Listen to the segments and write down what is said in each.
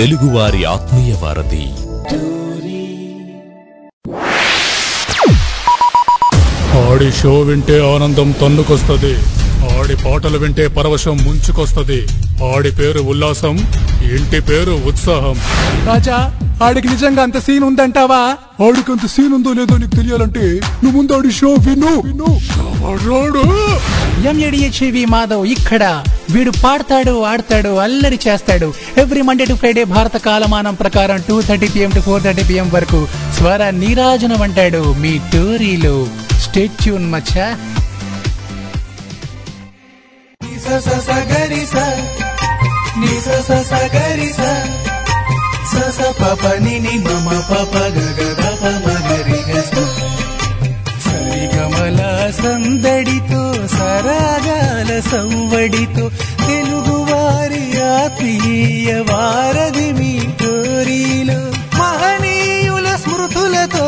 తెలుగువారి ఆత్మీయ వారధి. ఆడి షో వింటే ఆనందం తన్నుకొస్తది. ఆడి పాటలు వింటే పరవశం ముంచుకొస్తది. ఆడి పేరు ఉల్లాసం ఇంటి పేరు ఉత్సాహం. రాజా ఆడికి నిజంగా అంత సీన్ ఉందంటావా? ఆడికి అంత సీన్ ఉందో లేదో నీకు తెలియాలంటే నువ్వు ముందు ఆడి షో విను. విను. ఎంఏడిహెచ్వి మాధవ్ ఇక్కడ. వీడు పాడతాడు ఆడతాడు అల్లరి చేస్తాడు. ఎవ్రీ మండే టు ఫ్రైడే భారత కాలమానం ప్రకారం two thirty PM to four thirty PM వరకు స్వర నీరాజనం అంటాడు మీ టోరీలో. స్టేట్యూన్ మచ్చా. సరిగమల సందడితో సరాగాల సవ్వడితో తెలుగువారి ఆత్మీయ వారధి మీ టోరీలో మహనీయుల స్మృతులతో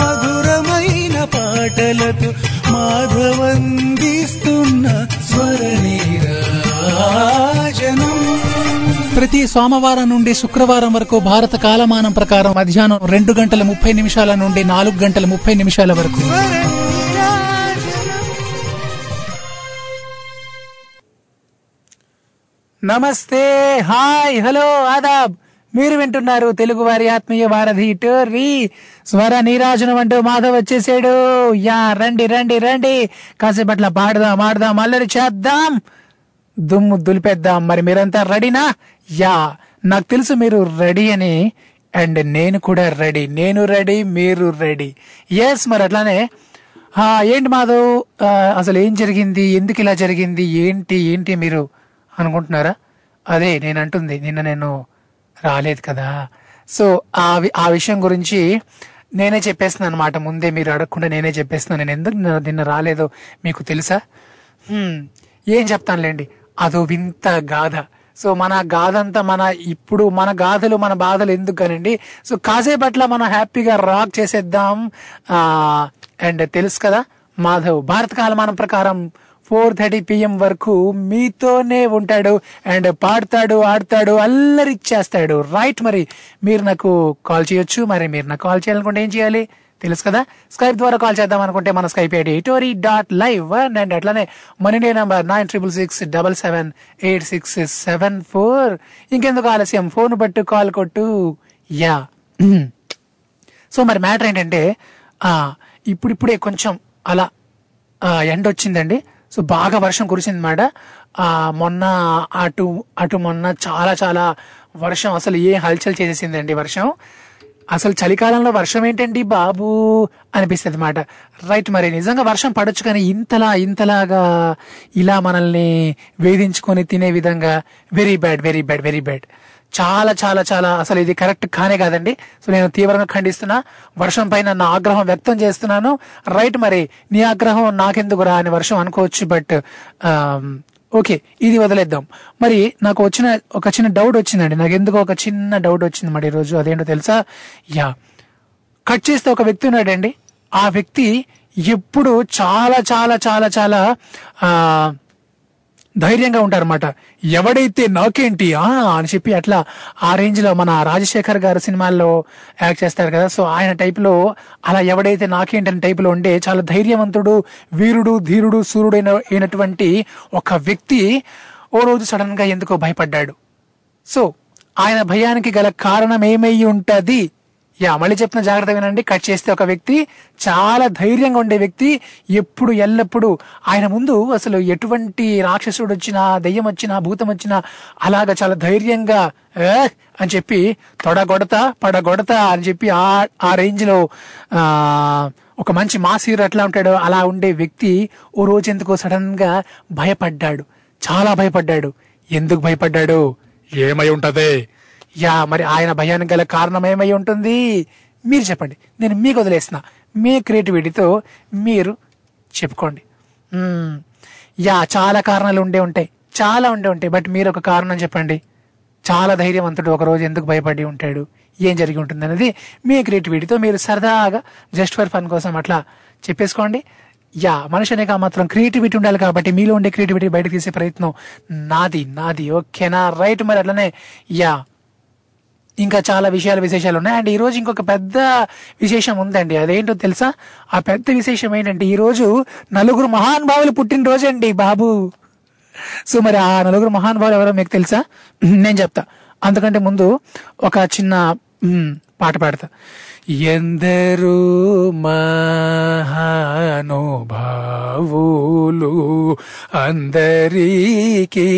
మధురమైన పాటలతో మాధవందిస్తున్న స్వర నీరాజనం ప్రతి సోమవారం నుండి శుక్రవారం వరకు భారత కాలమానం ప్రకారం మధ్యాహ్నం రెండు గంటల ముప్పై నిమిషాల నుండి నాలుగు గంటల ముప్పై నిమిషాల వరకు. నమస్తే హాయ్ హలో ఆదాబ్. మీరు వింటున్నారు తెలుగు వారి ఆత్మీయ వారధి టోర్రీ. స్వర నీరాజనం అంటూ మాధవ్ వచ్చేసాడు. యా రండి రండి రండి. కాసేపట్ల పాడదాం ఆడదాం అల్లరి చేద్దాం. దుమ్ము దులిపేద్దాం. మరి మీరంతా రెడీనా? యా నాకు తెలుసు మీరు రెడీ అని. అండ్ నేను కూడా రెడీ. నేను రెడీ మీరు రెడీ. ఎస్ మరి అట్లానే. ఏంటి మాధవ్? అసలు ఏం జరిగింది? ఎందుకు ఇలా జరిగింది? ఏంటి? ఏంటి మీరు? అనుకుంటున్నారా? అదే నేను అంటుంది నిన్న నేను రాలేదు కదా. సో ఆ వి- ఆ విషయం గురించి నేనే చెప్పేస్తున్నాను అనమాట ముందే మీరు అడగకుండా నేనే చెప్పేస్తున్నాను. నేను ఎందుకు నిన్న- నిన్న రాలేదో మీకు తెలుసా? ఏం చెప్తానులేండి. అదో వింత గాథ. సో మన గాథ అంతా మన ఇప్పుడు మన గాథలు మన బాధలు ఎందుకు కానండి? సో కాసేపట్ల మనం హ్యాపీగా రాక్ చేసేద్దాం. అండ్ తెలుసు కదా మాధవ్ భారత కాలమానం ప్రకారం ఫోర్ థర్టీ పిఎం వరకు మీతోనే ఉంటాడు అండ్ పాడతాడు ఆడతాడు అల్లరిచ్చేస్తాడు. రైట్ మరి మీరు నాకు కాల్ చేయొచ్చు. మరి మీరు నాకు కాల్ చేయాలనుకుంటే ఏం చేయాలి? తెలుసు కదా? స్కైప్ ద్వారా కాల్ చేద్దాం అనుకుంటే మన Skype ID Tori dot live and అట్లానే money number nine triple six double seven eight six seven four ఇంకెందుకు ఆలస్యం? ఫోన్ పట్టు కాల్ కొట్టు. యా. సో మరి మ్యాటర్ ఏంటంటే ఇప్పుడిప్పుడే కొంచెం అలా ఎండ్ వచ్చిందండి సో బాగా వర్షం కురిసింది మాట. ఆ మొన్న అటు అటు మొన్న చాలా చాలా వర్షం అసలు ఏ హల్చల్ చేసేసిందండి వర్షం? అసలు చలికాలంలో వర్షం ఏంటండి బాబు అనిపిస్తుంది అనమాట రైట్ మరి నిజంగా వర్షం పడొచ్చు కానీ ఇంతలా ఇంతలాగా ఇలా మనల్ని వేధించుకొని తినే విధంగా very bad very bad very bad చాలా చాలా చాలా అసలు ఇది కరెక్ట్ కానే కాదండి. సో నేను తీవ్రంగా ఖండిస్తున్నా. వర్షం పైన నా ఆగ్రహం వ్యక్తం చేస్తున్నాను. రైట్ మరి నీ ఆగ్రహం నాకెందుకు రా అని వర్షం అనుకోవచ్చు బట్ ఓకే ఇది వదిలేద్దాం. మరి నాకు వచ్చిన ఒక చిన్న డౌట్ వచ్చిందండి. నాకు ఎందుకో ఒక చిన్న డౌట్ వచ్చింది మరి ఈరోజు. అదేంటో తెలుసా? యా. కట్ చేస్తే ఒక వ్యక్తి ఉన్నాడండి. ఆ వ్యక్తి ఎప్పుడు చాలా చాలా చాలా చాలా ఆ ధైర్యంగా ఉంటారన్నమాట. ఎవడైతే నాకేంటి ఆ అని చెప్పి అట్లా ఆ రేంజ్లో మన రాజశేఖర్ గారు సినిమాల్లో యాక్ట్ చేస్తారు కదా సో ఆయన టైప్లో అలా ఎవడైతే నాకేంటి అనే టైప్లో ఉండే చాలా ధైర్యవంతుడు వీరుడు ధీరుడు సూర్యుడైన అయినటువంటి ఒక వ్యక్తి ఓ రోజు సడన్గా ఎందుకో భయపడ్డాడు. సో ఆయన భయానికి గల కారణం ఏమై ఉంటది? ఈ మళ్ళీ చెప్పిన జాగ్రత్త వినండి. కట్ చేస్తే ఒక వ్యక్తి చాలా ధైర్యంగా ఉండే వ్యక్తి ఎప్పుడు ఎల్లప్పుడూ ఆయన ముందు అసలు ఎటువంటి రాక్షసుడు వచ్చినా దెయ్యం వచ్చినా భూతం వచ్చినా అలాగా చాలా ధైర్యంగా అని చెప్పి తొడగొడతా పడగొడతా అని చెప్పి ఆ ఆ రేంజ్లో ఆ ఒక మంచి మాస్ హీరో ఎట్లా ఉంటాడో అలా ఉండే వ్యక్తి ఓ రోజు ఎందుకో సడన్గా భయపడ్డాడు. చాలా భయపడ్డాడు. ఎందుకు భయపడ్డాడు? ఏమై ఉంటదే? యా మరి ఆయన భయానికి గల కారణం ఏమై ఉంటుంది? మీరు చెప్పండి. నేను మీకు వదిలేస్తున్నా మీ క్రియేటివిటీతో మీరు చెప్పుకోండి. యా చాలా కారణాలు ఉండే ఉంటాయి. చాలా ఉండే ఉంటాయి. బట్ మీరు ఒక కారణం చెప్పండి. చాలా ధైర్యవంతుడు ఒక రోజు ఎందుకు భయపడి ఉంటాడు? ఏం జరిగి ఉంటుంది అనేది మీ క్రియేటివిటీతో మీరు సరదాగా జస్ట్ ఫర్ ఫన్ కోసం అట్లా చెప్పేసుకోండి. యా మనిషి అనేక మాత్రం క్రియేటివిటీ ఉండాలి కాబట్టి మీలో ఉండే క్రియేటివిటీ బయటకు తీసే ప్రయత్నం నాది నాది. ఓకేనా? రైట్ మరి అట్లనే. యా. ఇంకా చాలా విషయాలు విశేషాలు ఉన్నాయి. అండ్ ఈ రోజు ఇంకొక పెద్ద విశేషం ఉందండి. అదేంటో తెలుసా? ఆ పెద్ద విశేషం ఏంటంటే ఈ రోజు నలుగురు మహానుభావులు పుట్టినరోజు అండి బాబు. సో మరి ఆ నలుగురు మహానుభావులు ఎవరో మీకు తెలుసా? నేను చెప్తా. అంతకంటే ముందు ఒక చిన్న పాట పాడతా. ఎందరూ మహానుభావులు అందరికీ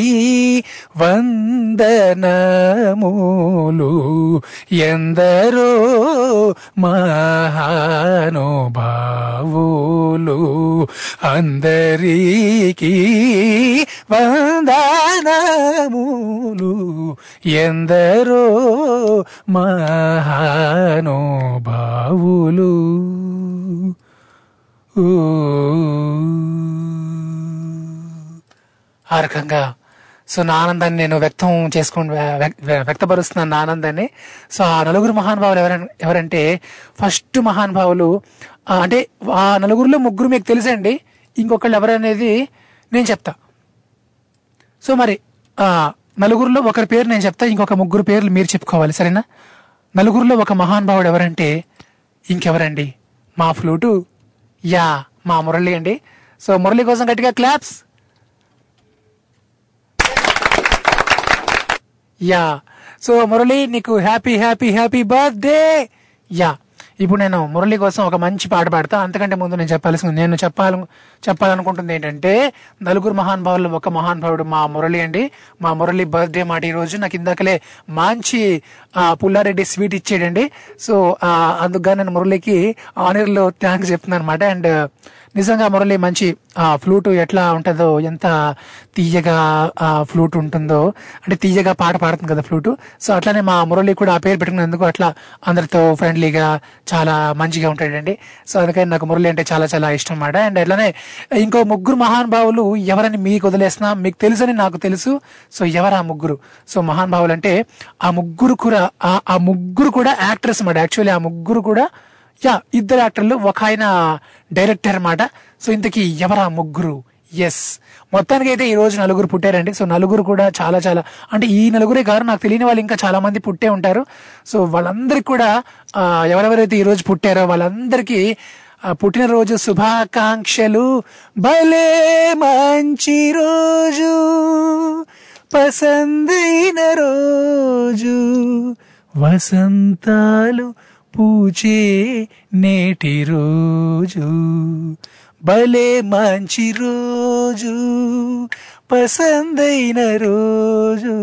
వందనములు. ఎందరో మహానుభావులు అందరికీ వందనములు. ఎందరో మహానుభావులు ఊ. ఆ రకంగా. సో నా ఆనందాన్ని నేను వ్యక్తం చేసుకుని వ్యక్తపరుస్తున్నాను నా ఆనందాన్ని. సో ఆ నలుగురు మహానుభావులు ఎవర ఎవరంటే ఫస్ట్ మహానుభావులు అంటే ఆ నలుగురిలో ముగ్గురు మీకు తెలుసండి. ఇంకొకళ్ళు ఎవరనేది నేను చెప్తా. సో మరి ఆ నలుగురిలో ఒకరి పేరు నేను చెప్తా. ఇంకొక ముగ్గురు పేర్లు మీరు చెప్పుకోవాలి. సరేనా? నలుగురిలో ఒక మహానుభావుడు ఎవరంటే ఇంకెవరండి? మా ఫ్లూటు. యా మా మురళి అండి. సో మురళి కోసం గట్టిగా క్లాప్స్. యా. సో మురళి నీకు happy happy happy birthday. Yeah. ఇప్పుడు నేను మురళి కోసం ఒక మంచి పాట పాడతా. అంతకంటే ముందు నేను చెప్పాల్సింది నేను చెప్పాల చెప్పాలనుకుంటుంది ఏంటంటే నలుగురు మహానుభావులు ఒక మహానుభావుడు మా మురళి అండి. మా మురళి బర్త్డే మాట ఈ రోజు నాకు ఇందాకలే మంచి పుల్లారెడ్డి స్వీట్ ఇచ్చాడండి. సో ఆ, అందుకు నేను మురళికి ఆనర్లో థ్యాంక్స్ చెప్తున్నాను అనమాట అండ్ నిజంగా మురళి మంచి ఆ ఫ్లూట్ ఎట్లా ఉంటుందో ఎంత తీయగా ఫ్లూట్ ఉంటుందో అంటే తీయగా పాట పాడుతుంది కదా ఫ్లూట్. సో అట్లానే మా మురళి కూడా ఆ పేరు పెట్టుకున్నందుకు అట్లా అందరితో ఫ్రెండ్లీగా చాలా మంచిగా ఉంటాడండి. సో అందుకని నాకు మురళి అంటే చాలా చాలా ఇష్టం అన్నమాట అండ్ అట్లానే ఇంకో ముగ్గురు మహానుభావులు ఎవరని మీకు వదిలేస్తున్నా మీకు తెలుసని నాకు తెలుసు. సో ఎవరు ఆ ముగ్గురు? సో మహానుభావులు అంటే ఆ ముగ్గురు కూడా ఆ- ఆ ముగ్గురు కూడా యాక్టర్స్ అన్నమాట. యాక్చువల్లీ ఆ ముగ్గురు కూడా యా ఇద్దరు యాక్టర్లు ఒక ఆయన డైరెక్టర్ అన్నమాట. సో ఇంతకీ ఎవరా ముగ్గురు? ఎస్ మొత్తానికి అయితే ఈ రోజు నలుగురు పుట్టారండి. సో నలుగురు కూడా చాలా చాలా అంటే ఈ నలుగురే కాదు నాకు తెలియని వాళ్ళు ఇంకా చాలా మంది పుట్టే ఉంటారు. సో వాళ్ళందరికీ కూడా ఎవరెవరైతే ఈ రోజు పుట్టారో వాళ్ళందరికీ పుట్టినరోజు శుభాకాంక్షలు. భలే మంచి రోజు. పసందైన రోజు. వసంతాలు పూచే నేటి రోజు. భలే మంచి రోజు. పసందైన రోజు.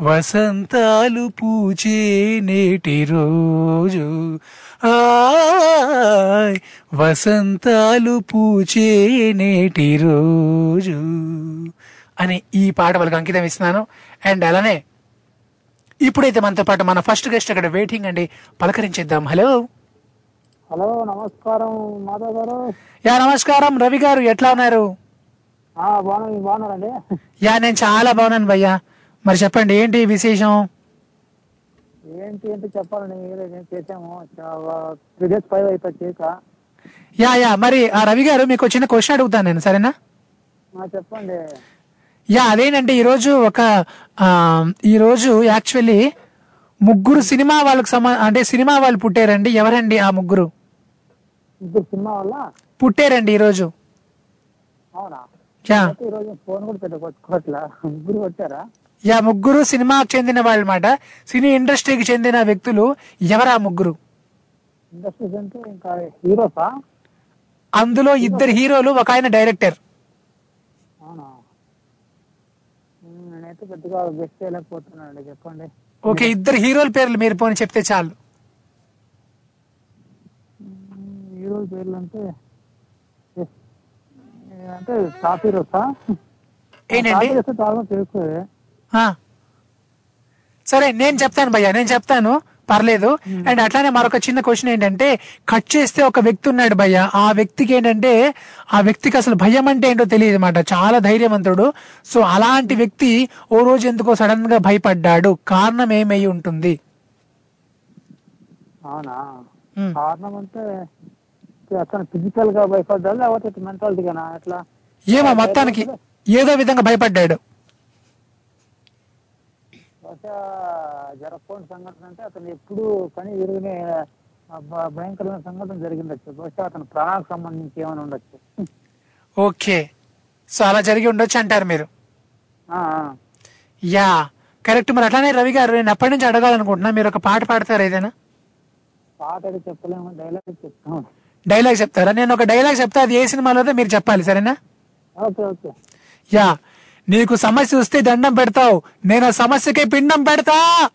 వసంతాలు పూచే నేటి రోజు. ఆయ్ వసంతాలు పూచే నేటి రోజు. అని ఈ పాట వాళ్ళకి అంకితం ఇస్తున్నాను. అండ్ అలానే ఇప్పుడైతే మనతో పాటు మన ఫస్ట్ గెస్ట్ అక్కడ వెయిటింగ్ అండి. పలకరించేద్దాం. హలో హలో నమస్కారం మాధవ్ గారు. యా నమస్కారం. రవి గారు ఎట్లా ఉన్నారు? బాగున్నారండి? యా నేను చాలా బాగున్నాను భయ్యా. మరి చెప్పండి ఏంటి విశేషం? ఏంటి ఏంటి చెప్పాలండి మీరే ఏం చేసాము. త్రీ డేస్ ఫైవ్ అయిపోయి చేయక యా యా. మరి ఆ రవి గారు మీకు చిన్న క్వశ్చన్ అడుగుతాను నేను సరేనా? చెప్పండి. యా అదేంటంటే ఈరోజు ఒక ఈరోజు యాక్చువల్లీ ముగ్గురు సినిమా వాళ్ళకి సమా అంటే సినిమా వాళ్ళు పుట్టారండి. ఎవరండి ఆ ముగ్గురు? సినిమా వల్ల పుట్టారండి ఈరోజు. యా. ముగ్గురు కొట్టారా యా ముగ్గురు సినిమాకి చెందిన వాళ్ళు అనమాట సినీ ఇండస్ట్రీకి చెందిన వ్యక్తులు ఎవరా ముగ్గురు? అందులో ఇద్దరు హీరోలు ఒక ఆయన డైరెక్టర్ అవునా ఉమ్, నేనైతే పెద్దగా గెస్ట్ చేయలేకపోతున్నానండి చెప్పండి. ఓకే ఇద్దరు హీరోల పేర్లు మీరు పోని చెప్తే చాలు. ఉమ్, హీరో పేర్లు అంటే. అంటే టాప్ హీరోసా ఏంటండి. సరే నేను చెప్తాను భయ్యా నేను చెప్తాను. పర్లేదు. అండ్ అట్లానే మరొక చిన్న క్వశ్చన్ ఏంటంటే కట్ చేస్తే ఒక వ్యక్తి ఉన్నాడు భయ్య. ఆ వ్యక్తికి ఏంటంటే ఆ వ్యక్తికి అసలు భయం అంటే ఏంటో తెలియదు అనమాట చాలా ధైర్యవంతుడు. సో అలాంటి వ్యక్తి ఓ రోజు ఎందుకో సడన్గా భయపడ్డాడు. కారణం ఏమై ఉంటుంది? అవునా. కారణం అంటే అతను ఫిజికల్గా భయపడ్డా లేకపోతే మెంటాలిటీగానా? ఎట్లా? ఏమో మొత్తానికి ఏదో విధంగా భయపడ్డాడు. బహుశా జరగకూడని సంఘటన అంటే అతను ఎప్పుడు పని విరుగునే భ- భయంకరమైన సంఘటన జరిగిండొచ్చు. బహుశా అతను ప్రాణాలకు సంబంధించి ఏమైనా ఉండొచ్చు. ఓకే. సో అలా జరిగి ఉండొచ్చు అంటారు మీరు. యా. కరెక్ట్. మరి అట్లానే రవి గారు నేను ఎప్పటి నుంచి అడగాలనుకుంటున్నా. మీరు ఒక పాట పాడతారు ఏదైనా? పాట చెప్పలేము డైలాగ్ చెప్తాము. డైలాగ్ చెప్తారా? నేను ఒక డైలాగ్ చెప్తా అది ఏ సినిమాలో మీరు చెప్పాలి సరేనా? Okay okay. యా. నీకు సమస్య వస్తే దండం పెడతావు. నేను ఆ సమస్యకి పిండం పెడతా.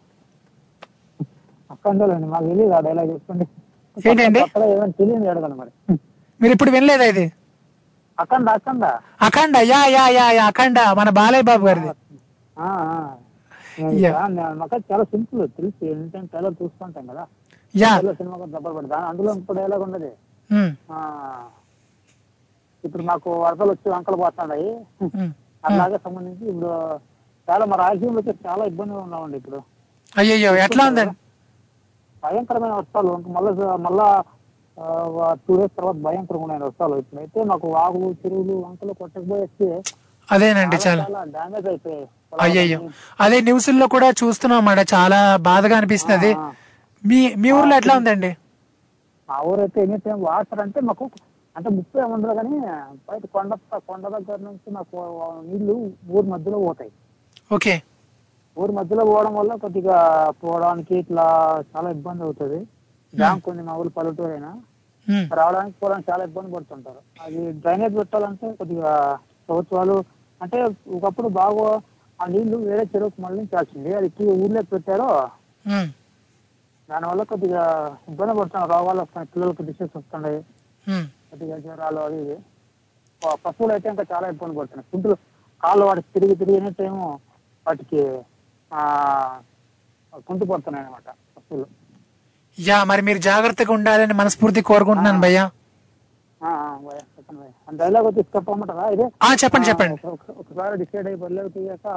అక్కండోలేండి మాకు తెలియదు ఆ డైలాగ్ చెప్పండి. ఏంటండి? అక్కడ ఏమైనా తెలియదు అడగండి మరి. మీరు ఇప్పుడు వినలేదా ఇది? Akhanda Akhanda. Akhanda yeah yeah yeah yeah Akhanda మన బాలయ్య బాబు గారిది. ఆ, ఆ. Yeah. నేను- చాలా సింపుల్ తెలుసు ఏంటంటే ట్రైలర్ చూసుకుంటాం కదా. యా. ట్రైలర్ సినిమా కూడా దెబ్బలు పడదా అందులో ఇంకో డైలాగ్ ఉమ్, ఆ, ఇప్పుడు మాకు వరదలు వచ్చి వంకలు పోతున్నాయి. ఉమ్. అలాగే సంబంధించి ఇప్పుడు చాలా మా అయితే చాలా ఇబ్బందిగా ఉన్నామండి ఇప్పుడు. అయ్యయ్యో ఎట్లా ఉందండి భయంకరమైన వర్షాలు ఇంక మళ్ళా మళ్ళా టూ డేస్ తర్వాత భయంకరంగా ఉన్నాయి వర్షాలు. ఇప్పుడైతే మాకు వాగులు చెరువులు వంకలు కొట్టకపోయేస్తే అదేనండి చాలా చాలా డ్యామేజ్ అయిపోయాయి. అయ్యయ్యో. అదే న్యూస్లో కూడా చూస్తున్నాం చాలా బాధగా అనిపిస్తున్నది ఆ. మీ మీ ఊర్లో ఎట్లా ఉందండి? మా ఊరైతే ఎనీ టైం వాటర్ అంటే మాకు అంటే ముప్పు ఏమి ఉండదు కానీ బయట కొండ కొండ దగ్గర నుంచి మాకు నీళ్ళు ఊరి మధ్యలో పోతాయి. ఓకే. ఊరి మధ్యలో పోవడం వల్ల కొద్దిగా పోవడానికి ఇట్లా చాలా ఇబ్బంది అవుతుంది. బ్యాంక్ ఉంది మా ఊరు పల్లెటూరు అయినా ఉమ్, రావడానికి పోవడానికి చాలా ఇబ్బంది పడుతుంటారు. అది డ్రైనేజ్ పెట్టాలంటే కొద్దిగా ప్రభుత్వాలు అంటే ఒకప్పుడు బాగా ఆ నీళ్ళు వేరే చెరువుకు మళ్ళించాల్సింది అది ఇటు ఊర్లోకి పెట్టారో ఉమ్, దానివల్ల కొద్దిగా ఇబ్బంది పడుతున్నారు. రోగాలు వస్తున్నాయి పిల్లలకి డిసీజ్ వస్తున్నాయి. కొద్దిగా జ్వరాలు ఆ పశువులు అయితే ఇంకా చాలా ఇబ్బంది పడుతున్నాయి. ఫుడ్లు కాళ్ళు వాటికి తిరిగి తిరిగి టైము వాటికి ఆ కుంటు పడుతున్నాయి అనమాట పశువులు. యా మరి మీరు జాగ్రత్తగా ఉండాలని మనస్ఫూర్తి కోరుకుంటున్నాను భయ్యా. ఆ, ఆ, భయ్యా, చెప్పండి డైలాగ్ ఇదే? చెప్పండి ఒకసారి డిసైడ్ అయ్యి బరిలోకి తీయాక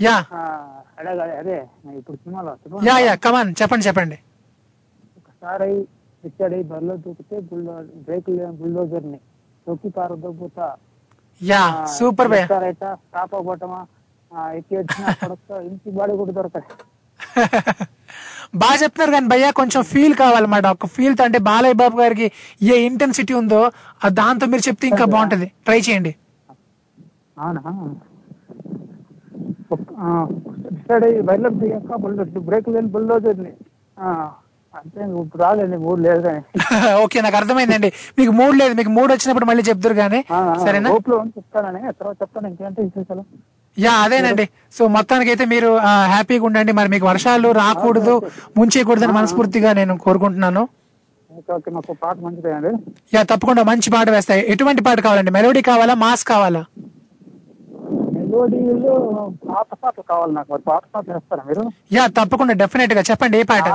యా. అదే అదే అదే ఇప్పుడు సినిమాలో. యా యా కమాన్ చెప్పండి చెప్పండి. ఒకసారి అయ్యి బరిలో దూకితే బుల్డో బ్రేకులు లేని బుల్డోజర్ని తొక్కి దొబ్బుతా యా సూపర్ భయ్యా. అయితే టాప్ అవ్వటమా ఎక్కి వచ్చిన ఇంటి బాడీ కూడా దొరకదు. బాగా చెప్తున్నారు కానీ భయ్యా కొంచెం ఫీల్ కావాలన్నమాట ఒక ఫీల్ అంటే బాలయ్య బాబు గారికి ఏ ఇంటెన్సిటీ ఉందో దాంతో మీరు చెప్తే ఇంకా బాగుంటది. ట్రై చేయండి. అవునా? బయలుదేరి బ్రేక్ లేని బుల్డోజర్ అంతే ఇప్పుడు రాలేండి మూడు లేదు కానీ. ఓకే నాకు అర్థమైందండి. మీకు మూడ్ లేదు మీకు మూడ్ వచ్చినప్పుడు మళ్ళీ చెప్తారు కానీ. సరేనా? చెప్తానని తర్వాత చెప్తాను ఇంకేంటి విశేషాలు? యా అదేనండి. సో మొత్తానికి అయితే మీరు హ్యాపీగా ఉండండి. మరి మీకు వర్షాలు రాకూడదు ముంచేయకూడదని మనస్ఫూర్తిగా నేను కోరుకుంటున్నాను. పాట యా తప్పకుండా మంచి పాట వేస్తాయి ఎటువంటి పాట కావాలండి? మెలోడీ కావాలా మాస్ కావాలా? మెలోడీలో పాత పాటలు కావాలి నాకు పాత పాటలు వేస్తారా మీరు? యా తప్పకుండా డెఫినెట్గా చెప్పండి ఏ పాట?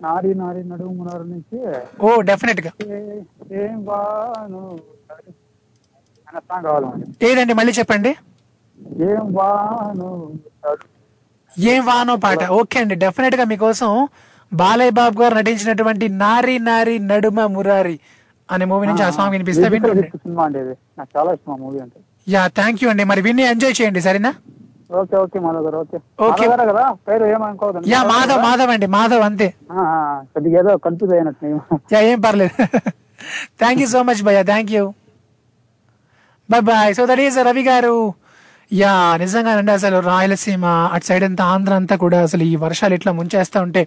నారి నారి నడుము మునరు నుంచి ఓ డెఫినెట్గా ఏ- ఏం బాను అనే సాంగ్ కావాలి మరి ఏదండి? మళ్ళీ చెప్పండి. ఏం నడు- ఏం వానో పాట. ఓకే అండి. డెఫినెట్గా మీకోసం బాలయ్య బాబు గారు నటించినటువంటి నారి నారి నడుమ మురారి అనే మూవీ నుంచి ఆ సాంగ్ వినిపిస్తే సినిమా అండి నాకు చాలా ఇష్టం మూవీ అంటే. యా థ్యాంక్ యూ అండి. మరి విన్ని ఎంజాయ్ చేయండి సరేనా? ఓకే ఓకే మాధవ్ గారు ఓకే. Okay. మాధవ్ గారే కదా? పేరు ఏమనుకోవద్దు. యా మాధవ్ మాధవ్ అండి మాధవ్ అంతే. కొద్దిగా ఏదో కన్ఫ్యూజ్ అయినట్టు యా ఏం పర్లేదు. థ్యాంక్ యూ సో మచ్ భయ్యా. Thank you bye bye so that is Ravi garu. Yeah నిజంగానండి అసలు రాయలసీమ అటు సైడ్ అంతా ఆంధ్ర అంతా కూడా అసలు ఈ వర్షాలు ఇట్లా ముంచేస్తా ఉంటే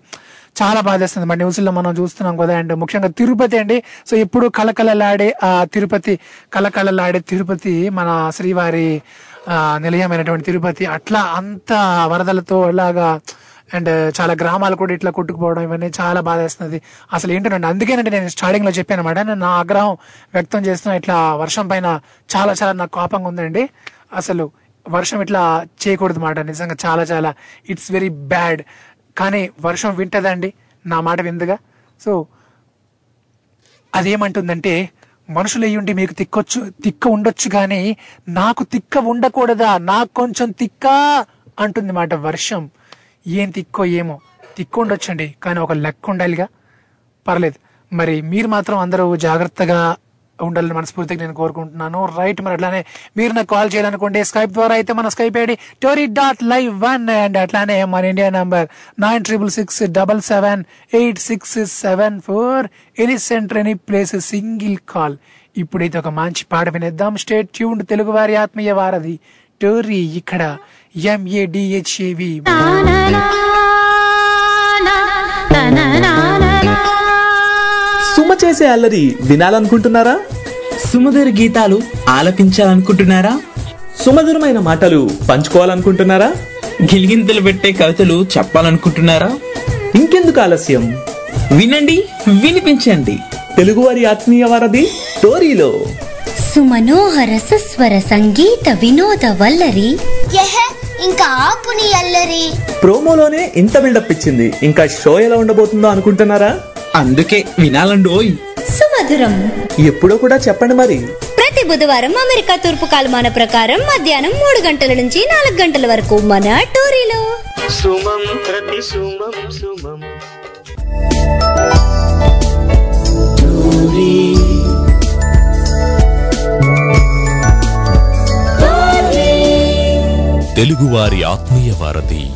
చాలా బాధేస్తుంది మరి న్యూస్లో మనం చూస్తున్నాం కదా అండ్ ముఖ్యంగా తిరుపతి అండి. సో ఇప్పుడు కలకలలాడే ఆ తిరుపతి కలకలలాడే తిరుపతి మన శ్రీవారి నిలయమైనటువంటి తిరుపతి. అట్లా అంత వరదలతో ఇలాగా అండ్ చాలా గ్రామాలు కూడా ఇట్లా కొట్టుకుపోవడం ఇవన్నీ చాలా బాధేస్తుంది అసలు ఏంటంటే అందుకేనండి నేను స్టార్టింగ్లో చెప్పాను అనమాట నేను నా ఆగ్రహం వ్యక్తం చేస్తున్నా ఇట్లా వర్షం పైన చాలా చాలా నాకు కోపంగా ఉందండి. అసలు వర్షం ఇట్లా చేయకూడదు మాట నిజంగా చాలా చాలా. ఇట్స్ వెరీ బ్యాడ్ కానీ వర్షం వింటదండి నా మాట విందుగా. సో అదేమంటుందంటే మనుషులయ్యుండి మీకు తిక్కొచ్చు తిక్క ఉండొచ్చు కానీ నాకు తిక్క ఉండకూడదా? నాకు కొంచెం తిక్క అంటుంది మాట వర్షం. ఏం తిక్కో ఏమో. తిక్కు ఉండొచ్చండి కానీ ఒక లెక్క ఉండాలిగా. పర్లేదు. మరి మీరు మాత్రం అందరూ జాగ్రత్తగా ఉండాలని మనస్ఫూర్తిగా నేను కోరుకుంటున్నాను. రైట్ మరి అట్లానే మీరు నాకు కాల్ చేయాలనుకుంటే స్కైప్ ద్వారా అయితే మన Skype ID Tori dot live one and అట్లానే మన India number nine triple six double seven eight six seven four any centre any place single call ఇప్పుడైతే ఒక మంచి పాట వినేద్దాం. స్టేట్ ట్యూన్ తెలుగు వారి ఆత్మీయ వారధి. టోరీ ఇక్కడ. ఎంఏడిహెచ్ఏవి సుమ చేసే అల్లరి వినాలనుకుంటున్నారా? సుమధుర గీతాలు ఆలపించాలనుకుంటున్నారా? సుమధురమైన మాటలు పంచుకోవాలనుకుంటున్నారా? గిలిగింతలు పెట్టే కవితలు చెప్పాలనుకుంటున్నారా? ఇంకెందుకు ఆలస్యం? వినండి వినిపించండి. తెలుగువారి ఆత్మీయ వారధి టోరీలో. సుమనోహర సస్వర సంగీత వినోద వల్లరి. ఇంకా ఆపుని అల్లరి. ప్రోమోలోనే ఇంత బిల్డప్ ఇచ్చింది. ఇంకా షో ఎలా ఉండబోతుందో అనుకుంటున్నారా? అందుకే వినాలండోయ్. సుమధురం. ఎప్పుడో కూడా చెప్పండి మరి. ప్రతి బుధవారం అమెరికా తూర్పు కాలమాన ప్రకారం మధ్యాహ్నం మూడు గంటల నుంచి నాలుగు గంటల వరకు మన టోరీలో. సుమం ప్రతి సుమం సుమం. తెలుగువారి ఆత్మీయ వారధి.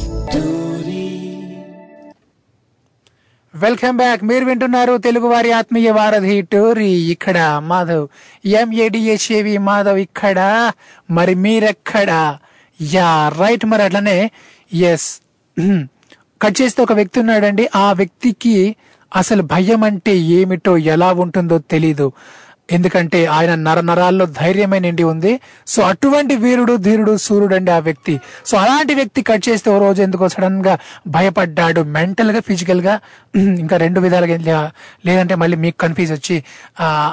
Welcome back. మీరు వింటున్నారు తెలుగు వారి ఆత్మీయ వారధి టోరీ. ఇక్కడ మాధవ్. ఎంఏడిఎస్ఏవి మాధవ్ ఇక్కడ. మరి మీరెక్కడ? యా రైట్ మరి అట్లనే. ఎస్ కట్ చేస్తే ఒక వ్యక్తి ఉన్నాడండి. ఆ వ్యక్తికి అసలు భయం అంటే ఏమిటో ఎలా ఉంటుందో తెలీదు. ఎందుకంటే ఆయన నర నరాల్లో ధైర్యమే నిండి ఉంది. సో అటువంటి వీరుడు ధీరుడు సూర్యుడు అండి ఆ వ్యక్తి. సో అలాంటి వ్యక్తి కట్ చేస్తే ఓ రోజు ఎందుకో సడన్గా భయపడ్డాడు మెంటల్గా ఫిజికల్గా ఇంకా రెండు విధాలుగా లేదంటే మళ్ళీ మీకు కన్ఫ్యూజ్ వచ్చి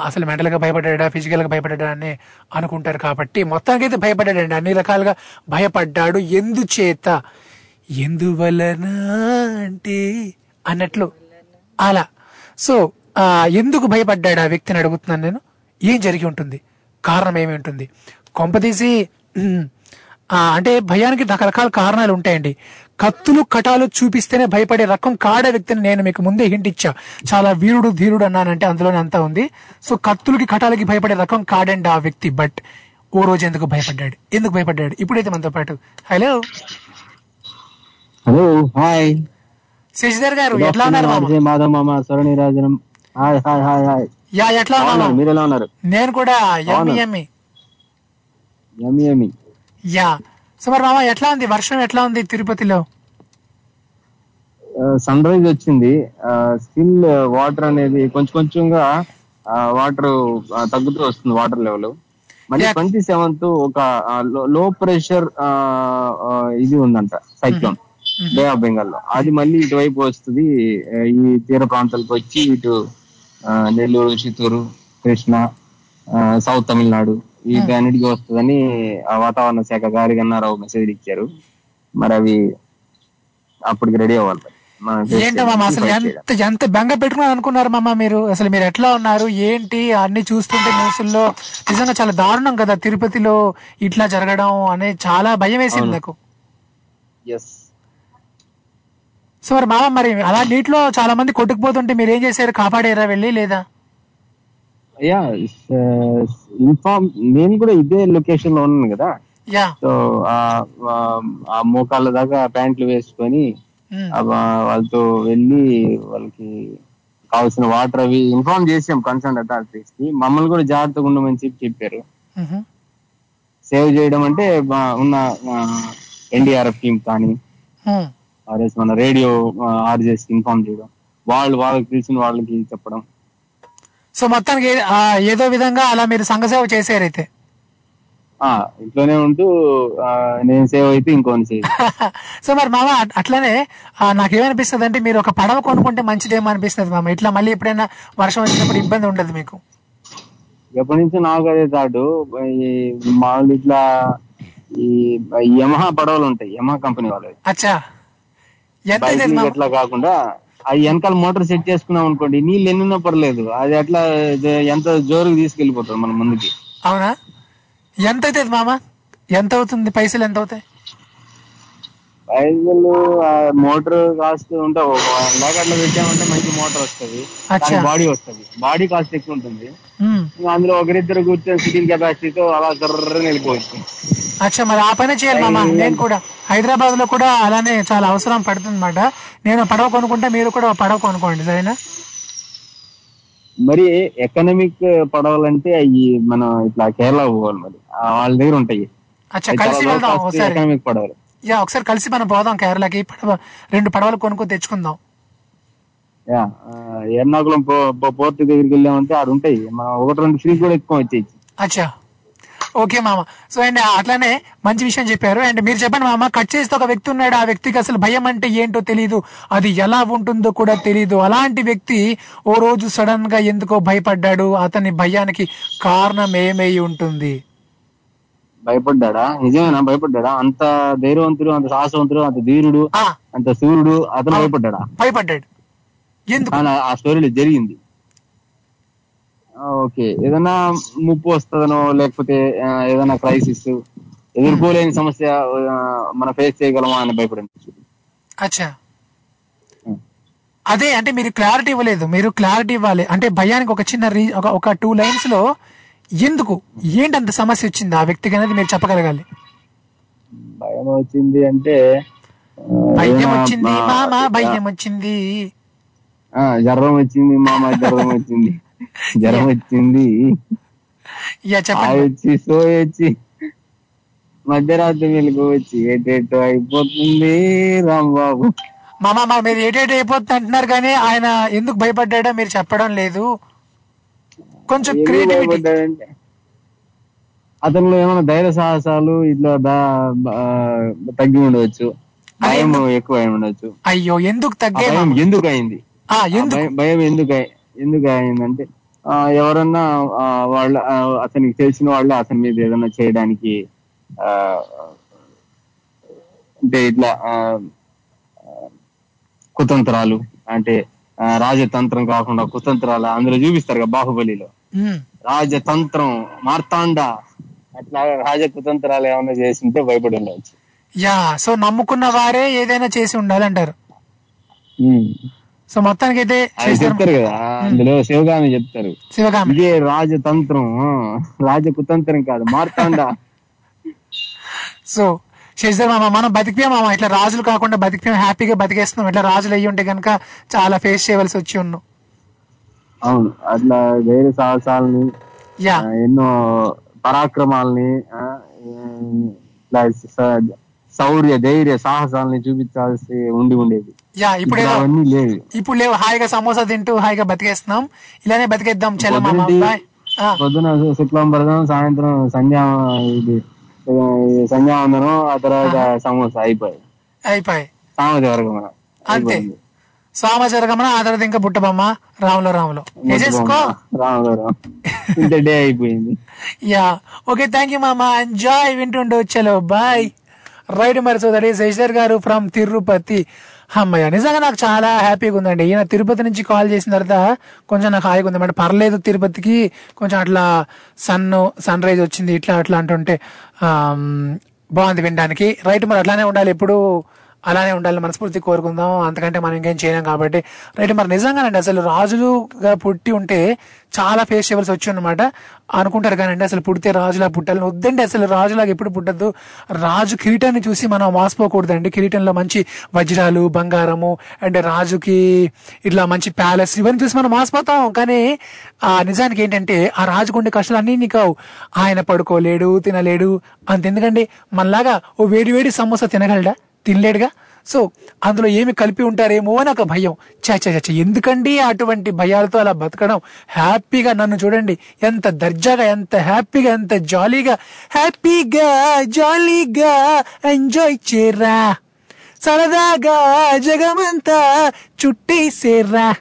అసలు మెంటల్గా భయపడ్డా ఫిజికల్గా భయపడ్డా అని అనుకుంటారు కాబట్టి మొత్తానికి అయితే భయపడ్డాడండి. అన్ని రకాలుగా భయపడ్డాడు. ఎందుచేత? ఎందువలన అంటే అన్నట్లు. అలా. సో ఆ, ఎందుకు భయపడ్డాడు ఆ వ్యక్తిని అడుగుతున్నాను నేను? ఏం జరిగి ఉంటుంది? కారణం ఏమి ఉంటుంది? కొంపదీసి అంటే భయానికి రకరకాల కారణాలు ఉంటాయండి. కత్తులు కటాలు చూపిస్తేనే భయపడే రకం కాడ వ్యక్తిని నేను మీకు ముందే హింట్ ఇచ్చా. చాలా వీరుడు ధీరుడు అన్నానంటే అందులోనే అంతా ఉంది. సో కత్తులకి కటాలకి భయపడే రకం కాడండి ఆ వ్యక్తి. బట్ ఓ రోజు ఎందుకు భయపడ్డాడు? ఎందుకు భయపడ్డాడు? ఇప్పుడైతే మనతో పాటు. హలో హలో హాయ్ శశిధర్ గారు ఎట్లా ఉన్నారు మాధవ్ మామ Swara Neerajanam. Hi hi hi hi. Yeah ఎట్లా ఉన్నాను మీరు ఎలా ఉన్నారు? నేను కూడా ఎమ్మి. ఎమ్మి యమి యమి యా. సో మరి మామ ఎట్లా ఉంది? వర్షం ఎట్లా ఉంది తిరుపతిలో? సన్ రైజ్ వచ్చింది. స్టిల్ వాటర్ అనేది కొంచెం కొంచెంగా వాటర్ తగ్గుతూ వస్తుంది వాటర్ లెవెల్. మళ్ళీ. ట్వంటీ సెవెంత్ ఒక లో ప్రెషర్ ఇది ఉందంట సైక్లోన్ బే ఆఫ్ బెంగాల్లో అది మళ్ళీ ఇటువైపు వస్తుంది ఈ తీర ప్రాంతాలకు వచ్చి ఇటు నెల్లూరు చిత్తూరు కృష్ణ సౌత్ తమిళనాడు వీటన్నిటికీ వస్తుందని ఆ వాతావరణ శాఖ గారి గన్నారావు మెసేజ్ ఇచ్చారు. మరి అవి అప్పటికి రెడీ అవ్వాలి అసలు. ఎంత ఎంత బెంగ పెట్టుకున్నారు అనుకున్నారు మామ మీరు? అసలు మీరు ఎట్లా ఉన్నారు? ఏంటి? అన్ని చూస్తుంటే న్యూస్లో నిజంగా చాలా దారుణం కదా తిరుపతిలో ఇట్లా జరగడం అనే చాలా భయం వేసింది నాకు. Yes. సో మరి మామ మరి అలా నీటిలో చాలా మంది కొట్టుకుపోతుంటే మీరు ఏం చేశారు? కాపాడారా వెళ్ళి లేదా? యా ఇన్ఫార్మ్ నేను కూడా ఇదే లొకేషన్లో ఉన్నాను కదా. సో ఆ- మోకాళ్ళ దాకా ప్యాంట్లు వేసుకొని వాళ్ళతో వెళ్ళి వాళ్ళకి కావాల్సిన వాటర్ అవి ఇన్ఫార్మ్ చేసాం కన్సర్న్ అథారిటీస్కి మమ్మల్ని కూడా జాగ్రత్తగా ఉండమని చెప్పి చెప్పారు. సేవ్ చేయడం అంటే ఉన్న ఎన్డీఆర్ఎఫ్ టీమ్ కానీ. ఆర్ఎస్ మన రేడియో ఆర్జేస్ ఇన్ఫార్మ్ చేయడం. వాళ్ళు వాళ్ళకి తెలిసిన వాళ్ళకి చెప్పడం. సో మొత్తానికి ఏదో విధంగా అలా మీరు సంఘసేవ చేశారైతే ఆ ఇంట్లోనే ఉంటూ నేను సేవ్ అయితే ఇంకోని సేవ్. సో మరి మామ అట్- అట్లనే నాకేమనిపిస్తుంది అంటే మీరు ఒక పడవ కొనుక్కుంటే మంచిదేమో అనిపిస్తుంది మామ. ఇట్లా మళ్ళీ ఎప్పుడైనా వర్షం వచ్చినప్పుడు ఇబ్బంది ఉండదు మీకు? ఎప్పటి నుంచో నాకు అదే ఈ మామూలు ఇట్లా ఈ యమహా పడవలు ఉంటాయి. యమహా కంపెనీ వాళ్ళవి. అచ్చా. బైక్ అట్లా కాకుండా అవి వెనకాల మోటార్ సెట్ చేసుకున్నాం అనుకోండి నీళ్ళు ఎన్నున్నా పర్లేదు. అది అట్లా ఎంత జోరుగా తీసుకెళ్ళిపోతుంది మన ముందుకి? అవునా? ఎంత అవుతుంది మామ? ఎంత అవుతుంది? పైసలు ఎంత అవుతాయి? ప్రైజులు మోటార్ కాస్ట్ ఉంటే ఒక వన్ లాక్ అట్లా పెట్టామంటే మంచి మోటార్ వస్తుంది. బాడీ వస్తుంది. బాడీ కాస్ట్ ఎక్కువ ఉంటుంది. అందులో ఒకరిద్దరు కూర్చొని సిట్టింగ్ కెపాసిటీతో అలా కర్రని వెళ్ళిపోవచ్చు అచ్చా మరి ఆ పైన చేయాలి మామ నేను కూడా హైదరాబాద్లో కూడా అలానే చాలా అవసరం పడుతుంది అనమాట నేను పడవ కొనుక్కుంటే మీరు కూడా పడవ కొనుక్కోండి సరేనా మరి ఎకనామిక్ పడవలంటే అవి మనం ఇట్లా కేరళ పోవాలి మరి వాళ్ళ దగ్గర ఉంటాయి అచ్చా కలిసి వెళ్దాం ఒకసారి ఎకనామిక్ పడవలు యా ఒకసారి కలిసి మనం పోదాం కేరళకి. పడవ రెండు పడవలు కొనుక్కొని తెచ్చుకుందాం. యా ఎర్నాకుళం పోర్ట్ దగ్గరికి వెళ్ళామంటే ఆడ ఉంటాయి. మనం ఒకటి రెండు ఫ్రీ కూడా ఎక్కువ వచ్చేయి అచ్చా. ఓకే మామ. సో అండ్ అట్లానే మంచి విషయం చెప్పారు. అండ్ మీరు చెప్పండి మామ కట్ చేస్తే ఒక వ్యక్తి ఉన్నాడు. ఆ వ్యక్తికి అసలు భయం అంటే ఏంటో తెలియదు అది ఎలా ఉంటుందో కూడా తెలియదు అలాంటి వ్యక్తి ఓ రోజు సడన్గా ఎందుకో భయపడ్డాడు. అతని భయానికి కారణం ఏమై ఉంటుంది? భయపడ్డాడా? నిజమేనా? భయపడ్డాడా? అంత ధైర్యవంతుడు అంత సాహసవంతుడు అంత ధీరుడు అంత సూర్యుడు అతను భయపడ్డాడా? భయపడ్డాడు. ఎందుకు? ఆ స్టోరీలో జరిగింది. ఓకే. ఏదైనా ముప్పు వస్తుందనో లేకపోతే ఏదైనా క్రైసిస్ ఎదుర్కోలేని సమస్య మనం ఫేస్ చేయగలమా అని భయపడింది. అచ్చా. అదే అంటే మీరు క్లారిటీ ఇవ్వలేదు. మీరు క్లారిటీ ఇవ్వాలి. అంటే భయానికి ఒక చిన్న ఒక టూ లైన్స్లో ఎందుకు? ఏంటి అంత సమస్య వచ్చింది ఆ వ్యక్తికి అనేది మీరు చెప్పగలగాలి. భయం వచ్చింది అంటే భయం వచ్చింది మామ భయం వచ్చింది. ఆ, జ్వరం వచ్చింది మామ జ్వరం వచ్చింది. జ్వరం వచ్చింది. వచ్చి సో వచ్చి మధ్యరాత్రి వెలుగు వచ్చి ఏటేటో అయిపోతుంది రాంబాబు. మామ మీరు ఏటేటి అయిపోతుంది అంటున్నారు కానీ ఆయన ఎందుకు భయపడ్డాడో మీరు చెప్పడం లేదు. కొంచెం క్రియేటివిటీ అతనిలో ఏమైనా ధైర్య సాహసాలు ఇట్లా తగ్గి ఉండవచ్చు భయం ఎక్కువ ఉండొచ్చు. అయ్యో ఎందుకు తగ్గే? ఎందుకు? అయింది భయం- ఎందుకు ఎందుకు అయిందంటే ఎవరన్నా వాళ్ళ అతనికి తెలిసిన వాళ్ళే అతని మీద ఏదైనా చేయడానికి ఆ, అంటే ఇట్లా కుతంత్రాలు అంటే రాజతంత్రం కాకుండా కుతంత్రాలు అందులో చూపిస్తారు కదా బాహుబలిలో. రాజతంత్రం మార్తాండ అట్లా రాజ కుతంత్రాలు ఏమైనా చేసింటే భయపడి ఉండవచ్చు యా సో నమ్ముకున్న వారే ఏదైనా చేసి ఉండాలంటారు. సో మొత్తానికి అయితే చెప్తారు కదా అందులో శివగామి చెప్తారు. శివగామి. ఇదే రాజతంత్రం ఆ, రాజ కుతంత్రం కాదు మార్తాండ. సో శశిధర్ మామ మనం బతికిపోయాం మామ ఇట్లా రాజులు కాకుండా బతికిపోయాం హ్యాపీగా బతికేస్తున్నాం ఇట్లా రాజులు అయ్యి ఉంటే కనుక చాలా ఫేస్ చేయవలసి వచ్చి ఉన్నాం. అవును. అట్లా ధైర్య సాహసాలని ఎన్నో పరాక్రమాలని శౌర్య ధైర్య సాహసాలని చూపించాల్సి ఉండి ఉండేది. యా ఇప్పుడు అవన్నీ లేవు. ఇప్పుడు లేవు. హాయిగా సమోసా తింటూ హాయిగా బతికేస్తున్నాం. ఇలానే బతికేద్దాం. చలో పొద్దున శుక్లాంబరదం సాయంత్రం సంధ్యా ఇది సంధ్యావందనం ఆ తర్వాత సమోసా అయిపోయి అయిపోయి సామతి వరకు మనం అంతే. సామాచార గమన ఆ తర్వాత ఇంకా బుట్టబొమ్మ రాములో రాములో. డే అయిపోయింది. యా ఓకే థ్యాంక్ యూ మామ. ఎంజాయ్ వింటుండో చలో బాయ్ రైట్ మరి so that is Sasidhar garu from Tirupati. అమ్మయ్య నిజంగా నాకు చాలా హ్యాపీగా ఉందండి. ఈయన తిరుపతి నుంచి కాల్ చేసిన తర్వాత కొంచెం నాకు హాయిగా ఉంది పర్లేదు తిరుపతికి కొంచెం అట్లా సన్ సన్ రైజ్ వచ్చింది ఇట్లా అట్లా అంటుంటే బాగుంది వినడానికి. రైట్ మరి అట్లానే ఉండాలి. ఎప్పుడు అలానే ఉండాలని మనస్ఫూర్తి కోరుకుందాం. అంతకంటే మనం ఇంకేం చేయలేం కాబట్టి. రైట్ మరి నిజంగానండి అసలు రాజులుగా పుట్టి ఉంటే చాలా ఫేస్ చేయవలసి వచ్చి అనమాట అనుకుంటారు కానండి అసలు పుడితే రాజులా పుట్టాలని. వద్దండి అసలు రాజులాగా ఎప్పుడు పుట్టద్దు. రాజు కిరీటాన్ని చూసి మనం మోసపోకూడదండి కిరీటంలో మంచి వజ్రాలు బంగారము అండ్ రాజుకి ఇట్లా మంచి ప్యాలెస్ ఇవన్నీ చూసి మనం మోసపోతాం కానీ ఆ నిజానికి ఏంటంటే ఆ రాజుకుండే కష్టాలు అన్నీ నీకు ఆయన పడుకోలేడు తినలేడు. అంతెందుకండి? మనలాగా ఓ వేడి వేడి సమోసా తినగలడా? తినలేడుగా? సో అందులో ఏమి కలిపి ఉంటారేమో అని ఒక భయం. చా చా చా, చా. ఎందుకండి అటువంటి భయాలతో అలా బతకడం? హ్యాపీగా నన్ను చూడండి. ఎంత దర్జాగా ఎంత హ్యాపీగా ఎంత జాలీగా. హ్యాపీగా జాలీగా ఎంజాయ్ చేర్రా సరదాగా జగమంతా చుట్టేసేర్రా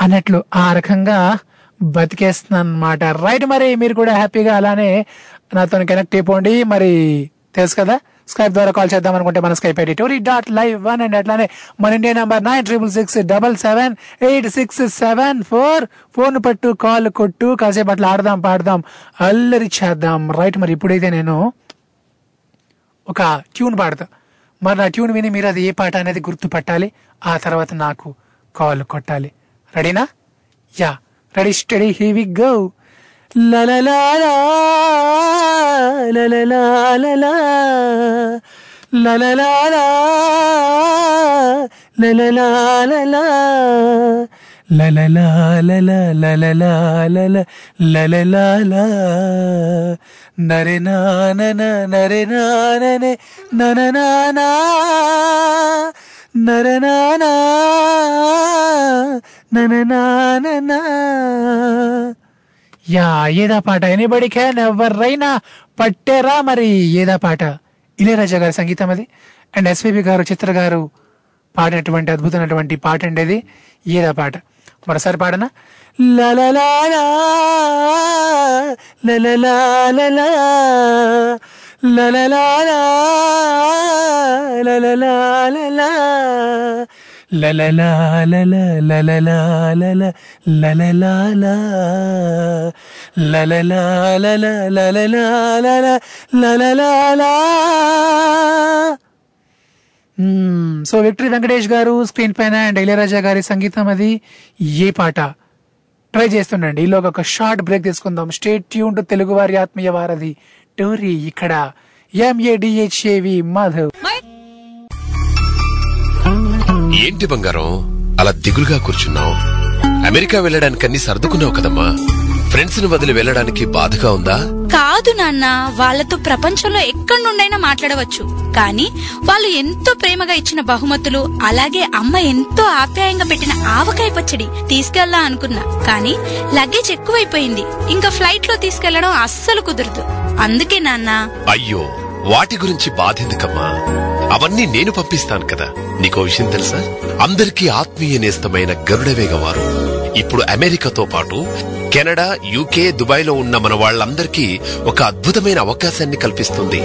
అన్నట్లు ఆ రకంగా బతికేస్తున్నాను అనమాట రైట్ మరి మీరు కూడా హ్యాపీగా అలానే నాతో కనెక్ట్ అయిపోండి. మరి తెలుసు కదా స్కైప్ ద్వారా కాల్ చేద్దాం అనుకుంటే మన Skype ID Tori dot live one and అట్లానే మన India number nine triple six double seven eight six seven four phone పట్టు కాల్ కొట్టు కాసేపు అట్లా ఆడదాం పాడదాం అల్లరి చేద్దాం. రైట్ మరి ఇప్పుడైతే నేను ఒక ట్యూన్ పాడతా. మరి నా ట్యూన్ విని మీరు అది ఏ పాట అనేది గుర్తుపట్టాలి ఆ తర్వాత నాకు కాల్ కొట్టాలి. రెడీనా yeah ready steady here we go లలలా లలలా లలలా లలలా లలలా లలలా లలలా లల లలలా లల లలలా నరే నానన నరే నాననే నన నానా నర నానా నన నాననా యా ఏదా పాట ఎనీబడి క్యాన్ ఎవరైనా పట్టేరా మరి ఏదా పాట ఇళయరాజా గారి సంగీతం అది అండ్ ఎస్పీబి గారు చిత్ర గారు పాడినటువంటి అద్భుతమైనటువంటి పాట అండి అది ఏదా పాట మరోసారి పాడనా లలలా లలలా లలలా లలలా లలలా లలలా లలలా లల లలలా లల లలలా లలలా లల లలలా లల లలలా సో విక్టరీ వెంకటేష్ గారు స్క్రీన్ పైన అండ్ ఇళయరాజా గారి సంగీతం అది ఏ పాట? ట్రై చేస్తుండండి. ఈలోగా ఒక షార్ట్ బ్రేక్ తీసుకుందాం. స్టేట్ ట్యూన్ టు తెలుగు వారి ఆత్మీయ వారధి. టోరీ ఇక్కడ. M A D H A V Madhav. ఏంటి బంగారం? అలా దిగులుగా కూర్చున్నావు? అమెరికా వెళ్ళడానికి అన్ని సర్దుకున్నావు కదమ్మా. ఫ్రెండ్స్ని వదిలి వెళ్ళడానికి బాధగా ఉందా? కాదు నాన్న వాళ్ళతో ప్రపంచంలో ఎక్కడి నుండైనా మాట్లాడవచ్చు. కానీ వాళ్ళు ఎంతో ప్రేమగా ఇచ్చిన బహుమతులు అలాగే అమ్మ ఎంతో ఆప్యాయంగా పెట్టిన ఆవకాయ పచ్చడి తీసుకెళ్ళా అనుకున్నా. కానీ లగేజ్ ఎక్కువైపోయింది. ఇంకా ఫ్లైట్లో తీసుకెళ్ళడం అస్సలు కుదరదు. అందుకే నాన్న. అయ్యో వాటి గురించి బాధెందుకమ్మా? అవన్నీ నేను పంపిస్తాను కదా. నీకో విషయం తెలుసా? అందరికీ ఆత్మీయ నేస్తమైన గరుడవేగ వారు ఇప్పుడు అమెరికాతో పాటు కెనడా యూకే దుబాయ్లో ఉన్న మన వాళ్ళందరికీ ఒక అద్భుతమైన అవకాశాన్ని కల్పిస్తుంది.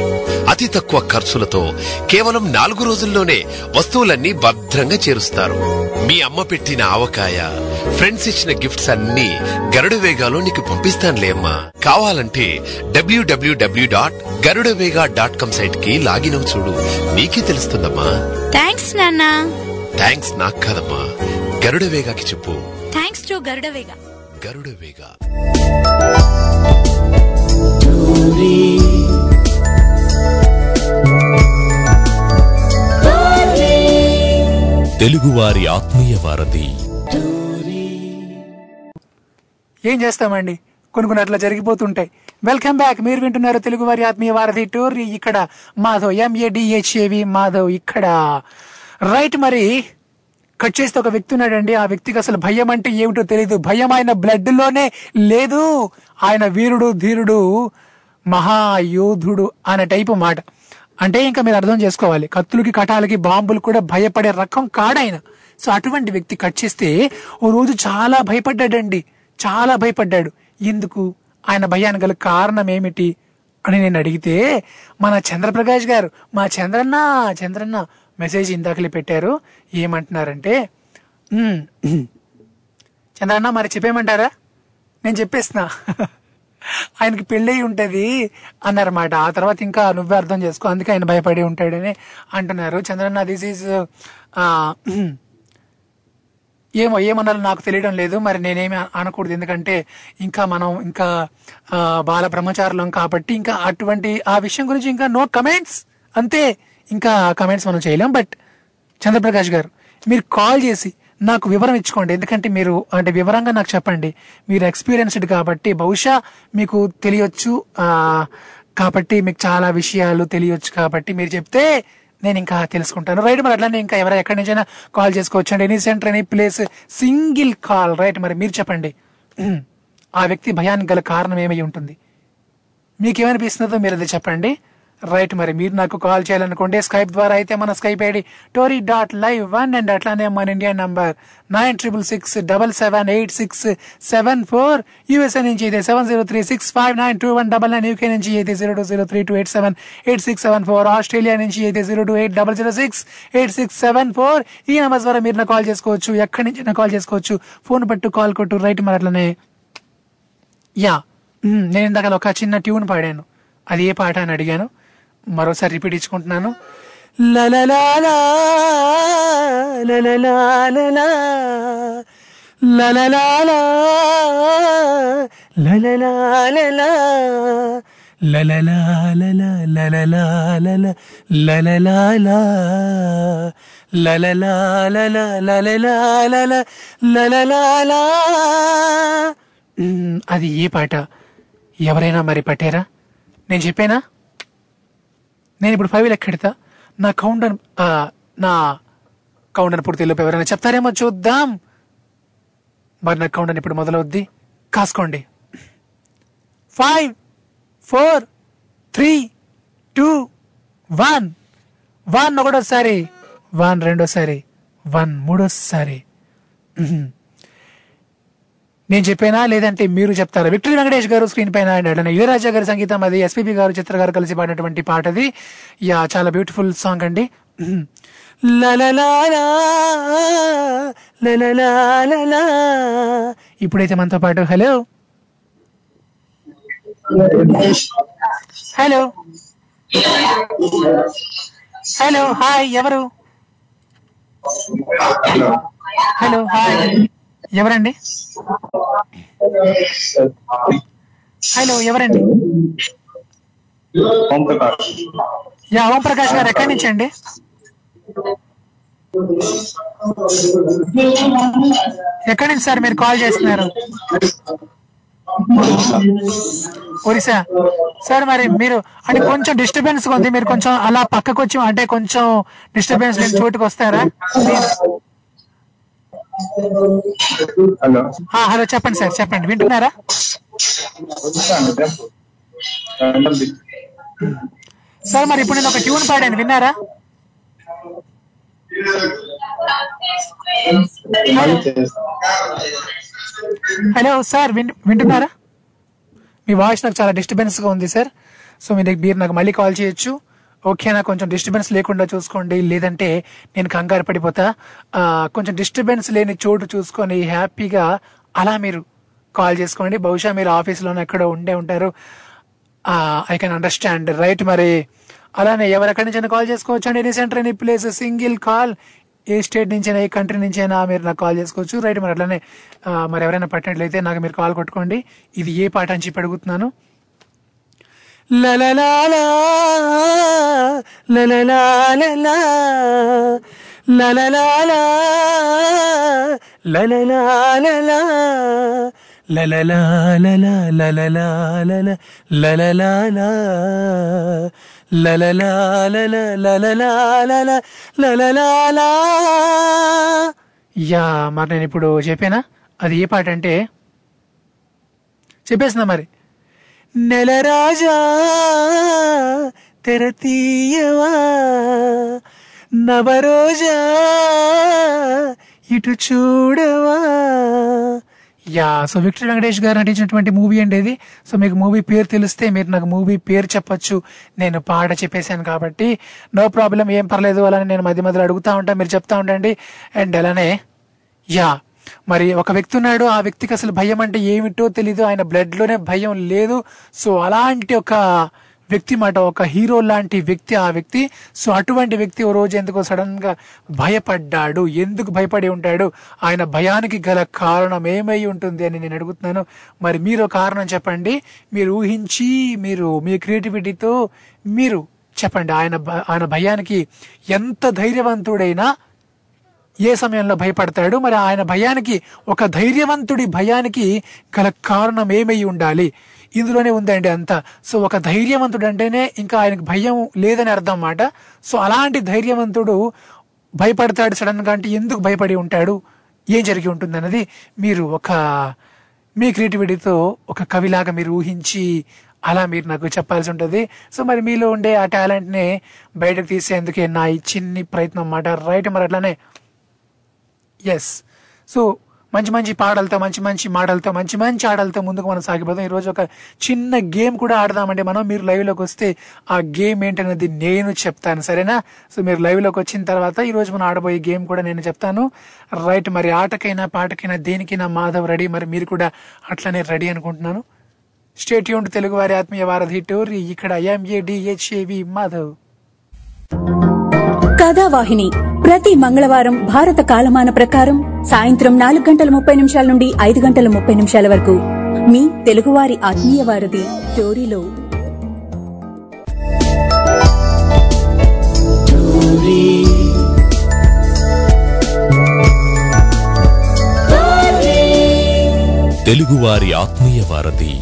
అతి తక్కువ ఖర్చులతో కేవలం నాలుగు రోజుల్లోనే వస్తువులన్నీ భద్రంగా చేరుస్తారు. మీ అమ్మ పెట్టిన ఆవకాయ ఫ్రెండ్స్ ఇచ్చిన గిఫ్ట్స్ అన్ని గరుడ వేగాలో నీకు పంపిస్తానులే అమ్మా. కావాలంటే డబ్ల్యూడబ్ల్యూడబ్ల్యూ డాట్ గరుడవేగా డాట్ కామ్ సైట్కి లాగిన్ అవు చూడు. నీకే తెలుస్తుందమ్మా. థ్యాంక్స్ నాన్న. థ్యాంక్స్ నాకు కాదమ్మా. గరుడ వేగాకి చెప్పు. Thanks to Garudavega Garuda Vega. తెలుగువారి ఆత్మీయ వారధి. ఏం చేస్తామండి? కొన్ని కొన్ని అట్లా జరిగిపోతుంటాయి వెల్కమ్ బ్యాక్ మీరు వింటున్నారు తెలుగు వారి ఆత్మీయ వారధి టూర్. ఇక్కడ మాధవ్ ఎంఏడిహెచ్ఏవి మాధవ్ ఇక్కడ. రైట్ మరి కట్ చేస్తే ఒక వ్యక్తి ఉన్నాడండి ఆ వ్యక్తికి అసలు భయం అంటే ఏమిటో తెలియదు భయం ఆయన బ్లడ్లోనే లేదు. ఆయన వీరుడు ధీరుడు మహాయోధుడు అనే టైపు మాట. అంటే ఇంకా మీరు అర్థం చేసుకోవాలి. కత్తులకి కటాలకి బాంబులు కూడా భయపడే రకం కాడాయన సో అటువంటి వ్యక్తి కట్ చేస్తే ఓ రోజు చాలా భయపడ్డాడండి. చాలా భయపడ్డాడు. ఎందుకు? ఆయన భయానికి గల కారణం ఏమిటి? అని నేను అడిగితే మన చంద్రప్రకాష్ గారు మా చంద్రన్న చంద్రన్న మెసేజ్ ఇందాకలే పెట్టారు. ఏమంటున్నారంటే చంద్రన్న మరి చెప్పేయమంటారా? నేను చెప్పేస్తున్నా. ఆయనకి పెళ్ళయి ఉంటుంది అన్నారన్నమాట. ఆ తర్వాత ఇంకా నువ్వే అర్థం చేసుకో అందుకే ఆయన భయపడి ఉంటాడని అంటున్నారు. చంద్రన్న దిస్ ఈజ్ ఏమో ఏమన్నాలో నాకు తెలియడం లేదు. మరి నేనేమి అనకూడదు. ఎందుకంటే ఇంకా మనం ఇంకా బాల బ్రహ్మచారులం కాబట్టి ఇంకా అటువంటి ఆ విషయం గురించి ఇంకా నో కమెంట్స్. అంతే ఇంకా కమెంట్స్ మనం చేయలేం. బట్ చంద్రప్రకాష్ గారు మీరు కాల్ చేసి నాకు వివరం ఇచ్చుకోండి. ఎందుకంటే మీరు అంటే వివరంగా నాకు చెప్పండి. మీరు ఎక్స్పీరియన్స్డ్ కాబట్టి బహుశా మీకు తెలియొచ్చు కాబట్టి మీకు చాలా విషయాలు తెలియొచ్చు కాబట్టి మీరు చెప్తే నేను ఇంకా తెలుసుకుంటాను. రైట్ మరి అట్లానే ఇంకా ఎవరైనా ఎక్కడి నుంచైనా కాల్ చేసుకోవచ్చు అండి any centre any place single call. Right మరి మీరు చెప్పండి. ఆ వ్యక్తి భయానికి గల కారణం ఏమై ఉంటుంది? మీకేమనిపిస్తుందో మీరు అది చెప్పండి. రైట్ మరి మీరు నాకు కాల్ చేయాలనుకోండి స్కైప్ ద్వారా అయితే మన Skype ID tori dot live one and అట్లానే మన India number nine triple six double seven eight six seven four USA నుంచి అయితే seven zero three six five nine two one double nine UK నుంచి అయితే zero two zero three two eight seven eight six seven four Australia నుంచి అయితే zero two eight double zero six eight six seven four ఈ number ద్వారా మీరు నాకు call చేసుకోవచ్చు ఎక్కడి నుంచి నాకు కాల్ చేసుకోవచ్చు. ఫోన్ పట్టు కాల్ కొట్టు రైట్ మరి అట్లనే. యా నేను ఇందాక ఒక చిన్న ట్యూన్ పాడాను. అది ఏ పాట అని అడిగాను? మరోసారి రిపీట్ ఇచ్చుకుంటున్నాను అది ఏ పాట ఎవరైనా మరి పట్టారా నేను చెప్పానా నేను ఇప్పుడు ఫైవ్ లెక్కెడతా నా కౌంటర్ నా కౌంటర్ పూర్తిలోపు ఎవరైనా చెప్తారేమో చూద్దాం. మరి నా కౌంటర్ ఇప్పుడు మొదలవుద్ది. కాసుకోండి. Five four three two one one ఒకటోసారి వన్ రెండోసారి వన్ మూడోసారి. మ్మ్. నేను చెప్పానా? లేదంటే మీరు చెప్తారా? విక్టరీ వెంకటేష్ గారు స్క్రీన్ పైన అండ్ యువరాజా గారి సంగీతం అది ఎస్పీబి గారు చిత్ర గారు కలిసి పాడినటువంటి పాట అది. యా చాలా బ్యూటిఫుల్ సాంగ్ అండి. ఇప్పుడైతే మనతో పాటు హలో. హలో. హలో హాయ్ ఎవరు? Hello hi. ఎవరండి? హలో ఎవరండి? యా ఓం ప్రకాష్ గారు ఎక్కడి నుంచి అండి ఎక్కడి నుంచి సార్ మీరు కాల్ చేస్తున్నారు? ఒరిస్సా. సార్ మరి మీరు అంటే కొంచెం డిస్టర్బెన్స్ ఉంది మీరు కొంచెం అలా పక్కకు వచ్చి అంటే కొంచెం డిస్టర్బెన్స్ లేని చోటుకు వస్తారా హలో. హలో చెప్పండి సార్ చెప్పండి. వింటున్నారా? సార్ మరి ఇప్పుడు నేను ఒక ట్యూన్ పాడాను. విన్నారా? హలో సార్ వింటున్నారా? మీ వాయిస్ నాకు చాలా డిస్టర్బెన్స్గా ఉంది సార్. సో మీరు మీరు నాకు మళ్ళీ కాల్ చేయొచ్చు. ఓకేనా కొంచెం డిస్టర్బెన్స్ లేకుండా చూసుకోండి. లేదంటే నేను కంగారు పడిపోతా. కొంచెం డిస్టర్బెన్స్ లేని చోటు చూసుకొని హ్యాపీగా అలా మీరు కాల్ చేసుకోండి. బహుశా మీరు ఆఫీస్లోనే ఎక్కడో ఉండే ఉంటారు. ఐ కెన్ అండర్స్టాండ్ రైట్ మరి అలానే ఎవరెక్కడి నుంచి కాల్ చేసుకోవచ్చు అండి any centre any place single call. ఏ స్టేట్ నుంచైనా ఏ కంట్రీ నుంచైనా మీరు నాకు కాల్ చేసుకోవచ్చు. రైట్ మరి అట్లానే మరి ఎవరైనా పట్టినట్లయితే నాకు మీరు కాల్ కొట్టుకోండి. ఇది ఏ పాట అని చెప్పి అడుగుతున్నాను. యా మరి నేను ఇప్పుడు చెప్పానా అది ఏ పాట అంటే చెప్పేసిందా మరి నెలరాజా తెరతీయవా నవరోజా ఇటు చూడవా. యా సో విక్టర్ వెంకటేష్ గారు నటించినటువంటి మూవీ అండి ఇది. సో మీకు మూవీ పేరు తెలిస్తే మీరు నాకు మూవీ పేరు చెప్పొచ్చు. నేను పాట చెప్పేశాను కాబట్టి నో ప్రాబ్లం ఏం పర్లేదు అలానే నేను మధ్య మధ్యలో అడుగుతా ఉంటాను మీరు చెప్తా ఉండండి. అండ్ అలానే యా మరి ఒక వ్యక్తి ఉన్నాడు ఆ వ్యక్తికి అసలు భయం అంటే ఏమిటో తెలీదు ఆయన బ్లడ్లోనే భయం లేదు. సో అలాంటి ఒక వ్యక్తి మాట ఒక హీరో లాంటి వ్యక్తి ఆ వ్యక్తి. సో అటువంటి వ్యక్తి ఓ రోజు ఎందుకో సడన్గా భయపడ్డాడు. ఎందుకు భయపడి ఉంటాడు? ఆయన భయానికి గల కారణం ఏమై ఉంటుంది అని నేను అడుగుతున్నాను. మరి మీరు కారణం చెప్పండి. మీరు ఊహించి మీరు మీ క్రియేటివిటీతో మీరు చెప్పండి. ఆయన ఆయన భయానికి ఎంత ధైర్యవంతుడైనా ఏ సమయంలో భయపడతాడు? మరి ఆయన భయానికి ఒక ధైర్యవంతుడి భయానికి గల కారణం ఏమై ఉండాలి? ఇందులోనే ఉందండి అంతా. సో ఒక ధైర్యవంతుడు అంటేనే ఇంకా ఆయనకు భయం లేదని అర్థం అన్నమాట. సో అలాంటి ధైర్యవంతుడు భయపడతాడు సడన్గా అంటే ఎందుకు భయపడి ఉంటాడు? ఏం జరిగి ఉంటుంది అన్నది మీరు ఒక మీ క్రియేటివిటీతో ఒక కవిలాగా మీరు ఊహించి అలా మీరు నాకు చెప్పాల్సి ఉంటుంది. సో మరి మీలో ఉండే ఆ టాలెంట్ని బయటకు తీసేందుకే నా ఈ చిన్ని ప్రయత్నం అన్నమాట. రైట్ మరి అట్లానే ఎస్ సో మంచి మంచి పాటలతో మంచి మంచి మాటలతో మంచి మంచి ఆటలతో ముందుకు మనం సాగిపోతాం ఈరోజు ఒక చిన్న గేమ్ కూడా ఆడదామండి. మనం మీరు లైవ్లోకి వస్తే ఆ గేమ్ ఏంటనేది నేను చెప్తాను. సరేనా? సో మీరు లైవ్లోకి వచ్చిన తర్వాత ఈరోజు మనం ఆడబోయే గేమ్ కూడా నేను చెప్తాను. రైట్ మరి ఆటకైనా పాటకైనా దేనికైనా మాధవ్ రెడీ. మరి మీరు కూడా అట్లనే రెడీ అనుకుంటున్నాను. స్టేట్ యూన్ తెలుగు వారి ఆత్మీయ వారధి టోరీ. ఇక్కడ ఎంఏ డిహెచ్ఏవి మాధవ్. కథావాహిని ప్రతి మంగళవారం భారత కాలమాన ప్రకారం సాయంత్రం నాలుగు గంటల ముప్పై నిమిషాల నుండి ఐదు గంటల ముప్పై నిమిషాల వరకు. మీ తెలుగువారి ఆత్మీయ వారధి టోరీలో తెలుగువారి ఆత్మీయ వారధి.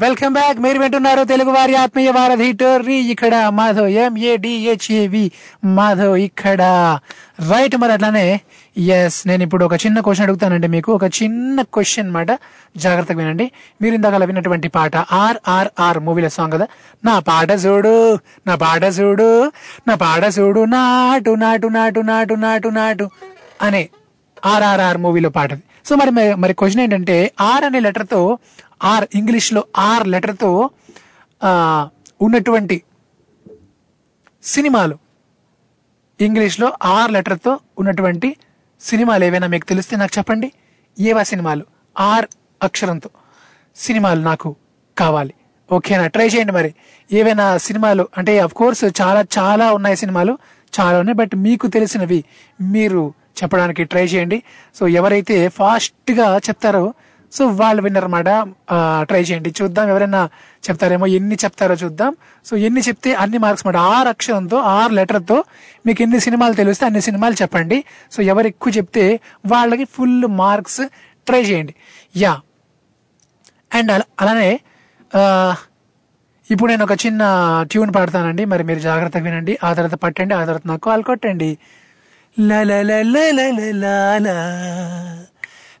వెల్కమ్ బ్యాక్ మీరు వింటున్నారు తెలుగు వారి ఆత్మీయ వారధి టోర్రీ. ఇక్కడ మాధవ్ ఎంఏడిహెచ్ఏవి మాధవ్ ఇక్కడ. రైట్ మరి అట్లానే ఎస్ నేను ఇప్పుడు ఒక చిన్న క్వశ్చన్ అడుగుతానండి మీకు. ఒక చిన్న క్వశ్చన్ మాట. జాగ్రత్తగా వినండి. మీరు ఇందాక విన్నటువంటి పాట ఆర్ఆర్ఆర్ మూవీలో సాంగ్ కదా. నా పాట చూడు నా పాట చూడు నా పాట చూడు నాటు నాటు నాటు నాటు నాటు నాటు అనే ఆర్ఆర్ఆర్ మూవీలో పాటది. సో మరి మరి క్వశ్చన్ ఏంటంటే ఆర్ అనే లెటర్తో ఆర్ ఇంగ్లీష్లో ఆర్ లెటర్తో ఉన్నటువంటి సినిమాలు. ఇంగ్లీష్లో ఆర్ లెటర్తో ఉన్నటువంటి సినిమాలు ఏవైనా మీకు తెలిస్తే నాకు చెప్పండి. ఏవా సినిమాలు? ఆర్ అక్షరంతో సినిమాలు నాకు కావాలి. ఓకేనా? ట్రై చేయండి మరి. ఏవైనా సినిమాలు? అంటే అఫ్ కోర్స్ చాలా చాలా ఉన్నాయి సినిమాలు. చాలా ఉన్నాయి బట్ మీకు తెలిసినవి మీరు చెప్పడానికి ట్రై చేయండి. సో ఎవరైతే ఫాస్ట్గా చెప్తారో సో వాళ్ళు విన్నరమాట ట్రై చేయండి చూద్దాం ఎవరైనా చెప్తారేమో ఎన్ని చెప్తారో చూద్దాం సో ఎన్ని చెప్తే అన్ని మార్క్స్ మాట ఆరు అక్షరంతో ఆరు లెటర్తో మీకు ఎన్ని సినిమాలు తెలిస్తే అన్ని సినిమాలు చెప్పండి సో ఎవరు ఎక్కువ చెప్తే వాళ్ళకి ఫుల్ మార్క్స్ ట్రై చేయండి యా అండ్ అలా- అలానే ఇప్పుడు నేను ఒక చిన్న ట్యూన్ పాడతానండి మరి మీరు జాగ్రత్తగా వినండి ఆ తర్వాత పట్టండి ఆ తర్వాత నాకు కాల్ కొట్టండి ల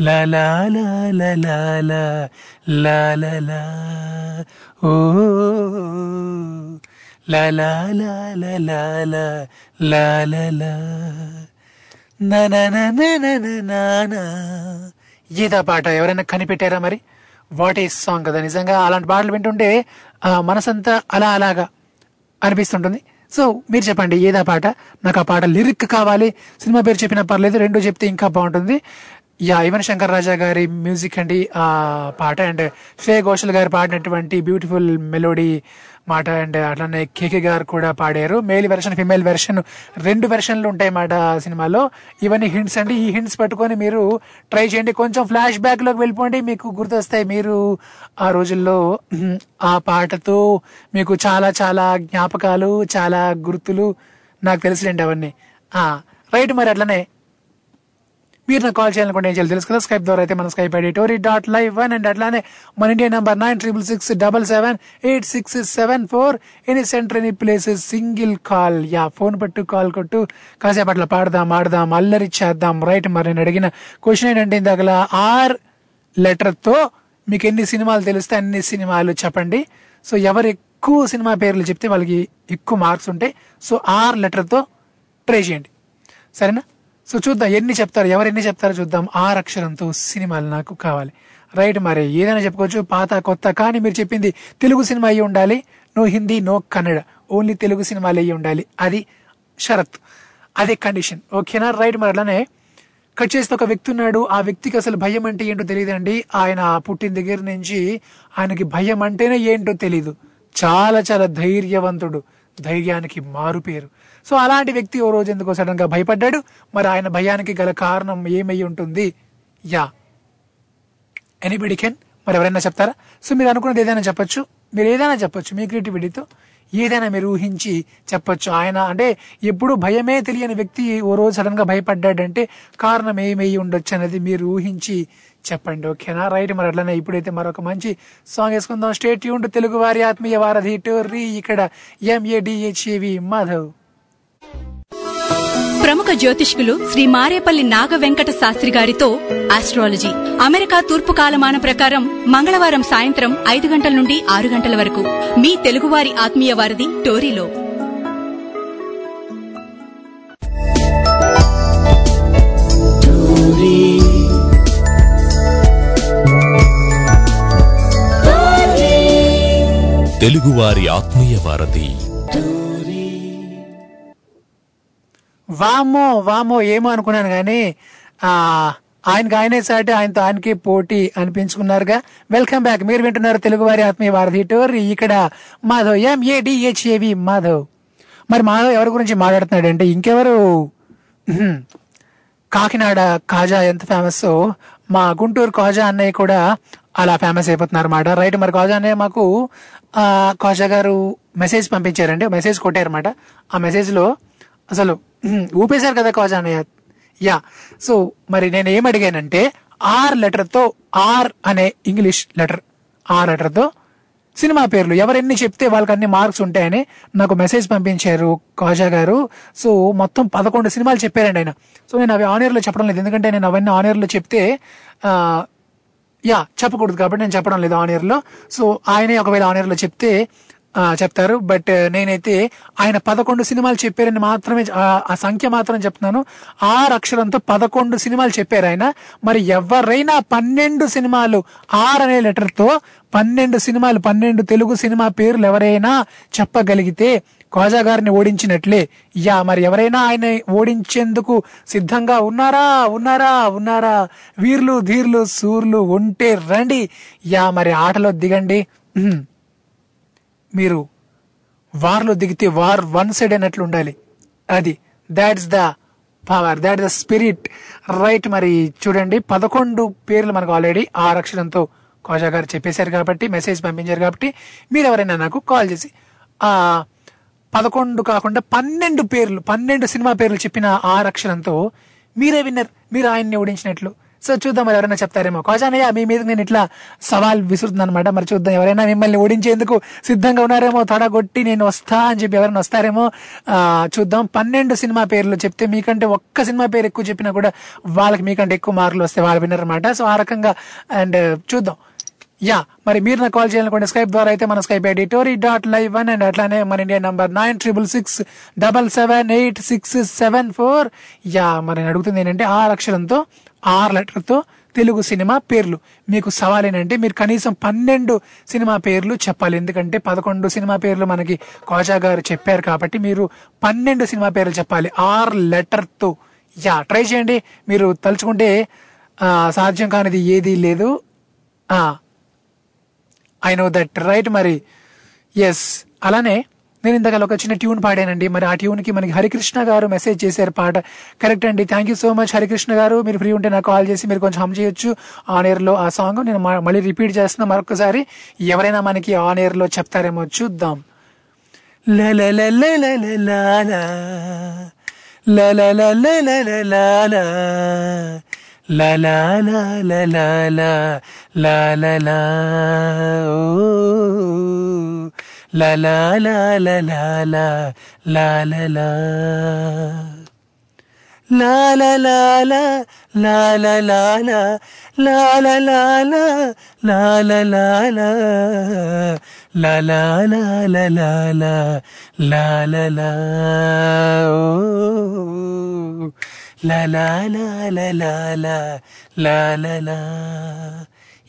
లాలా ఓ పాట ఎవరైనా కనిపెట్టారా మరి వాట్ ఈస్ సాంగ్ కదా నిజంగా అలాంటి పాటలు వింటుంటే మనసంతా అలా అలాగా అనిపిస్తుంటుంది సో మీరు చెప్పండి ఏదా పాట నాకు ఆ పాట లిరిక్ కావాలి సినిమా పేరు చెప్పినా పర్లేదు రెండు చెప్తే ఇంకా బాగుంటుంది యా యువన్ శంకర్ రాజా గారి మ్యూజిక్ అండి ఆ పాట అండ్ శ్రేయ ఘోషల్ గారు పాడినటువంటి బ్యూటిఫుల్ మెలోడీ మాట అండ్ అట్లానే కేకే గారు కూడా పాడారు. మేల్ వెర్షన్ ఫిమేల్ వెర్షన్ రెండు వెర్షన్లు ఉంటాయి మాట సినిమాలో. ఇవన్నీ హింట్స్ అండి. ఈ హింట్స్ పట్టుకొని మీరు ట్రై చేయండి. కొంచెం ఫ్లాష్ బ్యాక్లోకి వెళ్ళిపోండి. మీకు గుర్తొస్తాయి మీరు ఆ రోజుల్లో ఆ పాటతో మీకు చాలా చాలా జ్ఞాపకాలు చాలా గుర్తులు నాకు తెలిసిలేండి అవన్నీ. రైట్ మరి అట్లనే మీరు నాకు కాల్ చేయాలనుకుంటే ఏం చేయాలి తెలుసు కదా స్కైప్ ద్వారా అయితే మన Skype ID tori dot live one and అట్లానే మన India number nine triple six double seven eight six seven four any centre any places single call yeah phone పట్టు కాల్ కొట్టు. కాసేపు అట్లా పాడదాం ఆడదాం అల్లరి చేద్దాం. రైట్ మరి నేను అడిగిన క్వశ్చన్ ఏంటంటే ఇందాకలా ఆర్ లెటర్తో మీకు ఎన్ని సినిమాలు తెలిస్తే అన్ని సినిమాలు చెప్పండి. సో ఎవరు ఎక్కువ సినిమా పేర్లు చెప్తే వాళ్ళకి ఎక్కువ మార్క్స్ ఉంటాయి. సో ఆర్ లెటర్తో ట్రై చేయండి. సరేనా? సో చూద్దాం ఎన్ని చెప్తారు ఎవరు ఎన్ని చెప్తారో చూద్దాం. ఆరు అక్షరంతో సినిమాలు నాకు కావాలి. రైట్ మరి ఏదైనా చెప్పుకోవచ్చు పాత కొత్త కానీ మీరు చెప్పింది తెలుగు సినిమా అయ్యి ఉండాలి. No Hindi no Kannada. Only Telugu సినిమాలు అయ్యి ఉండాలి. అది షరత్. అదే కండిషన్. ఓకేనా? రైట్ మరి అలానే కట్ చేస్తే ఒక వ్యక్తి ఉన్నాడు. ఆ వ్యక్తికి అసలు భయం అంటే ఏంటో తెలియదండి. ఆయన పుట్టిన దగ్గర నుంచి ఆయనకి భయం అంటేనే ఏంటో తెలీదు. చాలా చాలా ధైర్యవంతుడు. ధైర్యానికి మారు పేరు. సో అలాంటి వ్యక్తి ఓ రోజు ఎందుకో సడన్గా భయపడ్డాడు. మరి ఆయన భయానికి గల కారణం ఏమై ఉంటుంది? యా. ఎనీబడి కెన్ మరి ఎవరైనా చెప్తారా? సో మీరు అనుకున్నది ఏదైనా చెప్పొచ్చు. మీరు ఏదైనా చెప్పొచ్చు మీ క్రియేటివిటీతో. ఏదైనా మీరు ఊహించి చెప్పొచ్చు. ఆయన అంటే ఎప్పుడు భయమే తెలియని వ్యక్తి ఓ రోజు సడన్గా భయపడ్డాడంటే కారణం ఏమై ఉండొచ్చు అనేది మీరు ఊహించి చెప్పండి. ఓకేనా? రైట్. మరి అట్లనే ఇప్పుడైతే మరొక మంచి సాంగ్ వేసుకుందాం. స్టేట్ యూన్ తెలుగు వారి ఆత్మీయ వారధి టోర్రీ. ఇక్కడ ఎంఏడిహెచ్ఏవి మాధవ్. ప్రముఖ జ్యోతిష్కులు శ్రీ మారేపల్లి నాగ వెంకట శాస్త్రి గారితో ఆస్ట్రాలజీ అమెరికా తూర్పు కాలమాన ప్రకారం మంగళవారం సాయంత్రం ఐదు గంటల నుండి ఆరు గంటల వరకు మీ తెలుగువారి ఆత్మీయ వారధి టోరీలో. తెలుగువారి ఆత్మీయ వారధి. వామో వామో ఏమో అనుకున్నాను కానీ ఆ ఆయనకి ఆయనే సాటి ఆయనతో ఆయనకి పోటీ అనిపించుకున్నారుగా. వెల్కమ్ బ్యాక్ మీరు వింటున్నారు తెలుగు వారి ఆత్మీయ వారధి టోర్. ఇక్కడ మాధవ్ ఎంఏడిహెచ్ఏవి మాధవ్. మరి మాధవ్ ఎవరి గురించి మాట్లాడుతున్నాడంటే ఇంకెవరు? కాకినాడ కాజా ఎంత ఫేమస్ మా గుంటూరు కాజా అన్నయ్య కూడా అలా ఫేమస్ అయిపోతున్నారు అనమాట రైట్ మరి కాజా అన్నయ్య మాకు కాజా గారు మెసేజ్ పంపించారండి. మెసేజ్ కొట్టారన్నమాట. ఆ మెసేజ్లో అసలు ఊపేశారు కదా కాజా అన్నయ్య? యా. సో మరి నేను ఏం అడిగానంటే ఆర్ లెటర్తో ఆర్ అనే ఇంగ్లీష్ లెటర్. ఆర్ లెటర్తో సినిమా పేర్లు. ఎవరెన్ని చెప్తే వాళ్ళకి అన్ని మార్క్స్ ఉంటాయని నాకు మెసేజ్ పంపించారు కాజా గారు. సో మొత్తం పదకొండు సినిమాలు చెప్పారండి ఆయన. సో నేను అవి ఆనియర్లో చెప్పడం లేదు. ఎందుకంటే నేను అవన్నీ ఆనియర్లో చెప్తే యా చెప్పకూడదు కాబట్టి నేను చెప్పడం లేదు ఆనియర్లో సో ఆయనే ఒకవేళ ఆనియర్లో చెప్తే చెప్తారు. బట్ నేనైతే ఆయన పదకొండు సినిమాలు చెప్పారని మాత్రమే ఆ- సంఖ్య మాత్రం చెప్తున్నాను. ఆరు అక్షరంతో పదకొండు సినిమాలు చెప్పారు ఆయన. మరి ఎవరైనా పన్నెండు సినిమాలు ఆర్ అనే లెటర్తో పన్నెండు సినిమాలు పన్నెండు తెలుగు సినిమా పేర్లు ఎవరైనా చెప్పగలిగితే కాజా గారిని ఓడించినట్లే. యా మరి ఎవరైనా ఆయన ఓడించేందుకు సిద్ధంగా ఉన్నారా? ఉన్నారా? ఉన్నారా? వీర్లు ధీర్లు సూర్లు ఉంటే రండి. యా మరి ఆటలో దిగండి. మీరు వార్లో దిగితే వార్ వన్ సైడ్ అయినట్లు ఉండాలి. అది that's the power that the spirit right మరి చూడండి పదకొండు పేర్లు మనకు ఆల్రెడీ ఆరు అక్షరంతో కోజా గారు చెప్పేశారు కాబట్టి మెసేజ్ పంపించారు కాబట్టి మీరు ఎవరైనా నాకు కాల్ చేసి ఆ పదకొండు కాకుండా పన్నెండు పేర్లు పన్నెండు సినిమా పేర్లు చెప్పిన ఆరు అక్షరంతో మీరే విన్నర్ మీరు ఆయన్ని ఓడించినట్లు. సో చూద్దాం మరి ఎవరైనా చెప్తారేమో. కోజానయ్య మీ మీద నేను ఇట్లా సవాల్ విసురుతున్నాను అనమాట మరి చూద్దాం ఎవరైనా మిమ్మల్ని ఓడించేందుకు సిద్ధంగా ఉన్నారేమో తడగొట్టి నేను వస్తా అని చెప్పి ఎవరైనా వస్తారేమో చూద్దాం. పన్నెండు సినిమా పేర్లు చెప్తే మీకంటే ఒక్క సినిమా పేరు ఎక్కువ చెప్పినా కూడా వాళ్ళకి మీకంటే ఎక్కువ మార్కులు వస్తే వాళ్ళు విన్నారనమాట సో ఆ రకంగా అండ్ uh, చూద్దాం. యా మరి మీరు నాకు కాల్ చేయాలనుకోండి స్కైప్ ద్వారా అయితే మన Skype ID tori dot live one and అట్లానే మన India number nine triple six double seven eight six seven four. Yeah మరి అడుగుతుంది ఏంటంటే ఆ అక్షరంతో ఆరు లెటర్తో తెలుగు సినిమా పేర్లు. మీకు సవాల్ ఏంటంటే మీరు కనీసం పన్నెండు సినిమా పేర్లు చెప్పాలి. ఎందుకంటే పదకొండు సినిమా పేర్లు మనకి కోజా గారు చెప్పారు కాబట్టి మీరు పన్నెండు సినిమా పేర్లు చెప్పాలి. ఆరు లెటర్తో. యా ట్రై చేయండి. మీరు తలుచుకుంటే సాధ్యం కానిది ఏదీ లేదు. ఐ నో దట్ రైట్ మరి ఎస్ అలానే నేను ఇంతకాల ఒక చిన్న ట్యూన్ పాడానండి మరి ఆ ట్యూన్కి మనకి హరికృష్ణ గారు మెసేజ్ చేశారు పాట కరెక్ట్ అండి thank you so much Harikrishna గారు మీరు ఫ్రీ ఉంటే నాకు కాల్ చేసి మీరు కొంచెం హమ్ చేయొచ్చు ఆన్ ఎయిర్లో ఆ సాంగ్ నేను మ- మళ్ళీ రిపీట్ చేస్తున్నా మరొకసారి ఎవరైనా మనకి ఆన్ ఎయిర్లో చెప్తారేమో చూద్దాం ల ల ల ల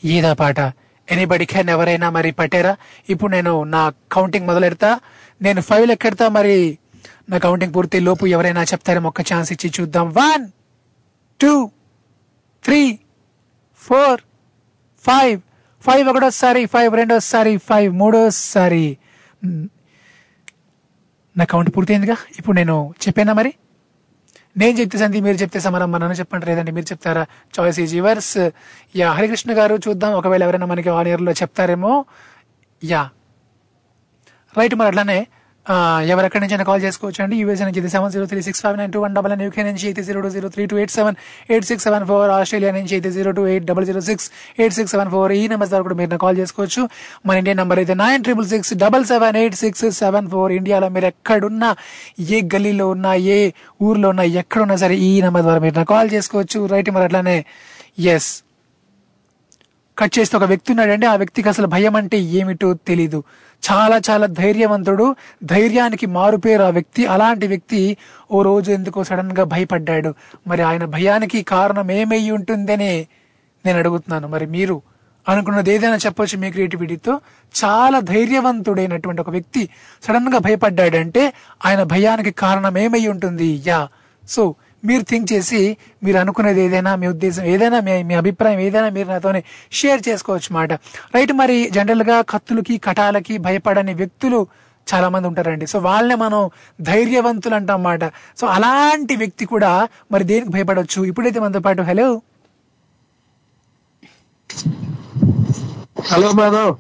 ఏదా పాట ఎనీబడి క్యాన్ ఎవరైనా మరి పట్టారా? ఇప్పుడు నేను నా కౌంటింగ్ మొదలెడతా. నేను ఫైవ్ లెక్కెడతా మరి? నా కౌంటింగ్ పూర్తి లోపు ఎవరైనా చెప్తారేమో ఒక్క ఛాన్స్ ఇచ్చి చూద్దాం. One two three four five five ఒకటోసారి ఫైవ్ రెండోసారి ఫైవ్ మూడోసారి. నా కౌంట్ పూర్తయిందిగా. ఇప్పుడు నేను చెప్పానా మరి? నేను చెప్తే సంధి మీరు చెప్తే సమరం మనను చెప్పండి. లేదండి మీరు చెప్తారా? Choice is yours yeah Harikrishna గారు చూద్దాం. ఒకవేళ ఎవరైనా మనకి ఆన్ ఇయర్లో చెప్తారేమో. యా. రైట్ మరి అట్లానే ఎవరెక్కడి నుంచి కాల్ చేసుకోవచ్చు అండి యూఎస్ నుంచి seven zero three six five nine two one double nine UK నుంచి అయితే zero two zero three two eight seven eight six seven four Australia నుంచి అయితే zero two eight double zero six eight six seven four ఈ number ద్వారా కూడా మీరు call చేసుకోవచ్చు. మన ఇండియన్ నెంబర్ అయితే nine triple six double seven eight six seven four ఇండియాలో మీరు ఎక్కడున్నా ఏ గల్లీలో ఉన్నా ఏ ఊర్లో ఉన్నా ఎక్కడున్నా సరే ఈ నెంబర్ ద్వారా మీరు నాకు కాల్ చేసుకోవచ్చు. రైట్ మరి అట్లానే ఎస్ కట్ చేస్తే ఒక వ్యక్తి ఉన్నాడండి ఆ వ్యక్తికి అసలు భయం అంటే ఏమిటో తెలీదు. చాలా చాలా ధైర్యవంతుడు. ధైర్యానికి మారుపేరు ఆ వ్యక్తి. అలాంటి వ్యక్తి ఓ రోజు ఎందుకో సడన్గా భయపడ్డాడు. మరి ఆయన భయానికి కారణం ఏమై ఉంటుందని నేను అడుగుతున్నాను. మరి మీరు అనుకున్నది ఏదైనా చెప్పొచ్చు మీ క్రియేటివిటీతో? చాలా ధైర్యవంతుడైనటువంటి ఒక వ్యక్తి సడన్గా భయపడ్డాడంటే ఆయన భయానికి కారణం ఏమై ఉంటుంది? యా. సో మీరు థింక్ చేసి మీరు అనుకునేది ఏదైనా మీ ఉద్దేశం ఏదైనా మీ మీ అభిప్రాయం ఏదైనా మీరు నాతోనే షేర్ చేసుకోవచ్చు మాట. రైట్ మరి జనరల్గా కత్తులకి కటాలకి భయపడని వ్యక్తులు చాలా మంది ఉంటారండి. సో వాళ్ళని మనం ధైర్యవంతులు అంటాం అన్నమాట సో అలాంటి వ్యక్తి కూడా మరి దేనికి భయపడవచ్చు ఇప్పుడైతే మనతో పాటు hello hello Madhav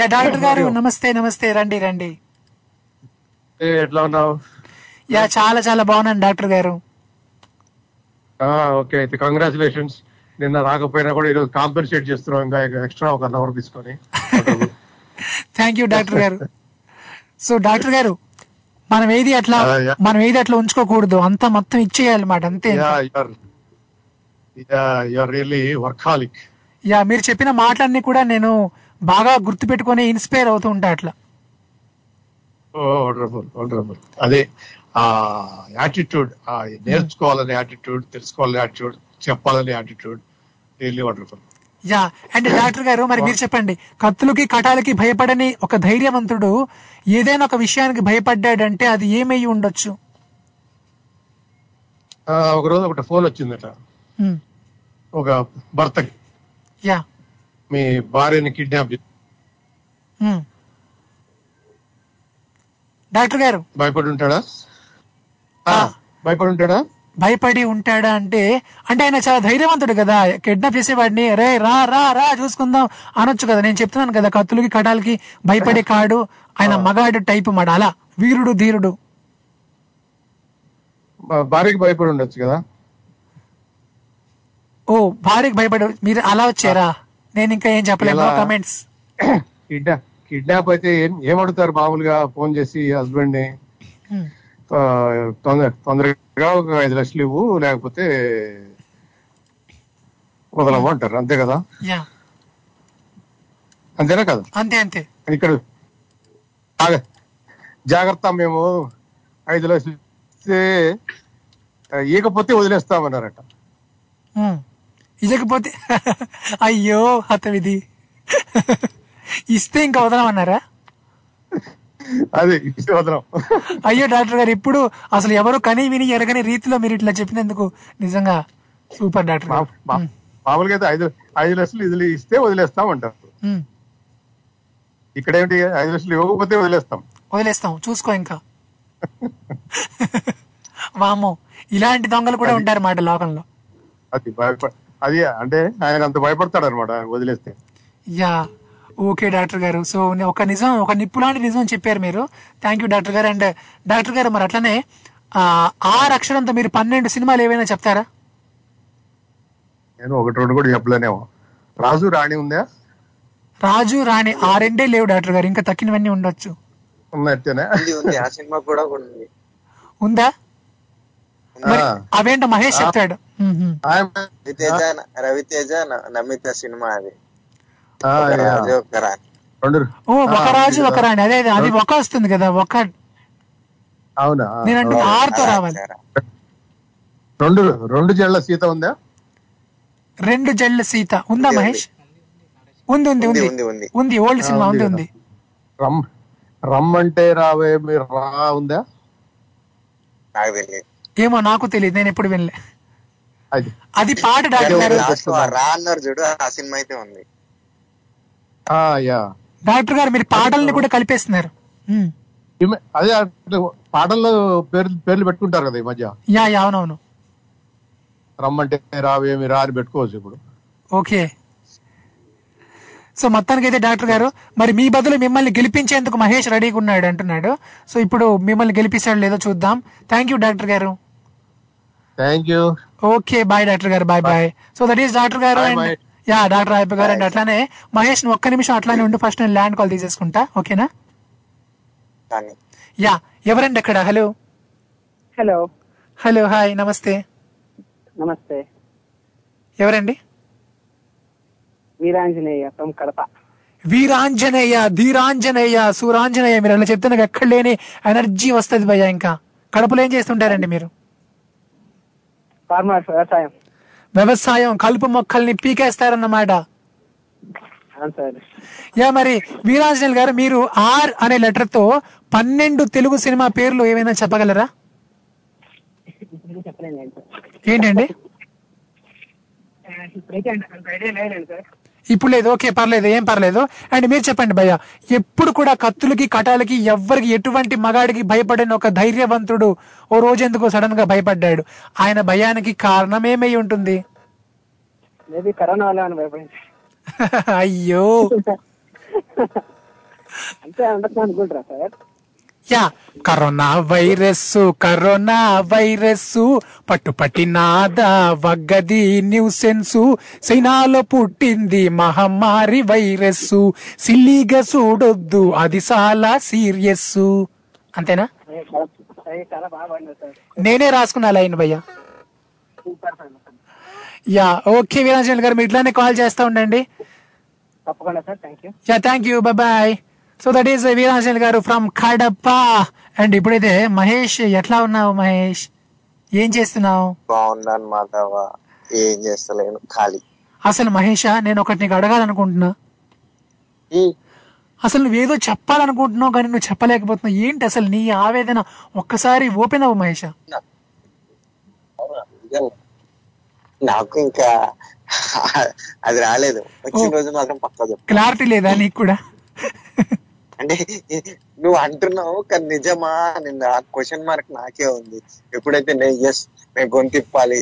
yeah doctor గారు నమస్తే నమస్తే. రండి రండి. ఎట్లా ఉన్నావు? యా చాలా చాలా బాగున్నాను డాక్టర్ గారు. ఓకే అయితే కంగ్రాచులేషన్స్ నిన్న రాకపోయినా కూడా ఈరోజు కాంపెన్సేట్ చేస్తున్నాం ఇంకా ఎక్స్ట్రా ఒక అవర్ తీసుకొని. థ్యాంక్ యూ డాక్టర్ గారు. సో డాక్టర్ గారు మనం ఏది అట్లా. మనం ఏది అట్లా ఉంచుకోకూడదు? అంతా మొత్తం అంతే యూఆర్ రియల్లీ వర్కాలిక్. యా మీరు చెప్పిన మాటలన్నీ కూడా నేను బాగా గుర్తు పెట్టుకొని ఇన్స్పైర్ అవుతూ ఉంటా అట్లా. అదే ఆ యాటిట్యూడ్ ఆ నేర్చుకోవాలనే యాటిట్యూడ్ తెలుసుకోవాలనే యాటిట్యూడ్ చెప్పాలనే attitude really wonderful yeah and doctor గారు మరి మీరు చెప్పండి. కత్తులకి కటాలకి భయపడని ఒక ధైర్యవంతుడు ఏదైనా ఒక విషయానికి భయపడ్డాడంటే అది ఏమై ఉండొచ్చు? ఒక రోజు ఒకటి ఫోన్ వచ్చిందట. ఒక భర్తకి. యా. మీ భార్యని కిడ్నాప్. డాక్టర్ గారు. భయపడి ఉంటాడా? భయపడి ఉంటాడా భయపడి ఉంటాడా అంటే అంటే ఆయన చాలా ధైర్యవంతుడు కదా. కిడ్నాప్ చేసేవాడిని రే రా రా రా చూసుకుందాం అనొచ్చు కదా. నేను చెప్తున్నాను కదా కత్తులకి కటాలకి భయపడే కాడు ఆయన మగాడు టైప్ మాట అలా. వీరుడు ధీరుడు. భార్యకి భయపడి ఉండొచ్చు కదా? ఓ భార్యకి భయపడు మీరు అలా వచ్చారా? నేను ఇంకా ఏం చెప్పలేను. ఎలా? కమెంట్స్ కిడ్నాప్ కిడ్నాప్ అయితే ఏం ఏమడుగుతారు మామూలుగా ఫోన్ చేసి హస్బెండ్ని తొందర తొందరగా ఒక ఐదు లక్షలు ఇవ్వు లేకపోతే వదలము అంటారు అంతే కదా? అంతేనా కదా? అంతే అంతే. ఇక్కడ జాగ్రత్త మేము ఐదు లక్షలు ఇస్తే ఆ, ఇవ్వకపోతే వదిలేస్తామన్నారట. ఉమ్. ఇవ్వకపోతే అయ్యో హతవిధి. ఇస్తే ఇంకా వదలమన్నారా? అది వదలం అయ్యో డాక్టర్ గారు ఇప్పుడు అసలు ఎవరు కని విని ఎరగని రీతిలో మీరు ఇట్లా చెప్పినందుకు నిజంగా సూపర్ డాక్టర్ మామూలుగా అయితే ఐదు ఐదు లక్షలు ఇది ఇస్తే వదిలేస్తామంటారు ఉమ్. ఇక్కడ ఏంటి ఐదు లక్షలు ఇవ్వకపోతే వదిలేస్తాం. వదిలేస్తాం చూసుకో ఇంకా. వామ్మో ఇలాంటి దొంగలు కూడా ఉంటారు మాట లోకంలో. అది భయప అది అంటే ఆయన అంత భయపడతాడు అనమాట వదిలేస్తే. యా. ఓకే డాక్టర్ గారు. సో ఒక నిజం ఒక నిప్పు లాంటి నిజం చెప్పారు మీరు. థ్యాంక్ యూ డాక్టర్ గారు. అండ్ డాక్టర్ గారు మరి అట్లనే ఆ, ఆరు అక్షరంతో మీరు పన్నెండు సినిమాలు ఏవైనా చెప్తారా? నేను ఒకటి రెండు కూడా చెప్పలేనేమో రాజు రాణి ఉందా? రాజు రాణి ఆ రెండే లేవు డాక్టర్ గారు. ఇంకా తక్కినవన్నీ ఉండొచ్చు. ఉన్నట్టేనా ఉంది ఉంది. ఆ సినిమా కూడా ఉంది. ఉందా. అవేంటో మహేష్ చెప్తాడు. రవితేజ నమిత సినిమా అది. ఓ ఒక రాజు ఒక రాణి. అదే అదే ఒక వస్తుంది కదా ఒక. అవునా? నేను అంటే ఆరుతో రావాలి. రెండు రెండు జళ్ళ సీత ఉందా? రెండు జళ్ళ సీత. ఉందా మహేష్? ఉంది. ఉంది ఉంది ఉంది, ఓల్డ్ సినిమా ఉంది ఉంది ఉంది. రమ్ రమ్మంటే రావే మీరు రా ఉందా? ఏమో నాకు తెలియదు నేను ఎప్పుడు వినలే. అది. అది పాట డాక్టర్ చూడు ఆ సినిమా అయితే ఉంది. డాక్టర్ గారు మీరు పాటల్ని కూడా కలిపేస్తున్నారు. అదే అంటే పాటల్లో పేర్లు పేర్లు పెట్టుకుంటారు కదా ఈ మధ్య. యా యా అవునవును. రమ్మంటే రావే మీరు రా అని పెట్టుకోవచ్చు ఇప్పుడు. ఓకే. సో మొత్తానికి అయితే డాక్టర్ గారు మరి మీ బదులు మిమ్మల్ని గెలిపించేందుకు మహేష్ రెడీగా ఉన్నాడు అంటున్నాడు. సో ఇప్పుడు మిమ్మల్ని గెలిపిస్తాడు లేదో చూద్దాం. థ్యాంక్ యూ డాక్టర్ గారు. Thank you okay bye doctor గారు. Bye bye so that is doctor గారు అండ్. యా డాక్టర్ అయిపోయి గారు అండ్. అట్లానే మహేష్ని ఒక్క నిమిషం అట్లానే ఉండి. ఫస్ట్ నేను ల్యాండ్ కాల్ తీసేసుకుంటా. ఓకేనా? కానీ యా ఎవరండి అక్కడ? హలో హలో హలో హాయ్ నమస్తే. నమస్తే. ఎవరండి? వీరాంజనేయ ఫ్రమ్ కడప. వీరాంజనేయ ధీరాంజనేయ సూరాంజనేయ. మీరు అలా చెప్తే నాకు ఎక్కడ లేని ఎనర్జీ వస్తుంది భయ్య ఇంకా. కడపలో ఏం చేస్తుంటారండి మీరు? ఫార్మర్స్ వ్యవసాయం. వ్యవసాయం కలుపు మొక్కల్ని పీకేస్తారన్నమాట యా మరి వీరాంజనేయులు గారు మీరు ఆర్ అనే లెటర్తో పన్నెండు తెలుగు సినిమా పేర్లు ఏమైనా చెప్పగలరా? ఏంటండి? ఇప్పుడు లేదు ఓకే పర్లేదు ఏం పర్లేదు. అండ్ మీరు చెప్పండి భయ్య ఎప్పుడు కూడా కత్తులకి కటాలకి ఎవ్వరికి ఎటువంటి మగాడికి భయపడిన ఒక ధైర్యవంతుడు ఓ రోజు ఎందుకో సడన్గా భయపడ్డాడు. ఆయన భయానికి కారణం ఏమై ఉంటుంది అయ్యో. అంతే అనుకుంటారా sir? Yeah corona virus corona virus పట్టుపట్టినాదా వగ్గది న్యూసెన్స్ చైనాలో పుట్టింది మహమ్మారి వైరస్ సిల్లిగా చూడొద్దు అది చాలా సీరియస్ అంతేనా? నేనే రాసుకున్నా లైన్ భయ్య. యా ఓకే వీరాంజన్ గారు మీరు ఇట్లానే కాల్ చేస్తా ఉండండి. తప్పకుండా sir thank you yeah thank you bye so that is Veeranjan గారు ఫ్రమ్ కడప అండ్ ఇప్పుడైతే మహేష్ ఎట్లా ఉన్నావు మహేష్? ఏం చేస్తున్నావు? బాగున్నాను మాధవ. ఏం చేస్తలేను ఖాళీ. అసలు మహేష నేను ఒకటి నీకు అడగాలనుకుంటున్నా. అసలు నువ్వేదో చెప్పాలనుకుంటున్నావు కానీ నువ్వు చెప్పలేకపోతున్నావు. ఏంటి అసలు నీ ఆవేదన? ఒక్కసారి ఓపెన్ అవ్వు మహేష. నాకు ఇంకా అది రాలేదు. వచ్చిన రోజు మాత్రం పక్కా క్లారిటీ లేదా నీకు కూడా? అంటే నువ్వు అంటున్నావు కానీ నిజమా? నిన్న ఆ క్వశ్చన్ మార్క్ నాకే ఉంది. ఎప్పుడైతే నేను ఎస్ నేను గొంతిప్పాలి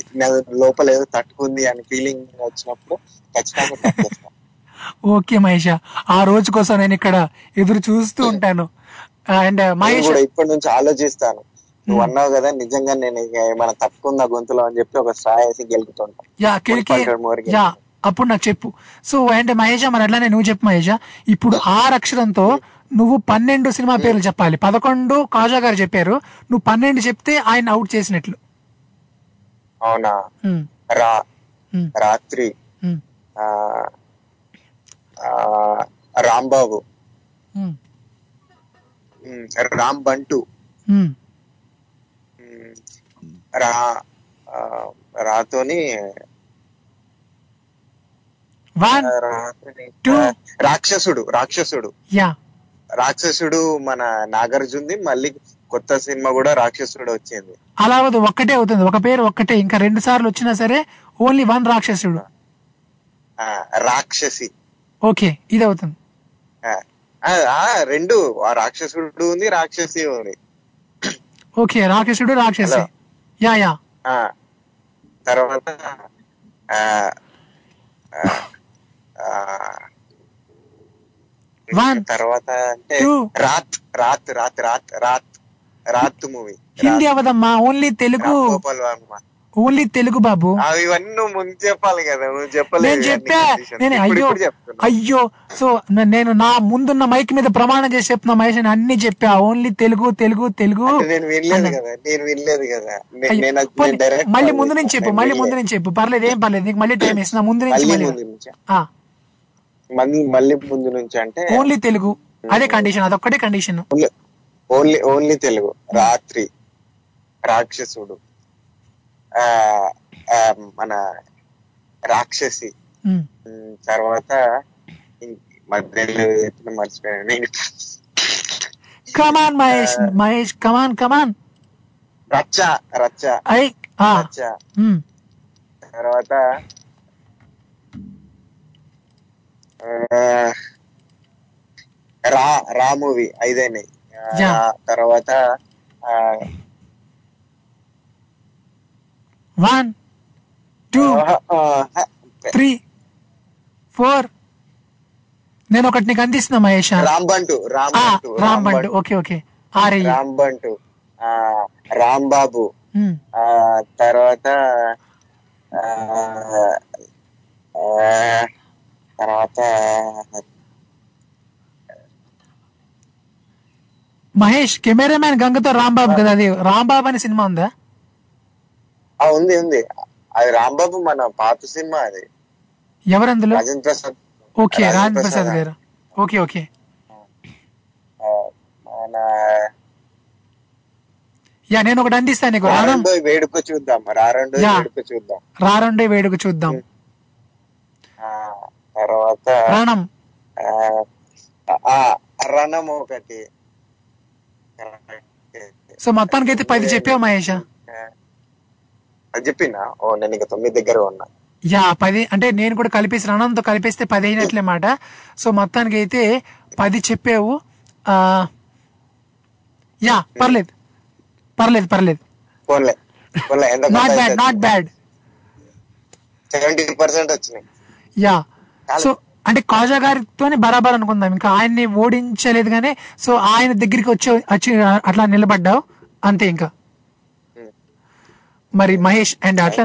లోపల ఏదో తట్టుకుంది అని ఫీలింగ్ వచ్చినప్పుడు ఖచ్చితంగా. ఓకే మహేష. ఆ రోజు కోసం నేను ఇక్కడ ఎదురు చూస్తూ ఉంటాను. అండ్ మహేష్ కూడా ఇప్పటి నుంచి ఆలోచిస్తాను. నువ్వు అన్నావు కదా నిజంగా నేను ఏమైనా తప్పుకుందా గొంతులో అని చెప్పి ఒక వేసి గెలుకుతుంటా అప్పుడు నాకు చెప్పు. సో అంటే మహేష మరి అట్లానే నువ్వు చెప్పు మహేష. ఇప్పుడు ఆరు అక్షరంతో నువ్వు పన్నెండు సినిమా పేర్లు చెప్పాలి. పదకొండు కాజా గారు చెప్పారు. నువ్వు పన్నెండు చెప్తే ఆయన అవుట్ చేసినట్లు. అవునా? Hmm. రా. Hmm. రాత్రి. Hmm. ఆ ఆ, రాంబాబు. రామ్ బంటు. ఆ, రాతోని వన్ రాక్షసుడు రాక్షసుడు. యా రాక్షసుడు మన నాగార్జునది మళ్ళీ కొత్త సినిమా కూడా రాక్షసుడు వచ్చింది. అలా అవ్వదు ఒక్కటే అవుతుంది. ఒక పేరు ఒక్కటే. ఇంకా రెండు సార్లు వచ్చినా సరే ఓన్లీ వన్ రాక్షసుడు. ఆ, రాక్షసి. ఓకే ఇది అవుతుంది. రెండు. రాక్షసుడు ఉంది రాక్షసి ఉంది. ఓకే రాక్షసుడు రాక్షసి. యా యా ఆ తర్వాత తర్వాత అంటే. రాత్ రాత్ రాత్ రాత్ రాత్ రాత్ మూవీ హిందీ అవదమ్మా ఓన్లీ తెలుగు ఓన్లీ తెలుగు బాబు అవి ఇవన్నీ నువ్వు ముందు చెప్పాలి కదా నువ్వు చెప్పలేదు నేను చెప్పా. నేను అయ్యో. అయ్యో సో నేను నా ముందున్న మైక్ మీద ప్రమాణం చేసి చెప్తున్నా మహేష్ నేను అన్ని చెప్పా ఓన్లీ తెలుగు తెలుగు తెలుగు నేను వినలేదు. కదా నేను వినలేదు కదా నేను మళ్ళీ ముందు నుంచి. చెప్పు మళ్ళీ ముందు. నుంచి చెప్పు పర్లేదు ఏం పర్లేదు నీకు మళ్ళీ టైం ఇస్తున్నా ముందు నుంచి మళ్ళీ మళ్ళీ ముందు నుంచి అంటే ఓన్లీ తెలుగు. అదే కండిషన్ అదొక్కటే కండిషన్ ఓన్లీ ఓన్లీ తెలుగు. రాత్రి రాక్షసుడు మన రాక్షసి. తర్వాత మధ్యలో మర్చిపోయాను come on Mahesh Mahesh come on come on రచ్చ రచ్చ. రచ్చ. తర్వాత రా రా మూవీ ఐదైనాయి. తర్వాత వన్ టూ త్రీ ఫోర్. నేను ఒకటి నీకు అందిస్తున్నా మహేష్ రాంబంటు ఆ, రాంబంటు రాంబండ్ ఓకే ఓకే. ఆ, రాంబాబు ఉమ్. ఆ తర్వాత తర్వాత మహేష్ కెమెరామ్యాన్ గంగతో రాంబాబు కదా అది? రాంబాబు అనే సినిమా ఉందా? ఆ, ఉంది ఉంది. అది రాంబాబు మన పాత సినిమా అది. ఎవరందులో రాజేంద్ర ప్రసాద్. ఓకే రాజేంద్ర రాజేంద్ర ప్రసాద్. గారు. Okay okay. మన యా నేను ఒకటి అందిస్తాను నీకు. రారండో వేడుక చూద్దాం. రారండో. వేడుక చూద్దాం. రారండే వేడుక చూద్దాం. తర్వాత రణం. ఒకటి సో మొత్తానికి అయితే పది చెప్పావు మహేష్? అది చెప్పినా? ఓ నేను ఇంకా తొమ్మిది దగ్గర ఉన్నా. యా పది అంటే నేను కూడా కలిపేసి రణంతో కలిపేస్తే పది అయినట్లే మాట. సో మొత్తానికి అయితే పది చెప్పావు. యా పర్లేదు. పర్లేదు పర్లేదు. Not bad not bad seventy percent వచ్చినాయి. యా సో అంటే కాజా గారితోనే బరాబర్ అనుకుందాం. ఇంకా ఆయన్ని ఓడించలేదు కానీ సో ఆయన దగ్గరికి వచ్చి వచ్చి అట్లా నిలబడ్డావు. అంతే ఇంకా. మరి మహేష్ అండ్ అట్లా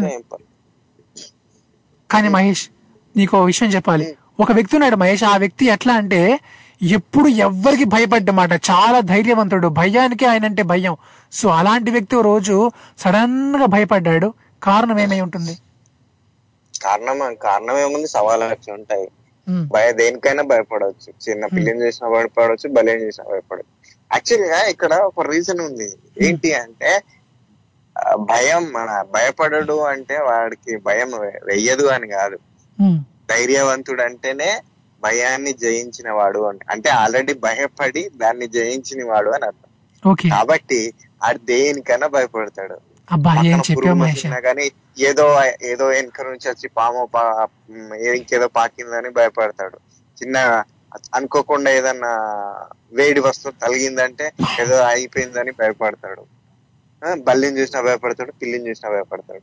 కానీ మహేష్ నీకు విషయం చెప్పాలి. ఒక వ్యక్తి ఉన్నాడు మహేష్ ఆ వ్యక్తి ఎట్లా అంటే ఎప్పుడు ఎవ్వరికి భయపడ్డమాట. చాలా ధైర్యవంతుడు. భయానికి ఆయన అంటే భయం. సో అలాంటి వ్యక్తి రోజు సడన్గా భయపడ్డాడు. కారణం ఏమై ఉంటుంది? కారణం కారణం ఏముంది? సవాలు వచ్చి ఉంటాయి. భయ దేనికైనా భయపడవచ్చు. చిన్న పిల్లని చేసినా భయపడవచ్చు బలేం చేసినా భయపడవచ్చు. యాక్చువల్గా ఇక్కడ ఒక రీజన్ ఉంది. ఏంటి అంటే భయం మన భయపడడు అంటే వాడికి భయం వెయ్యదు అని కాదు. ధైర్యవంతుడు అంటేనే భయాన్ని జయించిన వాడు అని. అంటే ఆల్రెడీ భయపడి దాన్ని జయించిన వాడు అని అర్థం. కాబట్టి ఆడు దేనికైనా భయపడతాడు. కానీ ఏదో ఏదో వెనక నుంచి వచ్చి పాము ఇంకేదో పాకిందని భయపడతాడు. చిన్న అనుకోకుండా ఏదన్నా వేడి వస్తువు తలిగిందంటే ఏదో అయిపోయిందని భయపడతాడు. బల్లిని చూసినా భయపడతాడు పిల్లిని చూసినా భయపడతాడు.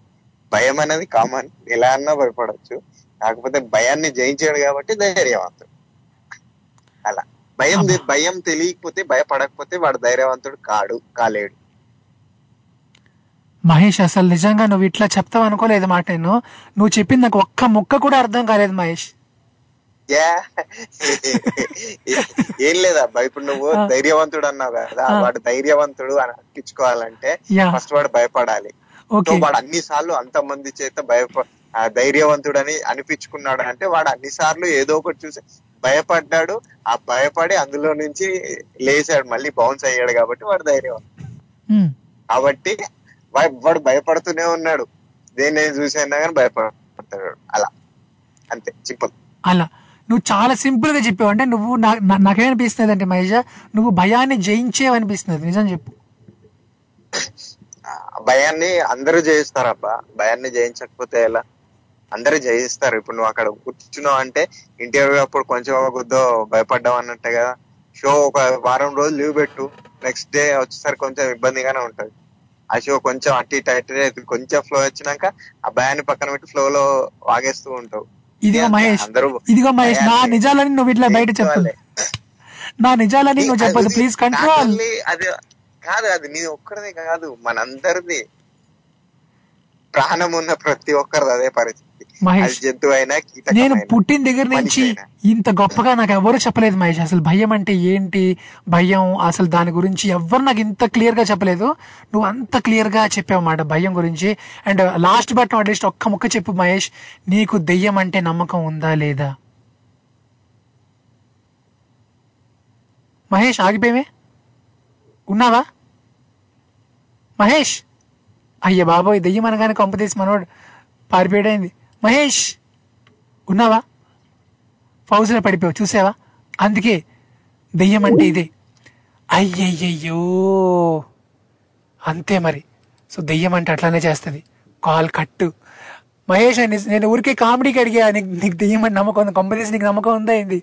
భయం అనేది కామన్ ఎలా అన్నా భయపడవచ్చు కాకపోతే భయాన్ని జయించాడు కాబట్టి ధైర్యవంతుడు. అలా. భయం భయం తెలియకపోతే భయపడకపోతే వాడు ధైర్యవంతుడు కాడు కాలేడు. మహేష్ అసలు నిజంగా నువ్వు ఇట్లా చెప్తావు అనుకోలేదు మాట నేను నువ్వు చెప్పింది నాకు ఒక్క ముక్క కూడా అర్థం కాలేదు మహేష్ ఏం లేదబ్బా ఇప్పుడు నువ్వు. ధైర్యవంతుడు అన్నావు కదా. వాడు ధైర్యవంతుడు అని అనిపించుకోవాలంటే. ఫస్ట్ వాడు భయపడాలి వాడు అన్ని సార్లు అంత మంది చేత భయప ధైర్యవంతుడు అని అనిపించుకున్నాడు అంటే వాడు అన్ని సార్లు ఏదో ఒకటి చూసి భయపడ్డాడు ఆ భయపడి అందులో నుంచి లేచాడు మళ్ళీ బౌన్స్ అయ్యాడు కాబట్టి వాడు ధైర్యవంతుడు. కాబట్టి వాడు భయపడుతూనే ఉన్నాడు. దేన్ని చూసైనా కానీ భయపడతాడు. అలా. అంతే. సింపుల్. అలా. నువ్వు చాలా సింపుల్గా చెప్పావు. అంటే నువ్వు నాకేమనిపిస్తుంది అంటే మహేష్ నువ్వు భయాన్ని జయించేవు అనిపిస్తుంది నిజం చెప్పు. భయాన్ని అందరూ జయిస్తారబ్బా భయాన్ని జయించకపోతే ఎలా? అందరూ జయిస్తారు. ఇప్పుడు నువ్వు అక్కడ కూర్చున్నావు అంటే ఇంటర్వ్యూ అప్పుడు కొంచెం కొద్దో భయపడ్డావు అన్నట్టే కదా. షో ఒక వారం రోజులు లీవ్ పెట్టు. నెక్స్ట్ డే వచ్చేసరికి కొంచెం ఇబ్బందిగానే ఉంటది. ఆ షో కొంచెం అట్టి టైట్ కొంచెం ఫ్లో వచ్చినాక ఆ భయాన్ని పక్కన పెట్టి ఫ్లో లో వాగేస్తూ ఉంటావు. ఇదిగో మహేష్ అందరూ ఇదిగో మహేష్ నా నిజాలని నువ్వు ఇట్లా బయట చెప్పదు నా నిజాలని నువ్వు చెప్పదు అది ప్లీజ్ కంట్రోల్ అది కాదు అది నీ ఒక్కరిది కాదు మనందరిది. ప్రాణం ఉన్న ప్రతి ఒక్కరిది అదే పరిస్థితి. మహేష్, జంతువు అయినా నేను పుట్టిన దగ్గర నుంచి ఇంత గొప్పగా నాకు ఎవరు చెప్పలేదు మహేష్. అసలు భయం అంటే ఏంటి? భయం అసలు దాని గురించి ఎవ్వరు నాకు ఇంత క్లియర్గా చెప్పలేదు. నువ్వు అంత క్లియర్గా చెప్పావు మాట భయం గురించి. And last but not least ఒక్క ముక్క చెప్పు మహేష్ నీకు దెయ్యం అంటే నమ్మకం ఉందా లేదా? మహేష్ ఆగిపోయావే. ఉన్నావా? మహేష్! అయ్య బాబోయ్ దెయ్యం అనగానే కొంపతీసి మనోడు పారిపోయాడైంది. మహేష్ ఉన్నావా? ఫౌజ్లో పడిపోయావు చూసావా? అందుకే దెయ్యం అంటే ఇదే. అయ్యయ్యయ్యో! అంతే మరి. సో దెయ్యం అంటే అట్లానే చేస్తుంది. కాల్ కట్టు. మహేష్ అని- నేను ఊరికే కామెడీకి అడిగా నీకు నీకు దెయ్యం అంటే నమ్మకం ఉంది? కొంపదీసి నీకు నమ్మకం ఉందా ఏంది?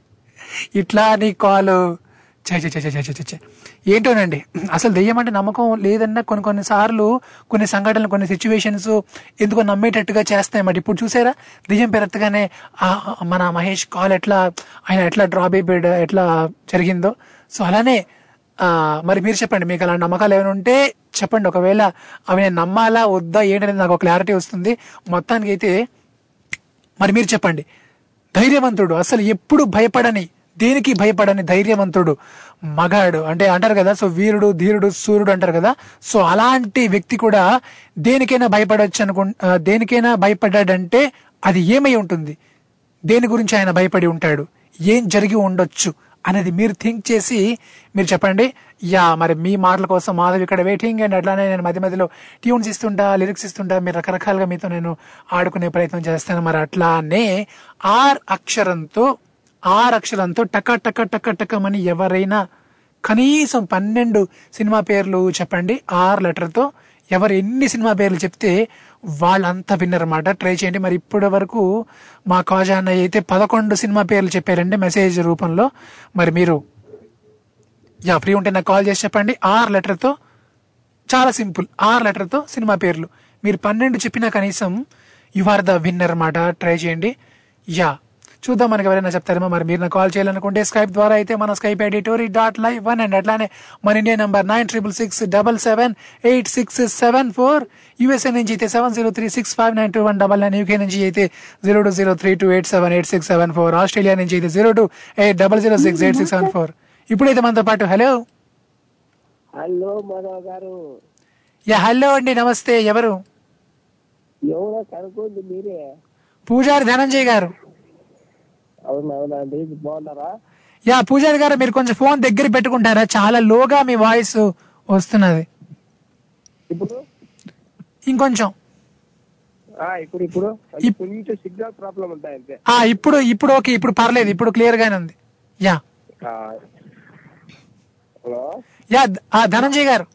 ఇట్లా నీ కాల్. చే చే చే చే చే చే చే. ఏంటోనండి? అసలు దెయ్యం అంటే నమ్మకం లేదన్నా కొన్ని కొన్ని సార్లు కొన్ని సంఘటనలు కొన్ని సిచ్యువేషన్స్ ఎందుకో నమ్మేటట్టుగా చేస్తాయి మరి ఇప్పుడు చూసారా? దెయ్యం పెరగగానే మన మహేష్ కాల్ ఎట్లా ఆయన ఎట్లా డ్రాప్ అయిపోయాడు ఎట్లా జరిగిందో. సో అలానే మరి మీరు చెప్పండి మీకు అలాంటి నమ్మకాలు ఏమైనా ఉంటే చెప్పండి. ఒకవేళ అవి నేను నమ్మాలా వద్దా ఏంటనేది నాకు క్లారిటీ వస్తుంది. మొత్తానికి అయితే మరి మీరు చెప్పండి. ధైర్యవంతుడు అసలు ఎప్పుడు భయపడని దేనికి భయపడని ధైర్యవంతుడు? మగాడు అంటే అంటారు కదా సో వీరుడు ధీరుడు సూర్యుడు అంటారు కదా. సో అలాంటి వ్యక్తి కూడా దేనికైనా భయపడవచ్చు అనుకు దేనికైనా భయపడ్డాడంటే అది ఏమై ఉంటుంది? దేని గురించి ఆయన భయపడి ఉంటాడు? ఏం జరిగి ఉండొచ్చు అనేది మీరు థింక్ చేసి మీరు చెప్పండి. యా మరి మీ మాటల కోసం మాధవ్ ఇక్కడ వెయిటింగ్ అండ్ అట్లానే నేను మధ్య మధ్యలో ట్యూన్స్ ఇస్తుంటా లిరిక్స్ ఇస్తుంటా మీరు రకరకాలుగా మీతో నేను ఆడుకునే ప్రయత్నం చేస్తాను. మరి అట్లానే ఆర్ అక్షరంతో ఆరు అక్షరాలతో టక టక టక టకమని ఎవరైనా కనీసం పన్నెండు సినిమా పేర్లు చెప్పండి ఆరు లెటర్తో ఎవరు ఎన్ని సినిమా పేర్లు చెప్తే వాళ్ళంతా విన్నారన్నమాట ట్రై చేయండి. మరి ఇప్పటి వరకు మా కాజా అన్నయ్య అయితే పదకొండు సినిమా పేర్లు చెప్పారండి మెసేజ్ రూపంలో. మరి మీరు యా ఫ్రీ ఉంటే నాకు కాల్ చేసి చెప్పండి. ఆరు లెటర్తో చాలా సింపుల్ ఆరు లెటర్తో సినిమా పేర్లు. మీరు పన్నెండు చెప్పినా కనీసం యు ఆర్ ద విన్నర్ అన్నమాట ట్రై చేయండి. యా చూద్దాం మనకి ఎవరైనా చెప్తారేమో. మరి మీరు నాకు కాల్ చేయాలనుకుంటే స్కైప్ ద్వారా అయితే మన Skype ID tori dot live one and అట్లానే మన India number nine triple six double seven eight six seven four USA నుంచి అయితే seven zero three six five nine two one double nine UK నుంచి అయితే zero two zero three two eight seven eight six seven four Australia నుంచి అయితే zero two eight double zero six eight six seven four ఇప్పుడైతే మనతో పాటు hello hello Madhav గారు. Yeah hello అండి నమస్తే ఎవరు? ఎవరో కనుక్కోండి మీరే. పూజారి ధనంజయ్ గారు. అవునవునండి బాగున్నారా? యా పూజారి గారు మీరు కొంచెం ఫోన్ దగ్గర పెట్టుకుంటారా? చాలా లోగా మీ వాయిస్ వస్తున్నది. ఇప్పుడు? ఇంకొంచెం. ఇప్పుడు ఇప్పుడు? కొంచెం సిగ్నల్ ప్రాబ్లం ఉంటాయి అంతే? ఆ ఇప్పుడు ఇప్పుడు ఓకే ఇప్పుడు పర్లేదు. ఇప్పుడు క్లియర్ గానే ఉంది. యా. హలో? యా ఆ ధనంజయ్ గారు.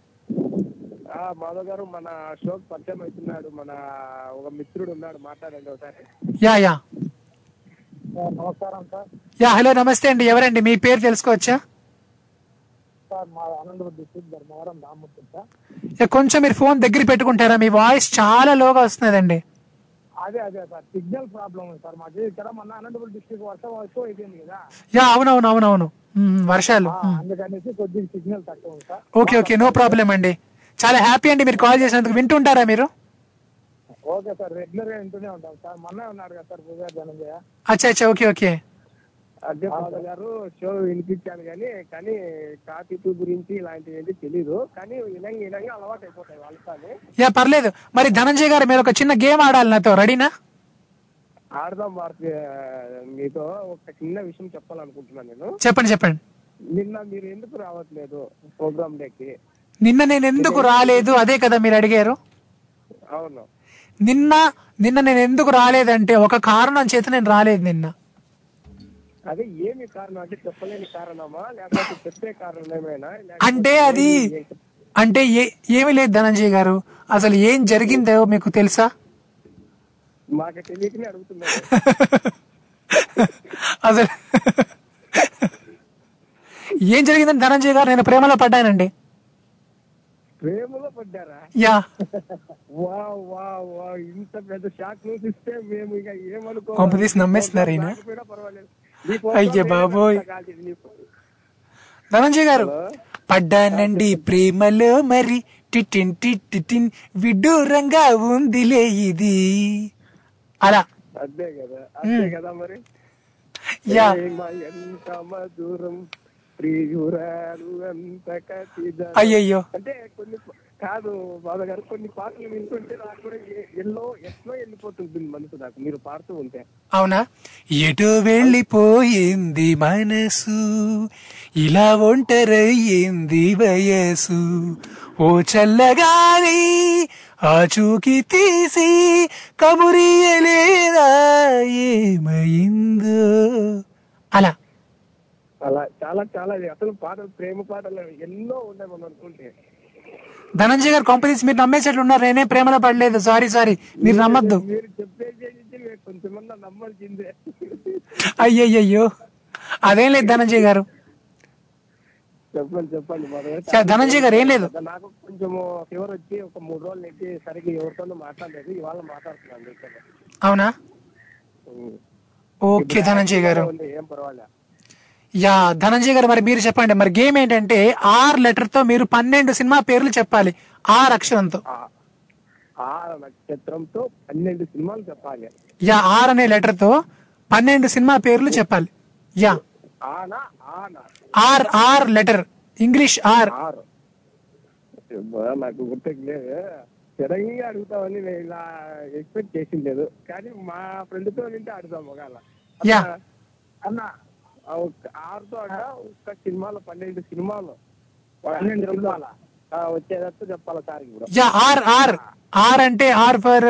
మాధవ్ గారు మన షోకి పరిచయం అవుతున్నాడు. మన ఒక మిత్రుడు ఉన్నాడు. మాట్లాడండి ఒకసారి. Yeah yeah. నమస్కారం సార్. యా హలో నమస్తే అండి. ఎవరండి? మీ పేరు తెలుసుకోవచ్చా? కొంచెం మీరు ఫోన్ దగ్గర పెట్టుకుంటారా? మీ వాయిస్ చాలా లోగా వస్తున్నదండి. అదే అదే సార్. సిగ్నల్ ప్రాబ్లం సార్ మాకు. ఇక్కడ మన అనంతపురం డిస్ట్రిక్ట్ వర్షం ఎక్కువ అయిపోయింది కదా. యా అవునవును అవునవును. వర్షాలు. అందుకనేసి కొద్దిగా సిగ్నల్ తక్కువ ఓకే ఓకే నో ప్రాబ్లం అండి. చాలా హ్యాపీ అండి మీరు కాల్ చేసినందుకు. వింటుంటారా మీరు? ఓకే సార్ రెగ్యులర్గా వింటూనే ఉంటాం సార్. మొన్నే ఉన్నాడు కదా సార్ పూజారి ధనంజయ. అచ్చా అచ్చా ఓకే ఓకే. అదే మాధవ్ గారు షో వినిపించాను కానీ కానీ కాపీపు గురించి ఇలాంటివి ఏంటి తెలీదు. కానీ వినంగా వినంగా అలవాటు అయిపోతాయి వాళ్ళకి యా పర్లేదు. మరి ధనంజయ్ గారు మీరు ఒక చిన్న గేమ్ ఆడాలి నాతో రెడీనా? ఆడదాం భారతి మీతో ఒక చిన్న విషయం చెప్పాలనుకుంటున్నాను నేను. చెప్పండి చెప్పండి. నిన్న మీరు ఎందుకు రావట్లేదు ప్రోగ్రామ్ డేకి? నిన్న నేను ఎందుకు రాలేదు? అదే కదా మీరు అడిగారు. అవును. నిన్న నిన్న నేను ఎందుకు రాలేదంటే ఒక కారణం చేత నేను రాలేదు నిన్న. అదే ఏమి కారణం? అంటే చెప్పలేని కారణమా? లేకపోతే చెప్పే కారణం ఏమైనా? అంటే అది అంటే ఏ ఏమీ లేదు ధనంజయ్ గారు. అసలు ఏం జరిగిందో మీకు తెలుసా? మాకు తెలియకనే అడుగుతున్నాను అసలు ఏం జరిగిందని ధనంజయ్ గారు? నేను ప్రేమలో పడ్డానండి. ప్రేమలో పడ్డారా? యా. వా వా వా ఇంత పెద్ద షాక్ న్యూస్ ఇస్తే మేము ఇక ఏమనుకో కొంపదీసి నమ్మేస్తున్నారు ఈయన. పర్వాలేదు. అయ్య బాబోయ్. ధనంజయ్ గారు పడ్డానండి ప్రేమలో మరి. టిటిన్ టిటిన్ విడ్డూరంగా ఉందిలే ఇది. అలా. అదే కదా అదే. కదా మరి. యా. ప్రేమ ఎంత మధురం. ప్రియురాలు అంత. అయ్యయ్యో. అంటే కొన్ని కాదు బాబా గారు కొన్ని పాటలు వింటుంటే నాకు కూడా ఎల్లో ఎట్లో వెళ్ళిపోతుంటుంది మనసు నాకు మీరు పాడుతూ ఉంటే. అవునా? ఎటు వెళ్ళిపోయింది మనసు ఇలా ఒంటరయ్యింది వయసు. ఓ చల్లగాలి ఆచూకి తీసి కబురియలేదా ఏమైందో? అలా. అలా చాలా చాలా అసలు పాటలు ప్రేమ పాటలు ఎన్నో ఉన్నాయి మనం అనుకుంటే ధనంజయ్ గారు కంపెనీస్ మీరు నమ్మేసేట్లు ఉన్నారు. నేనే ప్రేమలో పడలేదు. సారీ సారీ మీరు నమ్మద్దు. మీరు చెప్పేది మేము కొంచెమన్నా నమ్మాల్సిందే అయ్యయ్యో అదేం లేదు ధనంజయ్ గారు. చెప్పండి చెప్పండి. ధనంజయ్ గారు ఏం లేదు. నాకు కొంచెము ఫీవర్ వచ్చి ఒక మూడు రోజుల నుంచి సరిగ్గా ఎవరితోనూ మాట్లాడలేదు. ఇవాళ మాట్లాడుతున్నాను. అవునా? ఓకే ధనంజయ్ గారు. ఏం పర్వాలేదు. యా ధనంజయ్ గారు మరి మీరు చెప్పండి. మరి గేమ్ ఏంటంటే ఆర్ లెటర్తో మీరు పన్నెండు సినిమా పేర్లు చెప్పాలి. ఆర్ అక్షరంతో. ఆ నక్షత్రంతో పన్నెండు సినిమాలు చెప్పాలి. యా ఆర్ అనే లెటర్తో పన్నెండు సినిమా పేర్లు చెప్పాలి. యా. ఆనా ఆనా. R R letter. English R. ఆరు. నాకు గుర్తుకు లేదు సడన్గా అడుగుతామని నేను ఇలా ఎక్స్పెక్ట్ చేసింది లేదు. కానీ మా ఫ్రెండ్తో నింటే అడుగుతాం ఒకవేళ. యా. అన్న ఆ ఒక్క ఆరుతో అంట ఒక్క సినిమాలో పన్నెండు సినిమాలు. పన్నెండు సినిమాల. వచ్చేటట్టు చెప్పాలి సార్ ఇప్పుడు. R R. ఆర్ అంటే ఆర్ ఫర్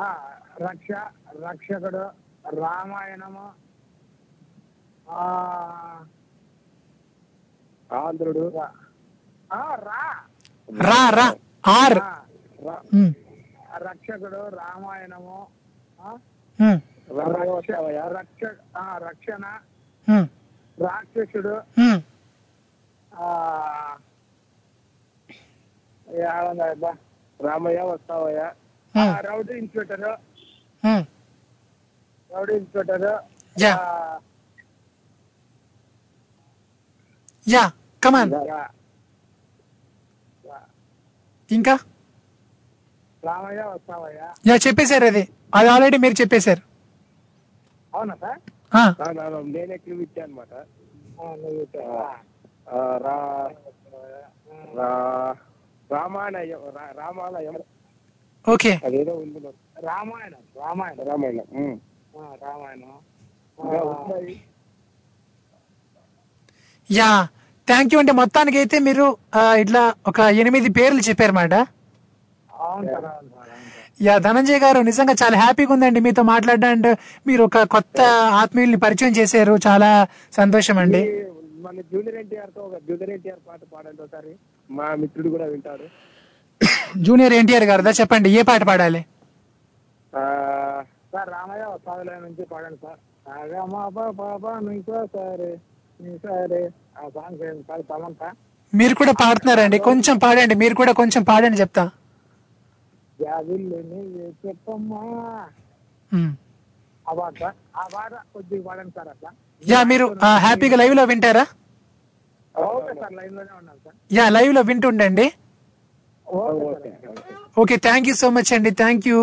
ఆ, రక్ష రక్షకుడు రామాయణము ఆ, ఆంధ్రుడు. ఆ, రా. రా రా. ఆర్. రక్షకుడు రామాయణము రక్షణ రాక్షసుడు రామయ్య Vasthavayya. Rowdy inspector. Rowdy inspector yeah yeah come on ఇంకా? రామయ్య వస్తావయ్యా. యా చెప్పేశారు అది. అది ఆల్రెడీ మీరు చెప్పేశారు. అవునా సార్? ఆ, నేనే క్లూ ఇచ్చా అనమాట ఆ, నువ్వు చెప్పు. రా రా- రామాలయం. ఓకే. అదేదో ఉంది. రామాయణం రామాయణం. యా థ్యాంక్ యూ అంటే మొత్తానికి అయితే మీరు ఇట్లా ఒక ఎనిమిది పేర్లు అవును సార్ అవును సార్ అవును సార్. యా ధనంజయ్ గారు నిజంగా చాలా హ్యాపీగా ఉందండి మీతో మాట్లాడడం అండ్ మీరు ఒక కొత్త ఆత్మీయుల్ని పరిచయం చేశారు. చాలా సంతోషం అండి. మన జూనియర్ ఎన్టీఆర్తో ఒక జూనియర్ ఎన్టీఆర్ పాట పాడండి ఒకసారి. మా మిత్రుడు కూడా వింటాడు. జూనియర్ ఎన్టీఆర్ గారు చెప్పండి ఏ పాట పాడాలి? సార్ రామయ్య వస్తావులే నుంచి పాడండి సార్. మీరు కూడా పాడుతున్నారండి. కొంచెం పాడండి మీరు కూడా కొంచెం పాడండి చెప్తా. నీవే చెప్పమ్మా. ఆ పాట ఆ పాట కొద్దిగా పాడండి సార్ అట్లా. యా మీరు ఆ, హ్యాపీగా లైవ్లో వింటారా యా లైవ్లో వింటుండండి. Okay thank you so much అండి థ్యాంక్ యూ.